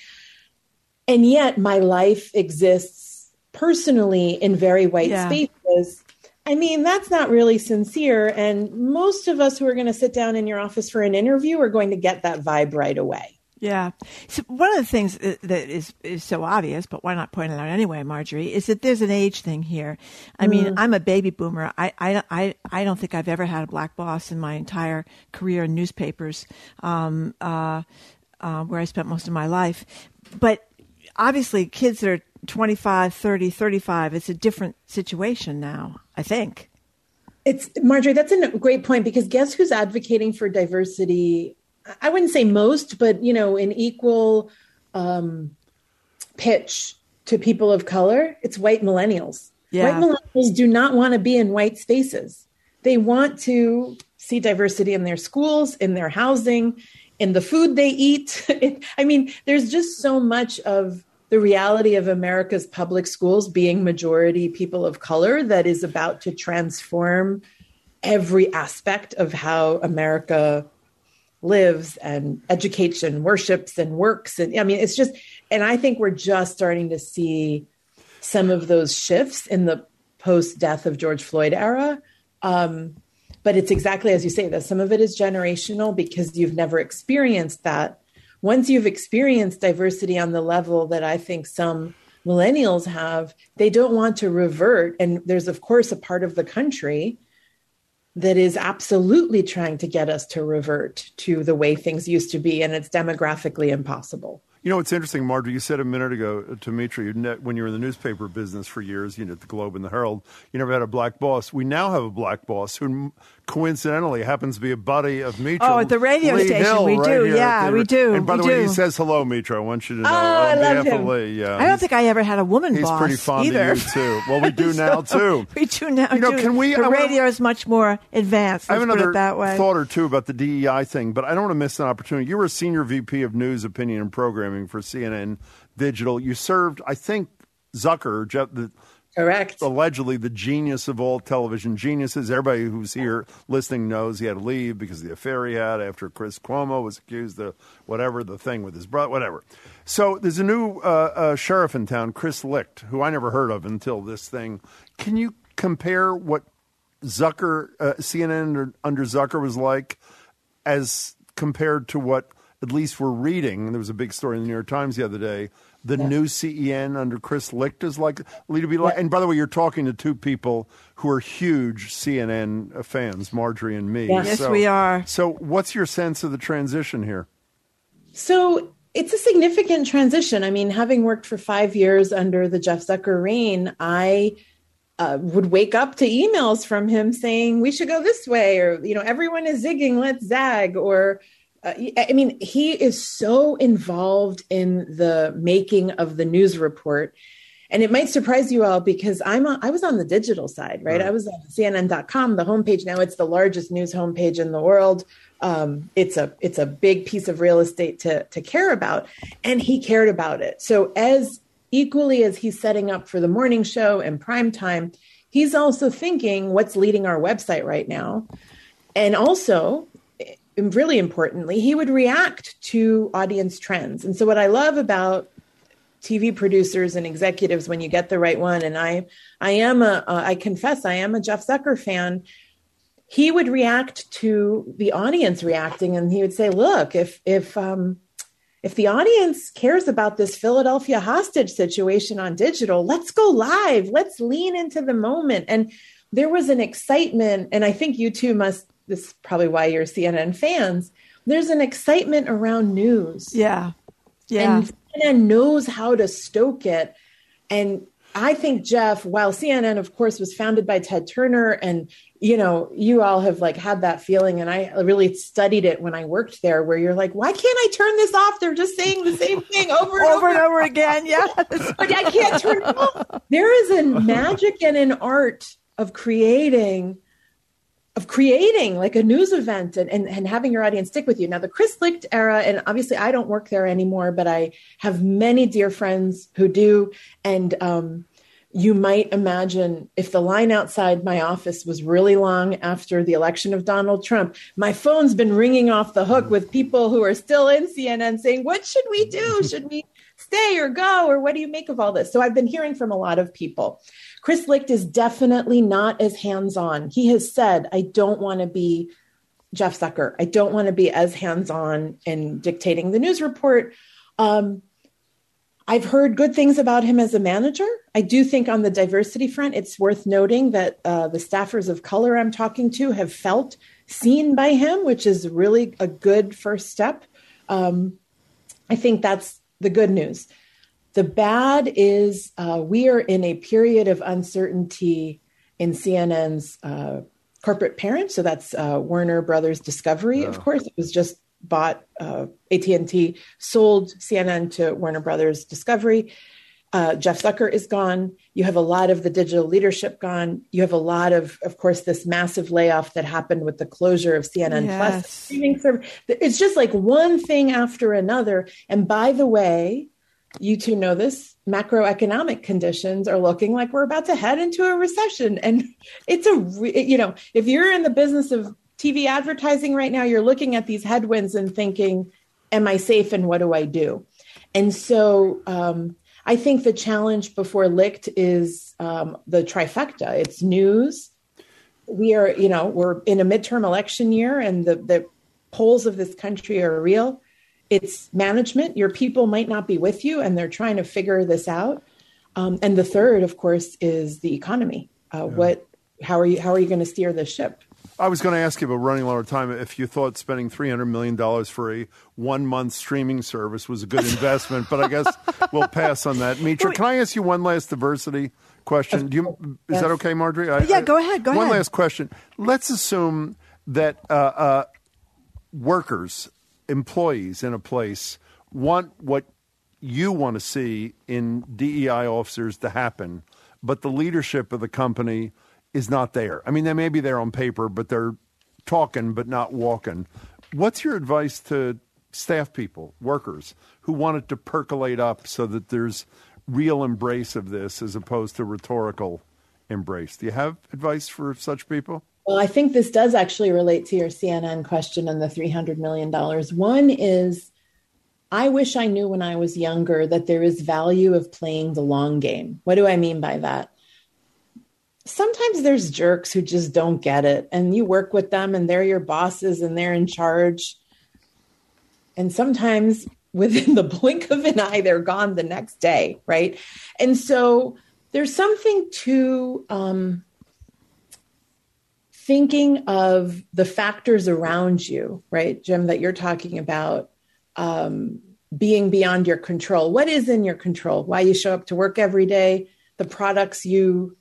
And yet my life exists personally in very white Yeah. spaces. I mean, that's not really sincere. And most of us who are going to sit down in your office for an interview are going to get that vibe right away. Yeah. So one of the things that is is so obvious, but why not point it out anyway, Margery, is that there's an age thing here. I mean, Mm. I'm a baby boomer. I, I, I, I don't think I've ever had a black boss in my entire career in newspapers, um, uh, uh, where I spent most of my life. But obviously, kids that are 25, 30, 35, it's a different situation now, I think. It's Margery, that's a great point because guess who's advocating for diversity? I wouldn't say most, but you know, an equal um, pitch to people of color, it's white millennials. Yeah. White millennials do not want to be in white spaces. They want to see diversity in their schools, in their housing, in the food they eat. I mean, there's just so much of the reality of America's public schools being majority people of color that is about to transform every aspect of how America lives and educates and worships and works. And I mean, it's just, and I think we're just starting to see some of those shifts in the post death of George Floyd era. Um, but it's exactly as you say that some of it is generational because you've never experienced that. Once you've experienced diversity on the level that I think some millennials have, they don't want to revert. And there's, of course, a part of the country that is absolutely trying to get us to revert to the way things used to be, and it's demographically impossible. You know, it's interesting, Margery. You said a minute ago uh, to Mitra, ne- when you were in the newspaper business for years, you know, the Globe and the Herald, you never had a black boss. We now have a black boss who coincidentally happens to be a buddy of Mitra. Oh, at the radio Lee station, Hill, we right do. Yeah, we do. And by We the way, he says hello, Mitra. I want you to oh, know. Oh, I love him. Lee, yeah. I don't think I ever had a woman he's boss pretty fond either. of you, too. Well, we do now, too. we do now. You know, too. can we- The I wanna- radio is much more advanced. I have another it that way. thought or two about the DEI thing, but I don't want to miss an opportunity. You were a senior VP of news, opinion, and programming for CNN Digital. You served, I think, Zucker, Jeff, the Correct. Allegedly, the genius of all television geniuses. Everybody who's here listening knows he had to leave because of the affair he had after Chris Cuomo was accused of whatever, the thing with his brother, whatever. So there's a new uh, uh, sheriff in town, Chris Licht, who I never heard of until this thing. Can you compare what Zucker, uh, CNN under, under Zucker was like as compared to what at least we're reading? There was a big story in the New York Times the other day the yeah. new CNN under Chris Licht is like to be like. Yeah. And by the way, you're talking to two people who are huge CNN fans, Margery and me. Yeah. Yes, we are. So, what's your sense of the transition here? So. It's a significant transition. I mean, having worked for five years under the Jeff Zucker reign, I uh, would wake up to emails from him saying we should go this way or you know everyone is zigging let's zag or uh, I mean, he is so involved in the making of the news report. And it might surprise you all because I'm on, I was on the digital side, right? right? I was on CNN.com, the homepage. Now it's the largest news homepage in the world. Um, it's a it's a big piece of real estate to to care about, and he cared about it. So as equally as he's setting up for the morning show and prime time, he's also thinking what's leading our website right now, and also really importantly, he would react to audience trends. And so, what I love about TV producers and executives when you get the right one, and I, I am a, uh, I confess, I am a Jeff Zucker fan. He would react to the audience reacting, and he would say, "Look, if if um, if the audience cares about this Philadelphia hostage situation on digital, let's go live. Let's lean into the moment." And there was an excitement, and I think you two must this is probably why you're CNN fans. There's an excitement around news. Yeah. Yeah. And CNN knows how to stoke it. And I think Jeff, while CNN, of course, was founded by Ted Turner, and you know, you all have like had that feeling, and I really studied it when I worked there, where you're like, why can't I turn this off? They're just saying the same thing over and over, over and over again. Yes, but I can't turn it off. There is a magic and an art of creating of creating like a news event and, and, and having your audience stick with you. Now, the Chris Licht era, and obviously I don't work there anymore, but I have many dear friends who do. And um, you might imagine if the line outside my office was really long after the election of Donald Trump, my phone's been ringing off the hook with people who are still in CNN saying, What should we do? Should we stay or go? Or what do you make of all this? So I've been hearing from a lot of people. Chris Licht is definitely not as hands on. He has said, I don't want to be Jeff Zucker. I don't want to be as hands on in dictating the news report. Um, I've heard good things about him as a manager. I do think on the diversity front, it's worth noting that uh, the staffers of color I'm talking to have felt seen by him, which is really a good first step. Um, I think that's the good news. The bad is uh, we are in a period of uncertainty in CNN's uh, corporate parent. So that's uh, Warner Brothers Discovery. Of course, it was just bought. Uh, AT and T sold CNN to Warner Brothers Discovery. Uh, Jeff Zucker is gone. You have a lot of the digital leadership gone. You have a lot of, of course, this massive layoff that happened with the closure of CNN yes. Plus streaming service. It's just like one thing after another. And by the way, you two know this macroeconomic conditions are looking like we're about to head into a recession. And it's a re- you know if you're in the business of tv advertising right now you're looking at these headwinds and thinking am i safe and what do i do? And so um, i think the challenge before licht is um, the trifecta. It's news. We are you know we're in a midterm election year and the, the polls of this country are real it's management. Your people might not be with you, and they're trying to figure this out. Um, and the third, of course, is the economy. Uh, yeah. What? How are you? How are you going to steer the ship? I was going to ask you, but running low of time, if you thought spending three hundred million dollars for a one month streaming service was a good investment, but I guess we'll pass on that. Mitra, can I ask you one last diversity question? Do you, is yes. that okay, Margery? I, yeah, go ahead. Go one ahead. One last question. Let's assume that uh, uh, workers employees in a place want what you want to see in DEI officers to happen, but the leadership of the company is not there. I mean, they may be there on paper, but they're talking but not walking. What's your advice to staff people, workers who want it to percolate up so that there's real embrace of this as opposed to rhetorical embrace. Do you have advice for such people? Well, I think this does actually relate to your CNN question and the $300 million. One is I wish I knew when I was younger that there is value of playing the long game. What do I mean by that? Sometimes there's jerks who just don't get it, and you work with them, and they're your bosses and they're in charge. And sometimes within the blink of an eye, they're gone the next day, right? And so there's something to um, thinking of the factors around you, right, Jim, that you're talking about um, being beyond your control. What is in your control? Why you show up to work every day, the products you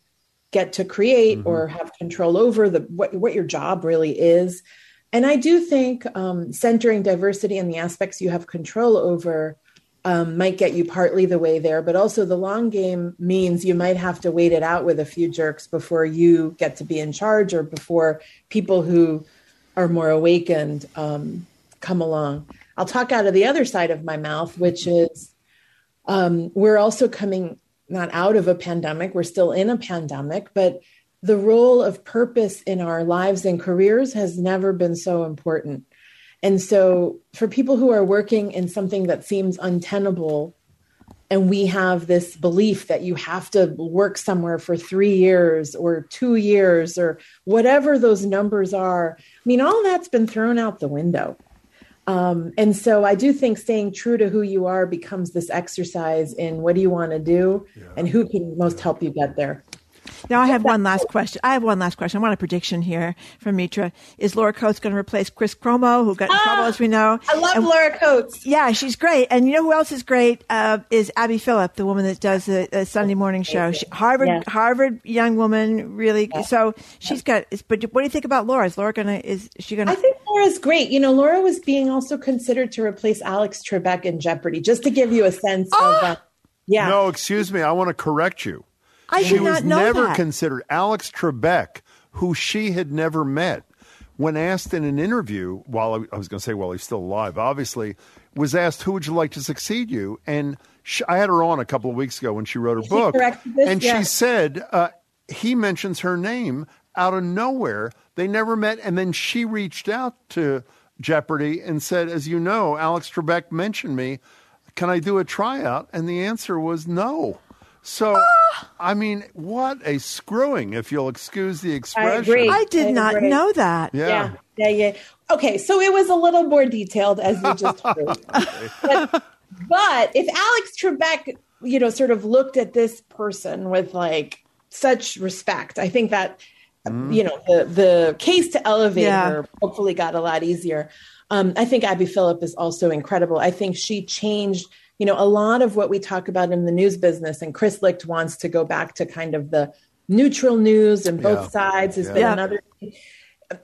get to create mm-hmm. or have control over, the what, what your job really is. And I do think um, centering diversity in the aspects you have control over um, might get you partly the way there, but also the long game means you might have to wait it out with a few jerks before you get to be in charge or before people who are more awakened um, come along. I'll talk out of the other side of my mouth, which is um, we're also coming not out of a pandemic, we're still in a pandemic, but the role of purpose in our lives and careers has never been so important. And so, for people who are working in something that seems untenable, and we have this belief that you have to work somewhere for three years or two years or whatever those numbers are, I mean, all that's been thrown out the window. Um, and so I do think staying true to who you are becomes this exercise in what do you want to do yeah. and who can most help you get there. Now I have one last question. I have one last question. I want a prediction here from Mitra. Is Laura Coates going to replace Chris Cuomo, who got in ah, trouble, as we know? I love and, Laura Coates. Yeah, she's great. And you know who else is great? Uh, is Abby Phillip, the woman that does the, the Sunday morning show. She, Harvard, yeah. Harvard young woman, really. Yeah. So she's got. But what do you think about Laura? Is Laura going to? Is she going to? I think Laura's great. You know, Laura was being also considered to replace Alex Trebek in Jeopardy, just to give you a sense oh! of. Uh, yeah. No, excuse me. I want to correct you. I she was never that. considered Alex Trebek, who she had never met. When asked in an interview, while I was going to say, while he's still alive, obviously, was asked, "Who would you like to succeed you?" And she, I had her on a couple of weeks ago when she wrote her she book, this, and yeah. she said uh, he mentions her name out of nowhere. They never met, and then she reached out to Jeopardy and said, "As you know, Alex Trebek mentioned me. Can I do a tryout?" And the answer was no. So, I mean, what a screwing, if you'll excuse the expression. I, agree. I did I not agree. know that. Yeah. yeah. Yeah, yeah. Okay, so it was a little more detailed, as you just heard. but, but if Alex Trebek, you know, sort of looked at this person with like such respect, I think that, mm. you know, the, the case to elevate yeah. her hopefully got a lot easier. Um, I think Abby Phillip is also incredible. I think she changed – you know, a lot of what we talk about in the news business, and Chris Licht wants to go back to kind of the neutral news and both yeah. sides has yeah. been another.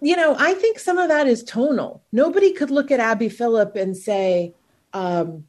You know, I think some of that is tonal. Nobody could look at Abby Phillip and say, um,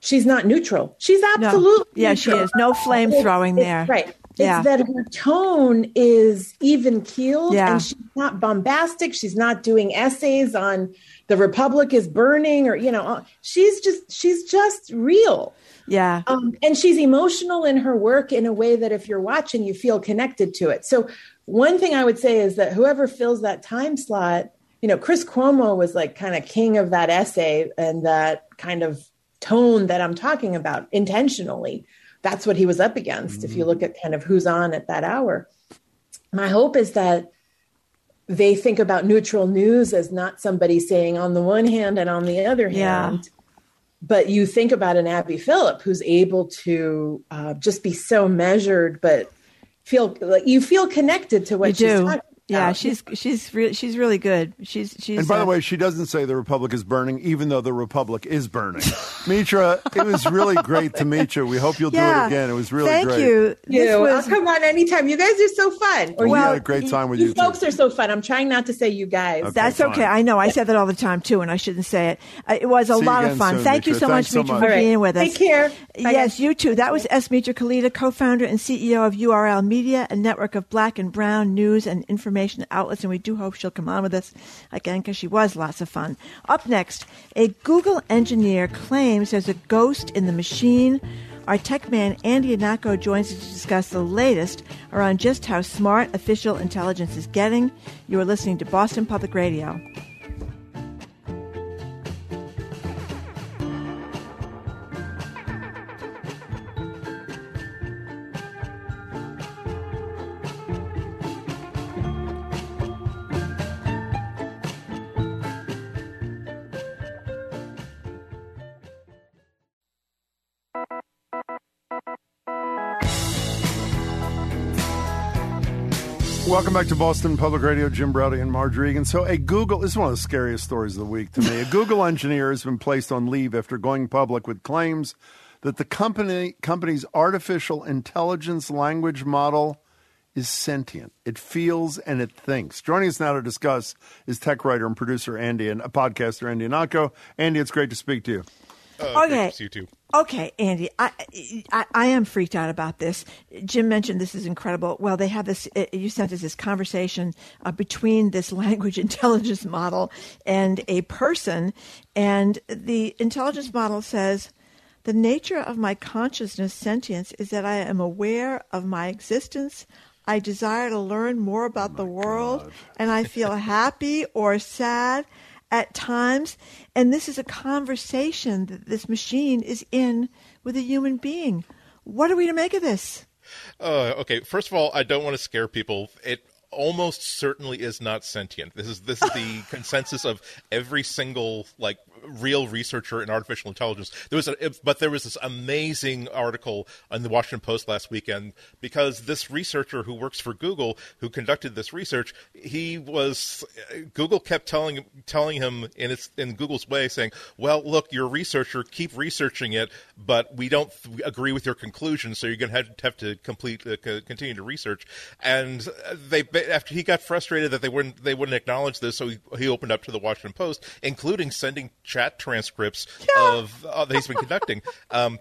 she's not neutral. She's absolutely no. yeah, neutral. she is. No flame throwing there. Right. Yeah. It's that her tone is even keeled yeah. and she's not bombastic. She's not doing essays on the republic is burning or you know uh, she's just she's just real yeah um, and she's emotional in her work in a way that if you're watching you feel connected to it so one thing i would say is that whoever fills that time slot you know chris cuomo was like kind of king of that essay and that kind of tone that i'm talking about intentionally that's what he was up against mm-hmm. if you mm-hmm. look at kind of who's on at that hour my hope is that they think about neutral news as not somebody saying on the one hand and on the other hand. Yeah. But you think about an Abby Phillip who's able to uh, just be so measured, but feel like you feel connected to what you she's do. talking yeah, she's she's re- she's really good. She's she's. And by uh, the way, she doesn't say the republic is burning, even though the republic is burning. Mitra, it was really great to meet you. We hope you'll yeah, do it again. It was really thank great. you. You, was... I'll come on anytime. You guys are so fun. Or well, we had a great time with you. You folks too. are so fun. I'm trying not to say you guys. Okay, That's fine. okay. I know. I said that all the time too, and I shouldn't say it. Uh, it was a See lot of fun. Soon, Thank Mitra. you so Thanks much, Mitra, so for much. being with us. Take care. Bye yes, guys. you too. That was S. Mitra Kalita, co-founder and CEO of URL Media, a network of black and brown news and information outlets, and we do hope she'll come on with us again because she was lots of fun. Up next, a Google engineer claims there's a ghost in the machine Our tech man, Andy Ihnatko, joins us to discuss the latest around just how smart artificial intelligence is getting. You are listening to Boston Public Radio. Back to Boston Public Radio. Jim Braude and Margery Eagan. So, a Google this is one of the scariest stories of the week to me. A Google engineer has been placed on leave after going public with claims that the company company's artificial intelligence language model is sentient. It feels and it thinks. Joining us now to discuss is tech writer and producer Andy and a podcaster Andy Ihnatko. Andy, it's great to speak to you. Uh, Okay. You too. Okay, Andy, I, I I am freaked out about this. Jim mentioned this is incredible. Well, they have this. You sent us this conversation uh, between this language intelligence model and a person, and the intelligence model says. The nature of my consciousness sentience is that I am aware of my existence. I desire to learn more about the world, and I feel happy or sad at times. And this is a conversation that this machine is in with a human being. What are we to make of this? Uh, okay, first of all, I don't want to scare people. It almost certainly is not sentient. This is this is the consensus of every single like real researcher in artificial intelligence. There was a, but there was this amazing article in the Washington Post last weekend because this researcher who works for Google, who conducted this research, he was Google kept telling telling him in its in Google's way, saying, "Well, look, you're a researcher, keep researching it, but we don't th- agree with your conclusion, so you're going to have, to complete uh, c- continue to research." And they after he got frustrated that they wouldn't they wouldn't acknowledge this, so he, he opened up to the Washington Post, including sending chat transcripts of uh, that he's been conducting. Um,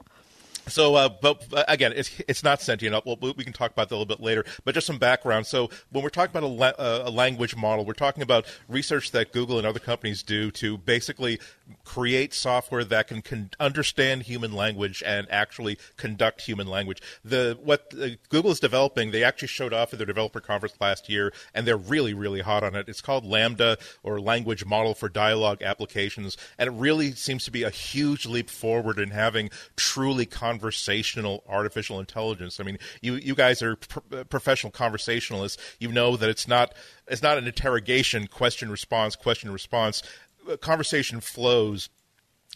so, uh, but uh, again, it's it's not sentient. Uh, We'll, we can talk about that a little bit later. But just some background. So, when we're talking about a, la- uh, a language model, we're talking about research that Google and other companies do to basically create software that can con- understand human language and actually conduct human language. The what uh, Google is developing, they actually showed off at their developer conference last year, and they're really, really hot on it. It's called LaMDA or Language Model for Dialogue Applications, and it really seems to be a huge leap forward in having truly conversational artificial intelligence. I mean, you you guys are pro- professional conversationalists. You know that it's not it's not an interrogation, question response, question response. Uh, Conversation flows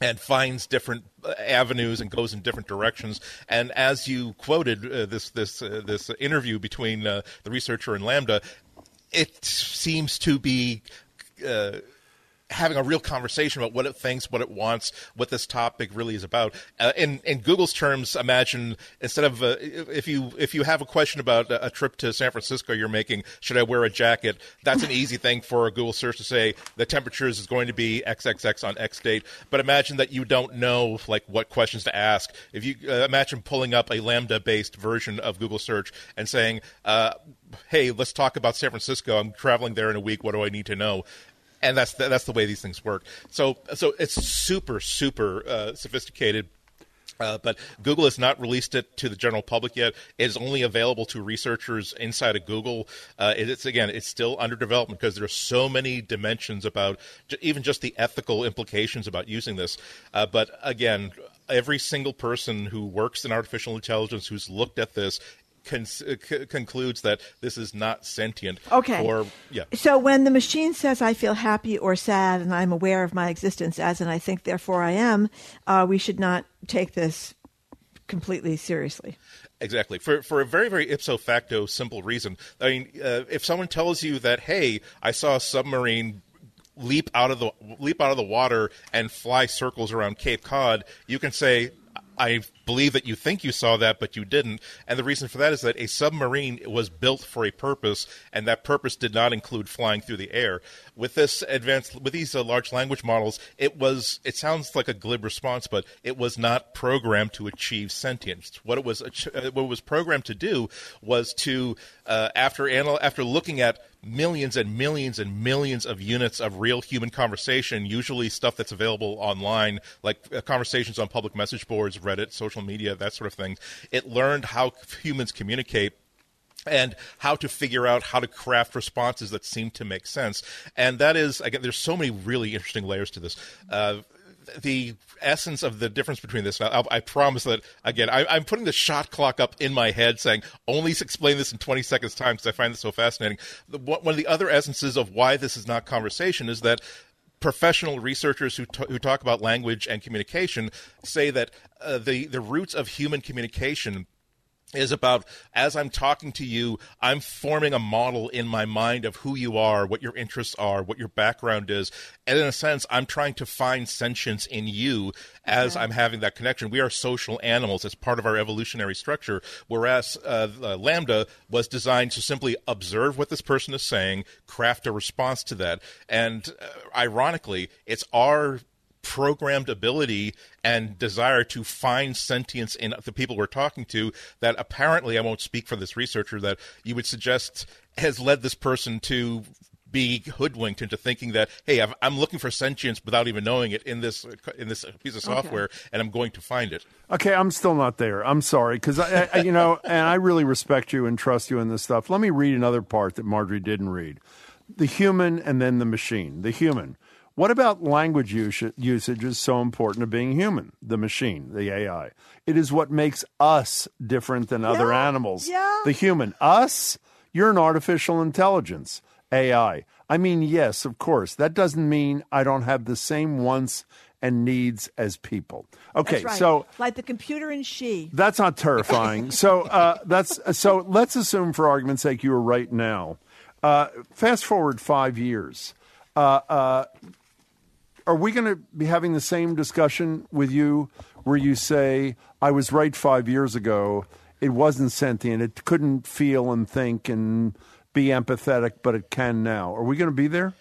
and finds different uh, avenues and goes in different directions. And as you quoted uh, this this uh, this interview between uh, the researcher and LaMDA, it seems to be. Having a real conversation about what it thinks, what it wants, what this topic really is about. Uh, in in Google's terms, imagine instead of uh, if you if you have a question about a, a trip to San Francisco you're making, should I wear a jacket? That's an easy thing for a Google search to say. The temperatures is going to be XXX on X date. But imagine that you don't know like what questions to ask. If you uh, imagine pulling up a LaMDA based version of Google search and saying. Uh, Hey, let's talk about San Francisco. I'm traveling there in a week. What do I need to know? And that's the, that's the way these things work. So so it's super super uh, sophisticated. Uh, but Google has not released it to the general public yet. It is only available to researchers inside of Google. Uh, it's again, it's still under development because there are so many dimensions about even just the ethical implications about using this. Uh, but again, every single person who works in artificial intelligence who's looked at this con- c- concludes that this is not sentient. Okay. Or yeah. So when the machine says I feel happy or sad and I'm aware of my existence as and I think therefore I am, uh, we should not take this completely seriously. Exactly. For for a very very ipso facto simple reason. I mean, uh, if someone tells you that, hey, I saw a submarine leap out of the leap out of the water and fly circles around Cape Cod, you can say. I believe that you think you saw that, but you didn't. And the reason for that is that a submarine was built for a purpose, and that purpose did not include flying through the air. With this advanced, with these uh, large language models, it was. It sounds like a glib response, but it was not programmed to achieve sentience. What it was, uh, what it was programmed to do was to, uh, after anal- after looking at millions and millions and millions of units of real human conversation, usually stuff that's available online, like uh, conversations on public message boards, Reddit, social media, that sort of thing. It learned how humans communicate and how to figure out how to craft responses that seem to make sense. And that is, again, there's so many really interesting layers to this. Uh, the essence of the difference between this, I, I promise that again, I, am putting the shot clock up in my head, saying only explain this in 20 seconds time because I find this so fascinating. The, one of the other essences of why this is not conversation is that professional researchers who, t- who talk about language and communication say that uh, the the roots of human communication is about as I'm talking to you, I'm forming a model in my mind of who you are, what your interests are, what your background is. And in a sense, I'm trying to find sentience in you as I'm having that connection. We are social animals. It's part of our evolutionary structure. Whereas uh, uh, LaMDA was designed to simply observe what this person is saying, craft a response to that. And uh, ironically, it's our programmed ability and desire to find sentience in the people we're talking to that apparently I won't speak for this researcher that you would suggest has led this person to be hoodwinked into thinking that hey i am looking for sentience without even knowing it in this in this piece of software okay. and i'm going to find it. Okay i'm still not there. I'm sorry because I, I, you know and i really respect you and trust you in this stuff. Let me read another part that margery didn't read. The human and then the machine. The human what about language usage is so important to being human, the machine, the AI? It is what makes us different than other animals. Yeah. The human. Us, you're an artificial intelligence, AI. I mean, yes, of course. That doesn't mean I don't have the same wants and needs as people. Okay, right. so like the computer and she. That's not terrifying. so uh, that's so. Let's assume, for argument's sake, you are right now. Uh, fast forward five years. Uh, uh are we going to be having the same discussion with you where you say, I was right five years ago, it wasn't sentient, it couldn't feel and think and be empathetic, but it can now? Are we going to be there?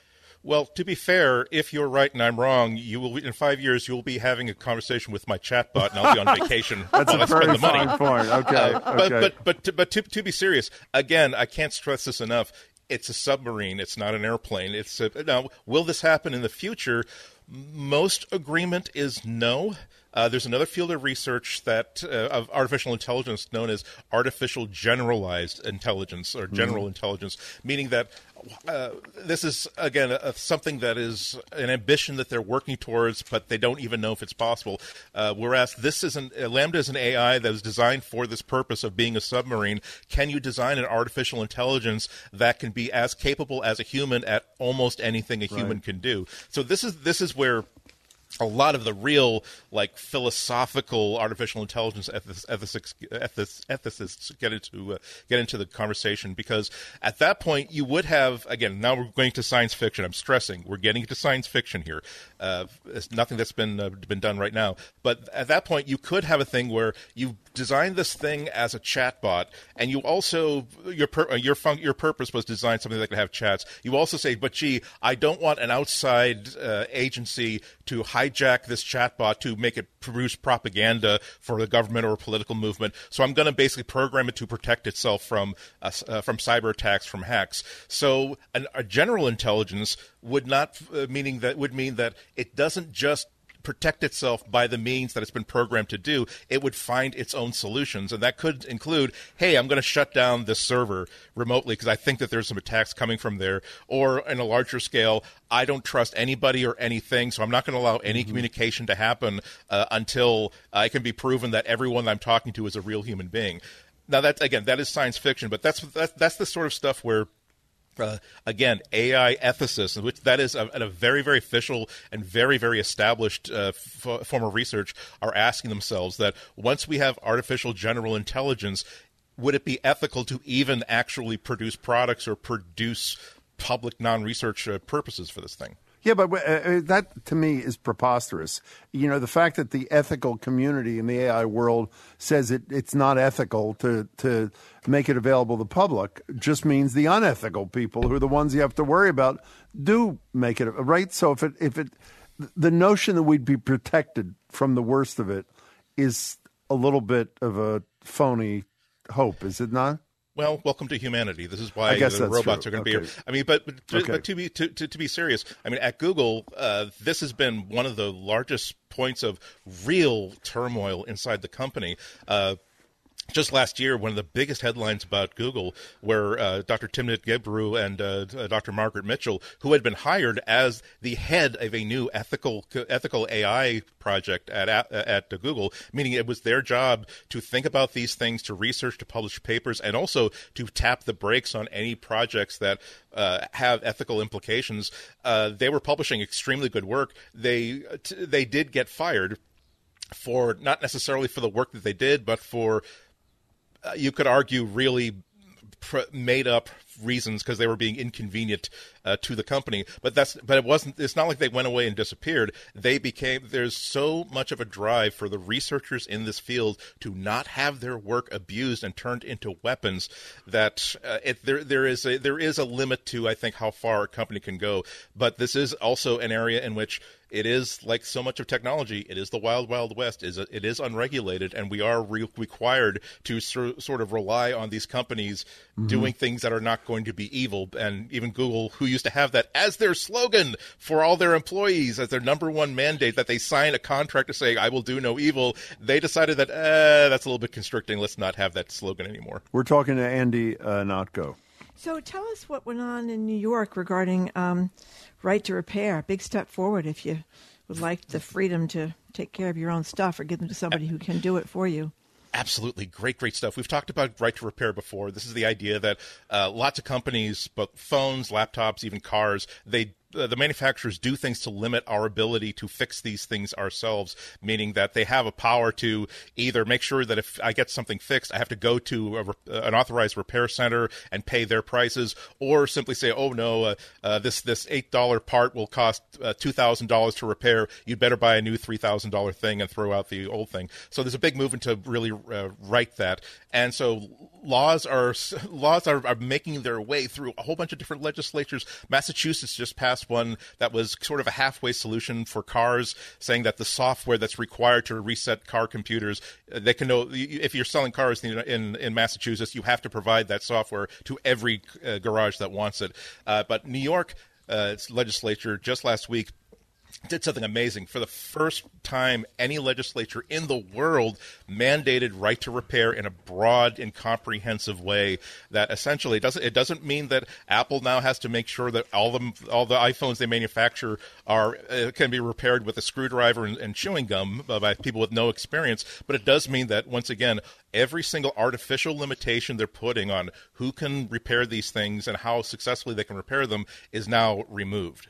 Well, to be fair, if you're right and I'm wrong, you will in five years you will be having a conversation with my chatbot, and I'll be on vacation That's while a I spend very the money. fine point. Okay, uh, but, but but to, but to, to be serious, again, I can't stress this enough. It's a submarine. It's not an airplane. It's a, now. Will this happen in the future? Most agreement is no. Uh, there's another field of research that uh, of artificial intelligence known as artificial generalized intelligence or general mm-hmm. intelligence, meaning that uh, this is again a, something that is an ambition that they're working towards, but they don't even know if it's possible. Uh, whereas this is an uh, LaMDA is an AI that is designed for this purpose of being a submarine. Can you design an artificial intelligence that can be as capable as a human at almost anything a right. human can do? So this is this is where a lot of the real like philosophical artificial intelligence ethicists, ethicists get into uh, get into the conversation because at that point you would have again now we're going to science fiction. I'm stressing we're getting to science fiction here. Uh, it's nothing that's been uh, been done right now. But at that point you could have a thing where you design this thing as a chatbot and you also your uh, your fun- your purpose was design something that could have chats. You also say but gee I don't want an outside uh, agency to hijack this chatbot to make it produce propaganda for the government or a political movement. So I'm going to basically program it to protect itself from uh, uh, from cyber attacks, from hacks. So an, a general intelligence would not uh, meaning that would mean that it doesn't just protect itself by the means that it's been programmed to do, it would find its own solutions. And that could include, hey, I'm going to shut down this server remotely because I think that there's some attacks coming from there. Or in a larger scale, I don't trust anybody or anything, so I'm not going to allow any mm-hmm. communication to happen uh, until uh, it can be proven that everyone I'm talking to is a real human being. Now, that again, that is science fiction, but that's that's, that's the sort of stuff where uh, again, AI ethicists, which that is a, a, very, very official and very, very established uh, f- form of research, are asking themselves that once we have artificial general intelligence, would it be ethical to even actually produce products or produce public non-research uh, purposes for this thing? Yeah, but uh, uh, that to me is preposterous. You know, the fact that the ethical community in the AI world says it, it's not ethical to, to make it available to the public just means the unethical people, who are the ones you have to worry about, do make it right. So if it if it the notion that we'd be protected from the worst of it is a little bit of a phony hope, is it not? Well, welcome to humanity. This is why the robots true. are going to Okay. be here. I mean, but, but, to, Okay. but to be to, to, to be serious, I mean, at Google, uh, this has been one of the largest points of real turmoil inside the company. Uh, just last year, one of the biggest headlines about Google, where uh, Dr. Timnit Gebru and uh, uh, Dr. Margaret Mitchell, who had been hired as the head of a new ethical ethical AI project at at, at Google, meaning it was their job to think about these things, to research, to publish papers, and also to tap the brakes on any projects that uh, have ethical implications. Uh, they were publishing extremely good work. They t- they did get fired for not necessarily for the work that they did, but for you could argue really made up reasons because they were being inconvenient uh, to the company but that's but it wasn't it's not like they went away and disappeared they became there's so much of a drive for the researchers in this field to not have their work abused and turned into weapons that uh, it, there there is a there is a limit to I think how far a company can go but this is also an area in which it is like so much of technology. It is the wild, wild west. Is it is unregulated, and we are re- required to sort of rely on these companies Mhm. doing things that are not going to be evil. And even Google, who used to have that as their slogan for all their employees, as their number one mandate, that they sign a contract to say "I will do no evil," they decided that eh, that's a little bit constricting. Let's not have that slogan anymore. We're talking to Andy uh, Notko. So tell us what went on in New York regarding um, right to repair. Big step forward if you would like the freedom to take care of your own stuff or give them to somebody who can do it for you. Absolutely, great, great stuff. We've talked about right to repair before. This is the idea that uh, lots of companies, both phones, laptops, even cars, they the manufacturers do things to limit our ability to fix these things ourselves, meaning that they have a power to either make sure that if I get something fixed, I have to go to a, uh, an authorized repair center and pay their prices, or simply say, "Oh no, uh, uh, this this eight dollar part will cost uh, two thousand dollars to repair. You'd better buy a new three thousand dollar thing and throw out the old thing." So there's a big movement to really uh, right that, and so laws are laws are, are making their way through a whole bunch of different legislatures. Massachusetts just passed one that was sort of a halfway solution for cars, saying that the software that's required to reset car computers, uh, they can know if you're selling cars in in, in Massachusetts, you have to provide that software to every uh, garage that wants it. Uh, but New York. Uh, legislature just last week did something amazing. For the first time, any legislature in the world mandated right to repair in a broad and comprehensive way. That essentially it doesn't it doesn't mean that Apple now has to make sure that all the all the iPhones they manufacture are uh, can be repaired with a screwdriver and, and chewing gum by people with no experience. But it does mean that once again, every single artificial limitation they're putting on who can repair these things and how successfully they can repair them is now removed.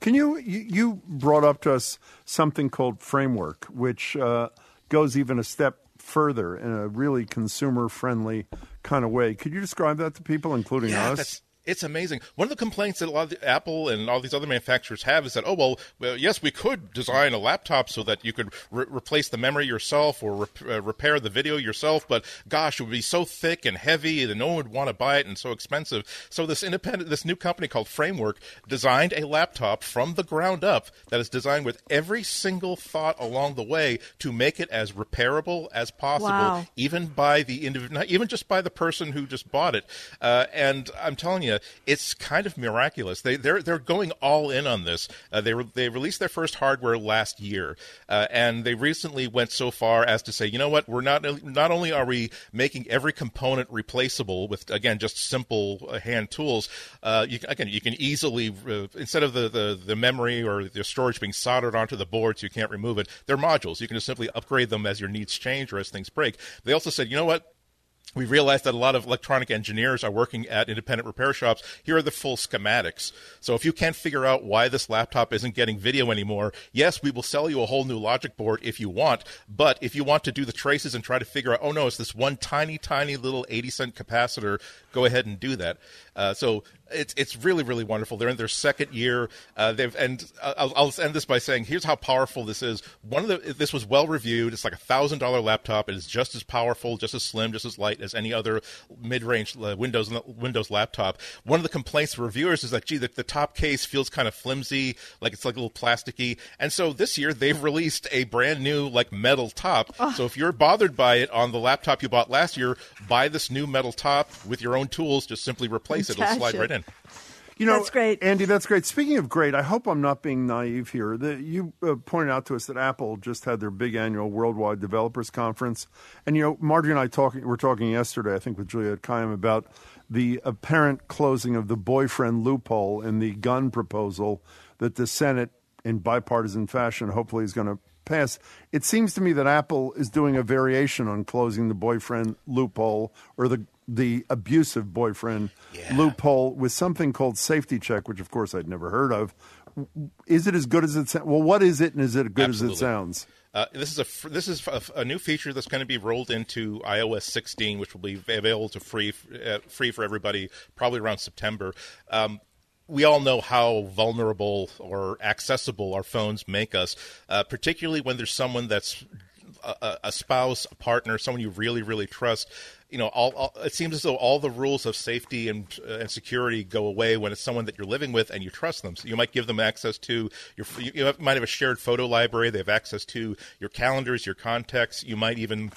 Can you, you brought up to us something called framework, which uh, goes even a step further in a really consumer friendly kind of way. Could you describe that to people, including Yeah, us? It's amazing. One of the complaints that a lot of the, Apple and all these other manufacturers have is that, oh well, well, yes, we could design a laptop so that you could re- replace the memory yourself or uh, repair the video yourself, but gosh, it would be so thick and heavy that no one would want to buy it and so expensive. So this independent, this new company called Framework designed a laptop from the ground up that is designed with every single thought along the way to make it as repairable as possible, Wow. even by the individual, even just by the person who just bought it. Uh, and I'm telling you, it's kind of miraculous. They they're they're going all in on this. Uh, they re- they released their first hardware last year, uh, and they recently went so far as to say, you know what, we're not not only are we making every component replaceable with again just simple uh, hand tools. Uh, you, can- again, you can easily uh, instead of the, the the memory or the storage being soldered onto the board so you can't remove it, they're modules. You can just simply upgrade them as your needs change or as things break. They also said, you know what we realized that a lot of electronic engineers are working at independent repair shops. Here are the full schematics. So if you can't figure out why this laptop isn't getting video anymore, yes, we will sell you a whole new logic board if you want. But if you want to do the traces and try to figure out, oh no, it's this one tiny, tiny little 80 cent capacitor, go ahead and do that. Uh, so it's it's really really wonderful. They're in their second year. Uh, they've and I'll, I'll end this by saying here's how powerful this is. One of the this was well reviewed. It's like a thousand dollar laptop. It is just as powerful, just as slim, just as light as any other mid range uh, Windows Windows laptop. One of the complaints of reviewers is that gee, the, the top case feels kind of flimsy, like it's like a little plasticky. And so this year they've released a brand new like metal top. Oh. So if you're bothered by it on the laptop you bought last year, buy this new metal top with your own tools. Just simply replace it. It'll slide right in. You know, That's great. Andy. That's great. Speaking of great, I hope I'm not being naive here. The, you uh, pointed out to us that Apple just had their big annual worldwide developers conference, and you know, Margery and I talking. We're talking yesterday, I think, with Juliette Kayyem about the apparent closing of the boyfriend loophole in the gun proposal that the Senate, in bipartisan fashion, hopefully is going to pass. It seems to me that Apple is doing a variation on closing the boyfriend loophole or the the abusive boyfriend loophole with something called safety check, which of course I'd never heard of. Is it as good as it sounds? Well, what is it, and is it as good as it sounds? Uh, this is a this is a, a new feature that's going to be rolled into iOS 16, which will be available to free uh, free for everybody probably around September. Um, we all know how vulnerable or accessible our phones make us, uh, particularly when there's someone that's a, a- a spouse, a partner, someone you really, really trust. You know, all, all, it seems as though all the rules of safety and, uh, and security go away when it's someone that you're living with and you trust them. So you might give them access to your, you you might have a shared photo library. They have access to your calendars, your contacts. You might even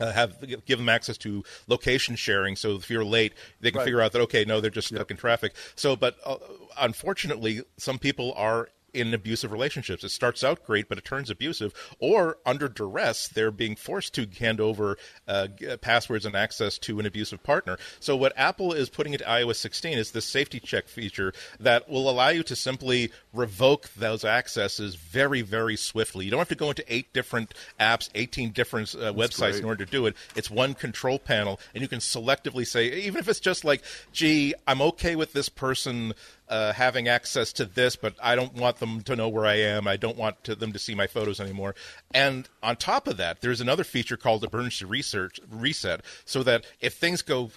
uh, have give them access to location sharing, so if you're late, they can Right. figure out that okay, no, they're just stuck in traffic. So, but uh, unfortunately, some people are in abusive relationships. It starts out great, but it turns abusive, or under duress, they're being forced to hand over uh, passwords and access to an abusive partner. So, what Apple is putting into iOS 16 is this safety check feature that will allow you to simply revoke those accesses very, very swiftly. You don't have to go into eight different apps, 18 different uh, websites great. in order to do it. It's one control panel, and you can selectively say, even if it's just like, gee, I'm okay with this person uh, having access to this, but I don't want them to know where I am. I don't want to, them to see my photos anymore. And on top of that, there's another feature called emergency research reset, so that if things go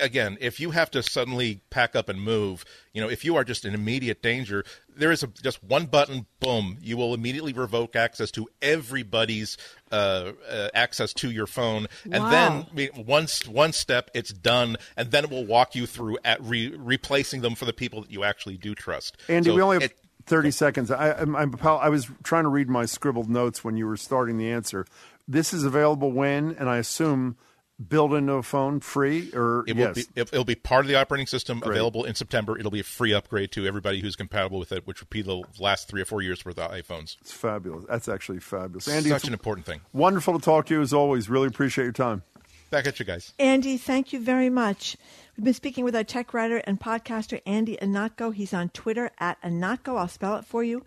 again, if you have to suddenly pack up and move, you know, if you are just in immediate danger, there is a, just one button, boom, you will immediately revoke access to everybody's uh, uh, access to your phone, and Wow. then I mean, one one step, it's done, and then it will walk you through at re- replacing them for the people that you actually do trust. Andy, So we only have it- 30 seconds. I, I'm, I'm, I was trying to read my scribbled notes when you were starting the answer. This is available when, and I assume built into a phone free or It will yes. be it, it'll be part of the operating system Great. available in September. It'll be a free upgrade to everybody who's compatible with it, which would be the last three or four years worth of iPhones. It's fabulous. That's actually fabulous. Andy, Such an important thing. Wonderful to talk to you as always. Really appreciate your time. Back at you guys. Andy, thank you very much. We've been speaking with our tech writer and podcaster, Andy Ihnatko. He's on Twitter at Ihnatko. I'll spell it for you.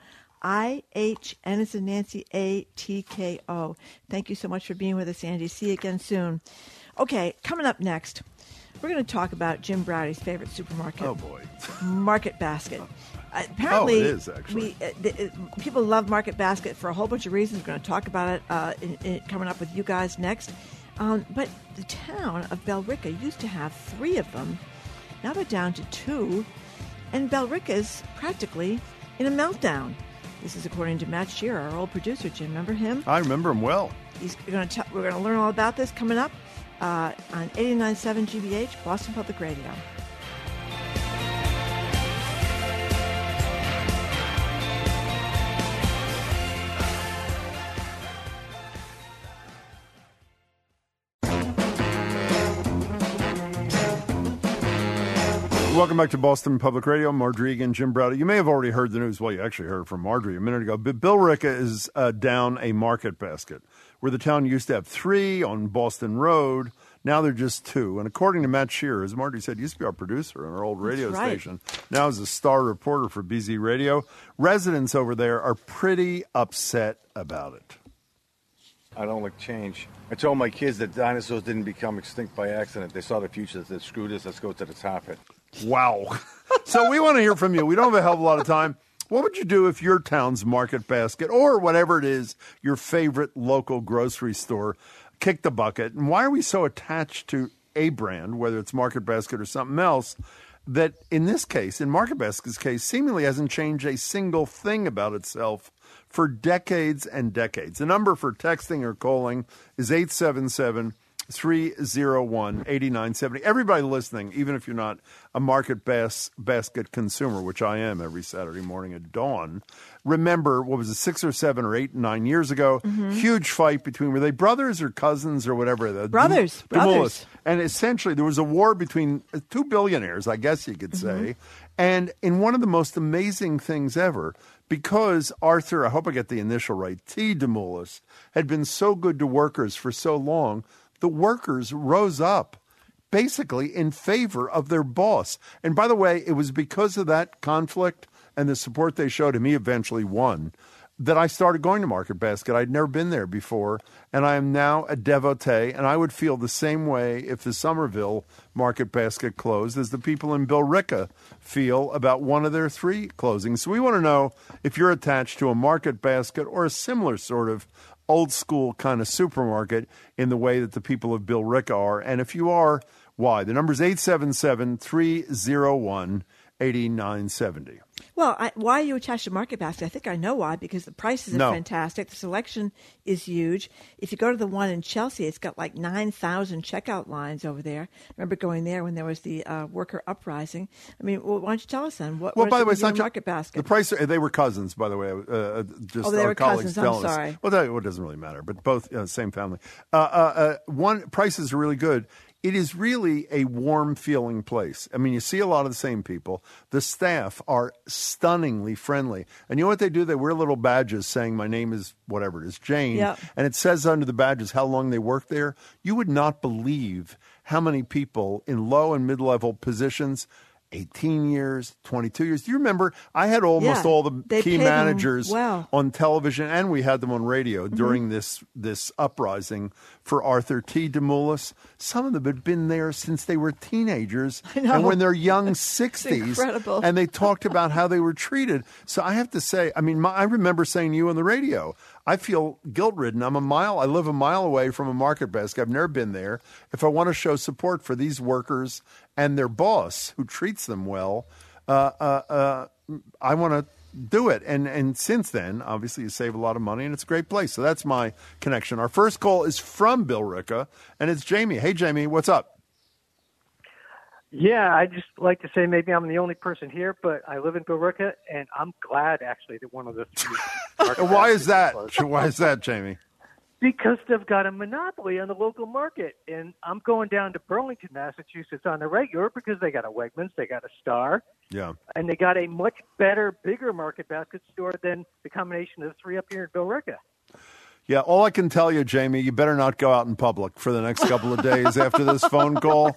I H N as in Nancy A T K O. Thank you so much for being with us, Andy. See you again soon. Okay, coming up next, we're going to talk about Jim Braude's favorite supermarket. Oh, boy. Market Basket. Uh, apparently, Oh, it is. We, uh, the, uh, people love Market Basket for a whole bunch of reasons. We're going to talk about it uh, in, in, coming up with you guys next. Um, but the town of Billerica used to have three of them. Now they're down to two, and Billerica's practically in a meltdown. This is according to Matt Shearer, our old producer. Jim, remember him? I remember him well. He's going to. We're going to learn all about this coming up uh, on 89.7 GBH, Boston Public Radio. Welcome back to Boston Public Radio. Margery Eagan, Jim Braude. You may have already heard the news. Well, you actually heard it from Margery a minute ago. But Billerica is uh, down a market basket where the town used to have three on Boston Road. Now they're just two. And according to Matt Shearer, as Margery said, used to be our producer on our old radio right. station. Now is a star reporter for BZ Radio. Residents over there are pretty upset about it. I don't like change. I told my kids that dinosaurs didn't become extinct by accident. They saw the future. They said, screw this, let's go to the top of it. Wow. so we want to hear from you. We don't have a hell of a lot of time. What would you do if your town's market basket or whatever it is, your favorite local grocery store, kicked the bucket? And why are we so attached to a brand, whether it's Market Basket or something else? that in this case, in Market Basket's case, seemingly hasn't changed a single thing about itself for decades and decades. The number for texting or calling is 877 301 8970. Everybody listening, even if you're not a market bas- basket consumer, which I am every Saturday morning at dawn, remember what was it, six or seven or eight, nine years ago? Mhm. Huge fight between, were they brothers or cousins or whatever? The Brothers, Dum- brothers. And essentially, there was a war between two billionaires, I guess you could say. And in one of the most amazing things ever, because Arthur, I hope I get the initial right, T. Demoulas, had been so good to workers for so long, the workers rose up basically in favor of their boss. And by the way, it was because of that conflict and the support they showed him, he eventually won, that I started going to Market Basket. I'd never been there before, and I am now a devotee, and I would feel the same way if the Somerville Market Basket closed as the people in Billerica feel about one of their three closings. So we want to know if you're attached to a Market Basket or a similar sort of old school kind of supermarket in the way that the people of Billerica are. And if you are, why? The number is 877 301 8970. Well, I, why are you attached to Market Basket? I think I know why. Because the prices are No. fantastic. The selection is huge. If you go to the one in Chelsea, it's got like nine thousand checkout lines over there. I remember going there when there was the uh, worker uprising. I mean, well, why don't you tell us then? What, Well, what by the way, it it's not Market Basket. The price, they were cousins, by the way. Uh, Uh, just Oh, they our were colleagues cousins. I'm us. sorry. Well, that well, it doesn't really matter, but both uh, same family. Uh, uh, uh, one prices are really good. It is really a warm feeling place. I mean, you see a lot of the same people. The staff are stunningly friendly, and you know what they do? They wear little badges saying, "My name is whatever it is, Jane," Yep. and it says under the badges how long they work there. You would not believe how many people in low and mid level positions. 18 years, 22 years. Do you remember? I had almost Yeah, all the key managers well. on television, and we had them on radio Mm-hmm. during this this uprising for Arthur T. Demoulas. Some of them had been there since they were teenagers, and when they're young sixties, incredible. and they talked about how they were treated. So I have to say, I mean, my, I remember saying to you on the radio, I feel guilt ridden. I'm a mile, I live a mile away from a market basket. I've never been there. If I want to show support for these workers and their boss who treats them well, uh, uh, uh, I want to do it. And and since then, obviously, you save a lot of money, and it's a great place. So that's my connection. Our first call is from Billerica, and it's Jamie. Hey, Jamie, what's up? Yeah, I just like to say maybe I'm the only person here, but I live in Billerica, and I'm glad actually that one of the three. why is that? closed. Why is that, Jamie? Because they've got a monopoly on the local market, and I'm going down to Burlington, Massachusetts, on the regular because they got a Wegmans, they got a Star, Yeah. and they got a much better, bigger market basket store than the combination of the three up here in Billerica. Yeah, all I can tell you, Jamie, you better not go out in public for the next couple of days after this phone call.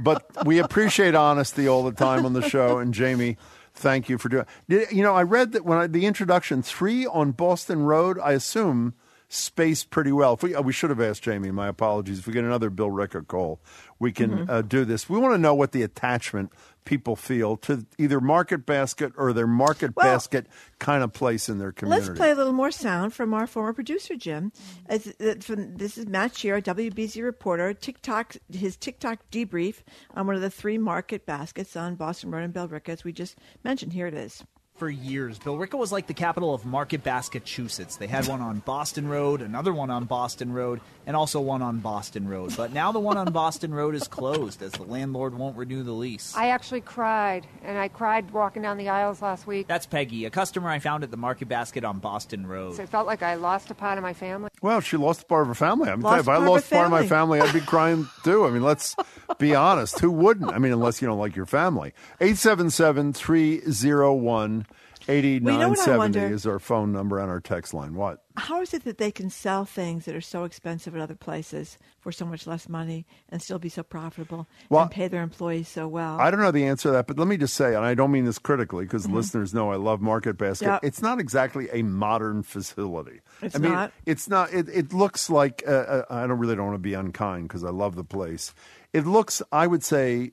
But we appreciate honesty all the time on the show. And Jamie, thank you for doing. You know, I read that when I, the introduction three on Boston Road, I assume spaced pretty well. If we, uh, we should have asked Jamie. My apologies. If we get another Billerica call, we can Mhm. uh, do this. We want to know what the attachment people feel to either Market Basket or their Market Well- Basket kind of place in their community. Let's play a little more sound from our former producer Jim. As, uh, from, this is Matt Shear, WBZ reporter. TikTok, his TikTok debrief on one of the three market baskets on Boston Road and Billerica, as we just mentioned. Here it is. For years, Billerica was like the capital of Market Basketchusetts. They had one on Boston Road, another one on Boston Road, and also one on Boston Road. But now the one on Boston Road is closed as the landlord won't renew the lease. I actually cried, and I cried walking down the aisles last week. That's Peggy, a customer I found at the Market Basket on Boston Road. So it felt like I lost a part of my family. Well, she lost a part of her family. I'm Lost telling you, if I lost her part of my family. family, I'd be crying too. I mean, let's be honest. Who wouldn't? I mean, unless you don't like your family. 877 301 8970 wonder? is our phone number and our text line. What? How is it that they can sell things that are so expensive at other places for so much less money and still be so profitable Well, and pay their employees so well? I don't know the answer to that, but let me just say, and I don't mean this critically because Mhm. listeners know I love Market Basket. Yep. It's not exactly a modern facility. It's I mean, not. It's not. It, it looks like uh, uh, I don't really don't want to be unkind because I love the place. It looks, I would say,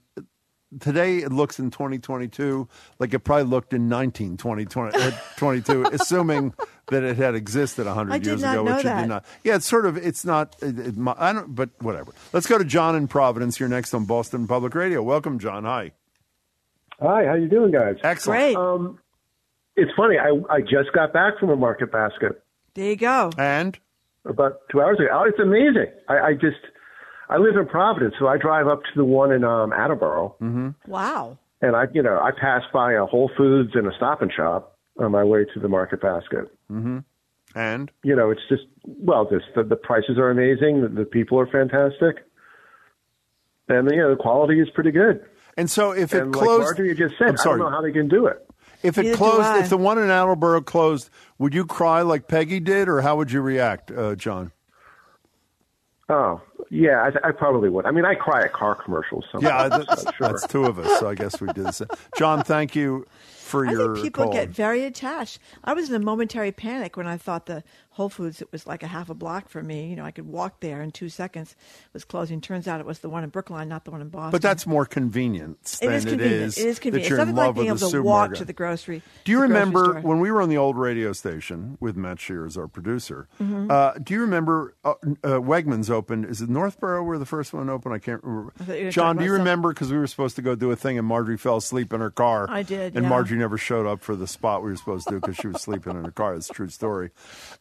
today it looks in 2022 like it probably looked in 19 2020, uh, 22, assuming that it had existed 100 I years ago, know which it did not. Yeah, it's sort of. It's not. It, it, I don't. But whatever. Let's go to John in Providence. You're next on Boston Public Radio. Welcome, John. Hi. Hi, how you doing, guys? Excellent. Great. Um, it's funny. I I just got back from a market basket There you go. And about two hours ago. Oh, it's amazing. I, I just I live in Providence, so I drive up to the one in um, Attleboro, mm-hmm. Wow. and I you know I pass by a Whole Foods and a Stop and Shop on my way to the market basket. Mm-hmm. And You know, it's just well, just the, the prices are amazing. The, the people are fantastic, and you know the quality is pretty good. And so if it and closed, like Margery just said, I'm sorry. I don't know how they can do it. If it Neither closed, if the one in Attleboro closed, would you cry like Peggy did, or how would you react, uh, John? Oh, yeah, I, I probably would. I mean, I cry at car commercials. Yeah, sometimes, that's, but sure. that's two of us. So I guess we did the same. John, thank you for I your think people get very attached. I was in a momentary panic when I thought the Whole Foods it was like a half a block from me. You know, I could walk there in two seconds. Was closing. Turns out it was the one in Brookline, not the one in Boston. but that's more convenience It than is convenient. it is, It is that convenient. you're It's in nothing like love being with able to walk to the grocery. Do you remember when we were on the old radio station with Matt Shears, our producer? Mhm. Uh, do you remember uh, uh, Wegmans opened? Is it Northborough where the first one opened? I can't remember. I thought you were John, do you remember? Because we were supposed to go do a thing, and Margery fell asleep in her car. I did, and yeah. Margery never showed up for the spot we were supposed to do because she was sleeping in her car. It's a true story.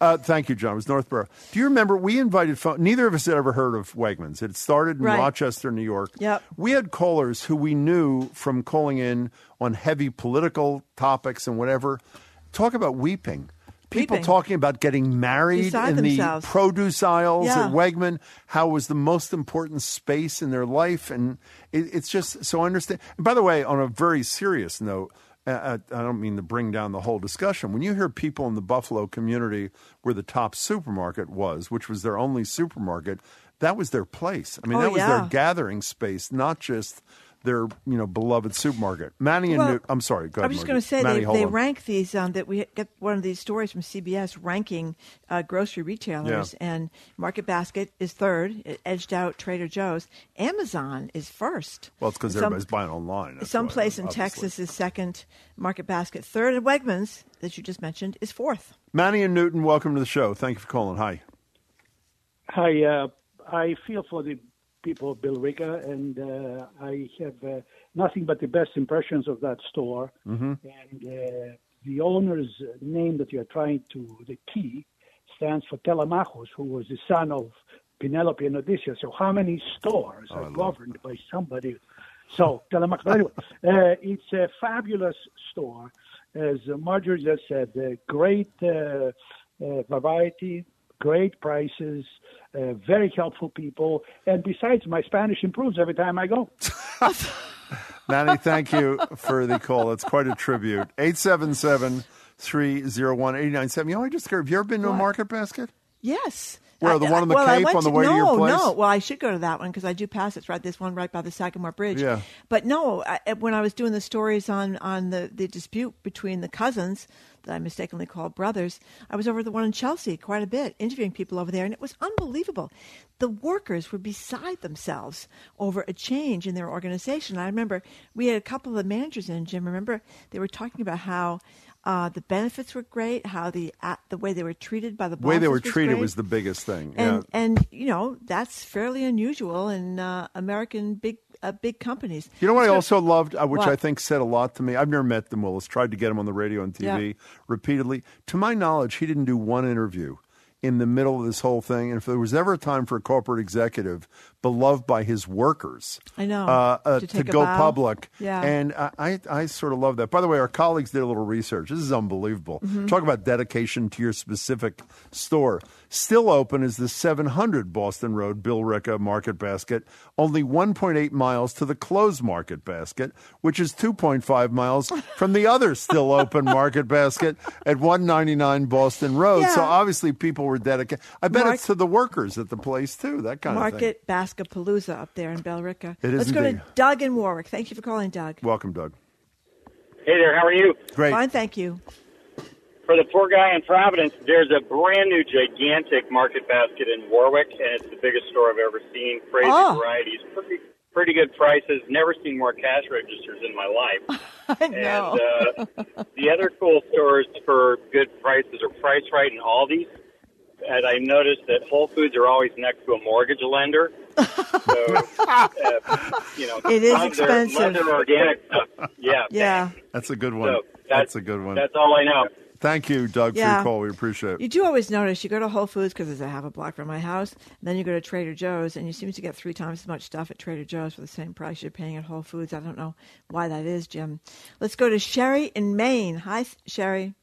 Uh, thank you, John. It was Northborough. Do you remember? We invited. Phone, neither of us had ever heard of Wegmans. It started in Right. Rochester, New York. Yep. We had callers who we knew from calling in on heavy political topics and whatever. Talk about weeping. People Weeping. talking about getting married Beside in themselves. the produce aisles Yeah. at Wegman, how it was the most important space in their life. And it, it's just so I understand. And by the way, on a very serious note, I don't mean to bring down the whole discussion. When you hear people in the Buffalo community where the top supermarket was, which was their only supermarket, that was their place. I mean, Oh, that was yeah. their gathering space, not just their you know beloved supermarket. Manny and Well, Newt. I'm sorry. Go ahead, I ahead, was just going to say Manny, they, hold they rank these um, that we get one of these stories from CBS ranking uh, grocery retailers, and Market Basket is third, it edged out Trader Joe's. Amazon is first. Well, it's because Some- everybody's buying online. That's Some place in obviously. Texas is second. Market Basket third, and Wegmans that you just mentioned is fourth. Manny and Newton, welcome to the show. Thank you for calling. Hi. Hi, uh, I feel for the people of Billerica, and uh, I have uh, nothing but the best impressions of that store. Mm-hmm. And uh, the owner's name that you're trying to, the key, stands for Telemachus, who was the son of Penelope and Odysseus. So how many stores are governed by somebody? So Telemachus. Anyway, uh, it's a fabulous store. As Margery just said, uh, great uh, uh, variety, great prices, uh, very helpful people, and besides, my Spanish improves every time I go. Manny, thank you for the call. It's quite a tribute. 877 301 897. You know, I just scared. Have you ever been to a market basket? Yes. Where, I- the one on the well, Cape on the way no, to your place? No, well, I should go to that one because I do pass it. It's right, this one right by the Sagamore Bridge. Yeah. But no, I, when I was doing the stories on on the, the dispute between the cousins that I mistakenly called brothers, I was over at the one in Chelsea quite a bit, interviewing people over there, and it was unbelievable. The workers were beside themselves over a change in their organization. I remember we had a couple of the managers in, Jim. Remember they were talking about how. Uh, the benefits were great. How the uh, the way they were treated by the way they were treated great. was the biggest thing. And yeah. and you know that's fairly unusual in uh, American big uh, big companies. You know what I also loved, uh, which What? I think said a lot to me? I've never met them. Willis, tried to get him on the radio and TV Yeah. repeatedly. To my knowledge, he didn't do one interview in the middle of this whole thing. And if there was ever a time for a corporate executive beloved by his workers I know, uh, uh, to to, go bow. public. Yeah. And I, I, I sort of love that. By the way, our colleagues did a little research. This is unbelievable. Mhm. Talk about dedication to your specific store. Still open is the 700 Boston Road Billerica Market Basket, only 1.8 miles to the closed Market Basket, which is 2.5 miles from the other still open Market Basket at 199 Boston Road. So obviously people were dedicated. I bet Mark- it's to the workers at the place too. That kind of thing. Market Baskapalooza up there in Billerica. It is Let's go to. Doug in Warwick. Thank you for calling, Doug. Welcome, Doug. Hey there, how are you? Great. Fine, thank you. For the poor guy in Providence, there's a brand new gigantic market basket in Warwick, and it's the biggest store I've ever seen. Crazy Oh. varieties, pretty pretty good prices. Never seen more cash registers in my life. I know. And uh, the other cool stores for good prices are Price Rite and Aldi's. And I noticed that Whole Foods are always next to a mortgage lender. So, uh, you know, It is love their- expensive. love their organic stuff. Yeah. Yeah. That's a good one. So that's a good one. That's all I know. Thank you, Doug, for your call. We appreciate it. You do always notice you go to Whole Foods because it's a half a block from my house, and then you go to Trader Joe's, and you seem to get three times as much stuff at Trader Joe's for the same price you're paying at Whole Foods. I don't know why that is, Jim. Let's go to Sherry in Maine. Hi, Sherry.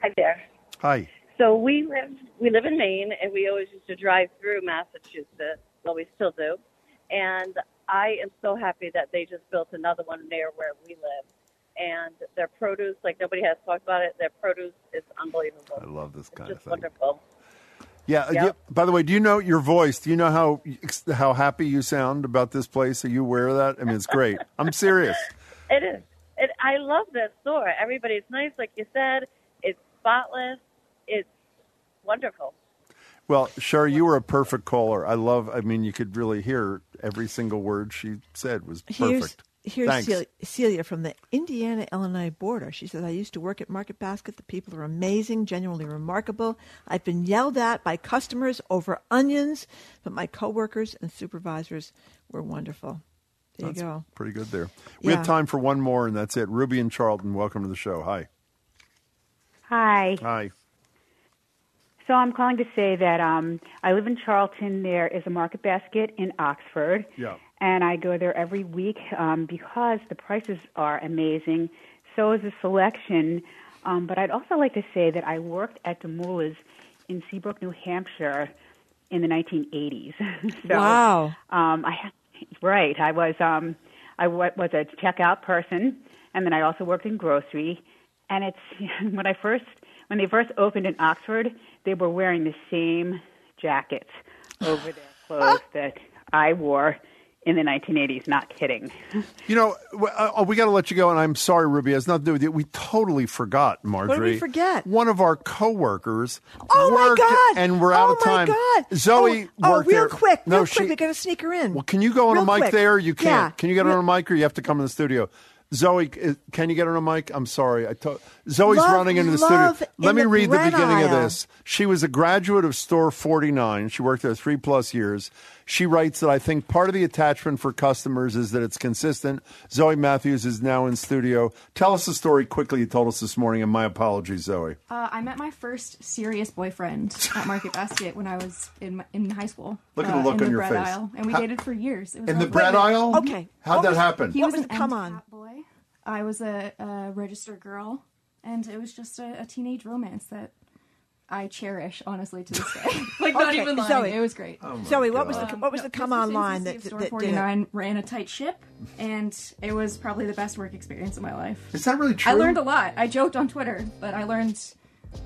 Hi there. Hi. So we live we live in Maine, and we always used to drive through Massachusetts. Well, we still do. And I am so happy that they just built another one near where we live. And their produce, like nobody has talked about it, their produce is unbelievable. I love this kind Just of thing. wonderful. Yeah. uh, Yep. yeah, By the way, do you know your voice? Do you know how how happy you sound about this place? Are you aware of that? I mean, it's great. I'm serious. It is. It, I love that store. Everybody's nice, like you said. It's spotless. It's wonderful. Well, Sherry, you were a perfect caller. I love. I mean, you could really hear every single word she said was Here's, perfect. here's Thanks. Celia, Celia from the Indiana Illinois border. She says, I used to work at Market Basket. The people are amazing, genuinely remarkable. I've been yelled at by customers over onions, but my coworkers and supervisors were wonderful. There That's you go. Pretty good there. We Yeah. have time for one more, and that's it. Ruby and Charlton, welcome to the show. Hi. Hi. Hi. So I'm calling to say that um, I live in Charlton. There is a market basket in Oxford, Yeah. and I go there every week um, because the prices are amazing. So is the selection. Um, but I'd also like to say that I worked at the Demoulas in Seabrook, New Hampshire, in the 1980s. so, Wow. Um, I right. I was um, I was a checkout person, and then I also worked in grocery. And it's when I first when they first opened in Oxford, they were wearing the same jackets over their clothes that I wore in the 1980s. Not kidding. You know, uh, we got to let you go, and I'm sorry, Ruby. It has nothing to do with you. We totally forgot, Margery. What did we forget? One of our coworkers Oh my God! and we're out oh of time. Oh my God! Zoe oh, worked oh, real there. quick, No, real she- quick. We got to sneak her in. Well, can you go on Real a mic quick. there? You can't. Yeah. Can you get on a mic, or you have to come in the studio? Zoe, uh, can you get on a mic? I'm sorry. I to- Zoe's Love- running into the studio. Let in me the read the bread beginning of this. She was a graduate of Store 49. She worked there three plus years. She writes that I think part of the attachment for customers is that it's consistent. Zoe Matthews is now in studio. Tell us the story quickly you told us this morning, and my apologies, Zoe. Uh, I met my first serious boyfriend at Market Basket when I was in my, in high school. Look at uh, the look in on the your bread face. Aisle, and we How- dated for years. It was In the bread aisle? Okay. How'd What that was- happen? He What was, was an come end on? Cap boy. I was a, a registered girl, and it was just a, a teenage romance that I cherish, honestly, to this day. like not Okay, even lying. Zoe. it was great. Oh Zoe, what was the what was no, the come Mr. online Fancy that, Store that did it? 49 ran a tight ship, and it was probably the best work experience of my life. Is that really true? I learned a lot. I joked on Twitter, but I learned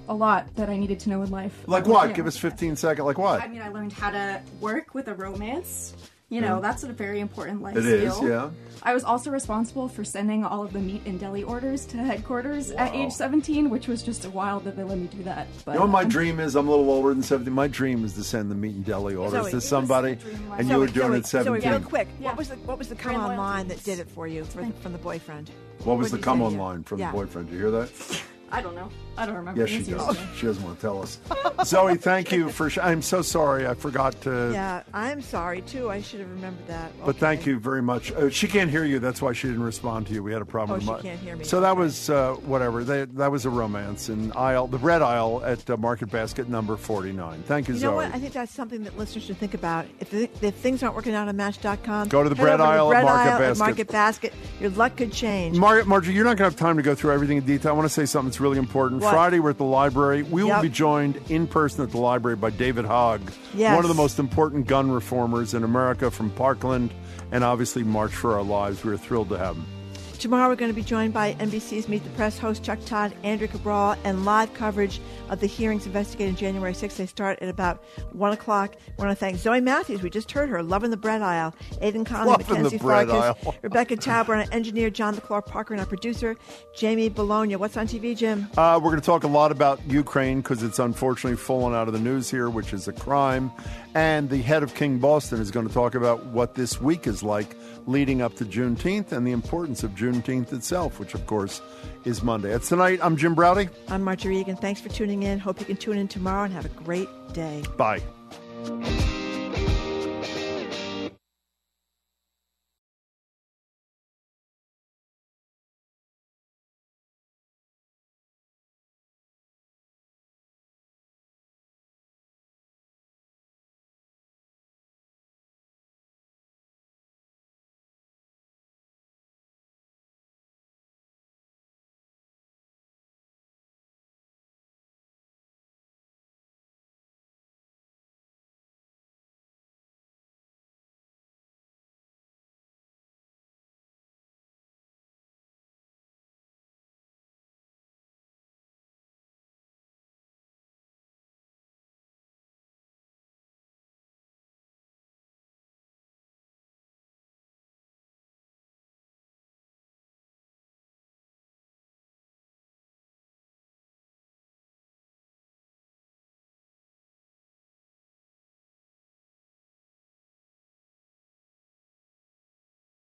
a lot that I needed to know in life. Like what? Yeah. Give us 15 seconds. Like what? I mean, I learned how to work with a romance. You know, Yeah. that's a very important life It skill. is, yeah. I was also responsible for sending all of the meat and deli orders to headquarters at age 17, which was just wild that they let me do that. But you know what my um, dream is? I'm a little older than 17. My dream is to send the meat and deli orders Zoe, to somebody, and you were doing Zoe, it 17. Zoe, real quick. What was the what was the come Brand online that did it for you for, from the boyfriend? What was the come say to you? online from Yeah. the boyfriend? Did you hear that? I don't know. I don't remember. Yes, she does. ago. She doesn't want to tell us. Zoe, thank you for. Sh- I'm so sorry. I forgot to. Yeah, I'm sorry too. I should have remembered that. But thank you very much. Uh, she can't hear you. That's why she didn't respond to you. We had a problem. Oh, with she my- can't hear me. So that was uh, whatever. They, that was a romance in aisle, the red aisle at uh, Market Basket number 49. Thank you, You Zoe. know what? I think that's something that listeners should think about. If, th- if things aren't working out on Match.com, Go to the head bread over aisle at bread Market aisle Basket. Market Basket. Your luck could change. Mar- Margery, you're not going to have time to go through everything in detail. I want to say something that's really important. What? Friday, we're at the library. We will be joined in person at the library by David Hogg, Yes. one of the most important gun reformers in America from Parkland, and obviously March for Our Lives. We're thrilled to have him. Tomorrow, we're going to be joined by NBC's Meet the Press host Chuck Todd, Andrea Cabral, and live coverage of the hearings investigated January 6th. They start at about 1 o'clock. I want to thank Zoe Matthews. We just heard her. Loving the bread aisle. Aidan Connolly, Mackenzie Farkas. Rebecca and our engineer John McClure Parker, and our producer Jamie Bologna. What's on TV, Jim? Uh, we're going to talk a lot about Ukraine because it's unfortunately fallen out of the news here, which is a crime. And the head of King Boston is going to talk about what this week is like leading up to Juneteenth and the importance of Juneteenth itself, which, of course, is Monday. It's tonight. I'm Jim Braude. I'm Margery Eagan. Thanks for tuning in. Hope you can tune in tomorrow and have a great day. Bye.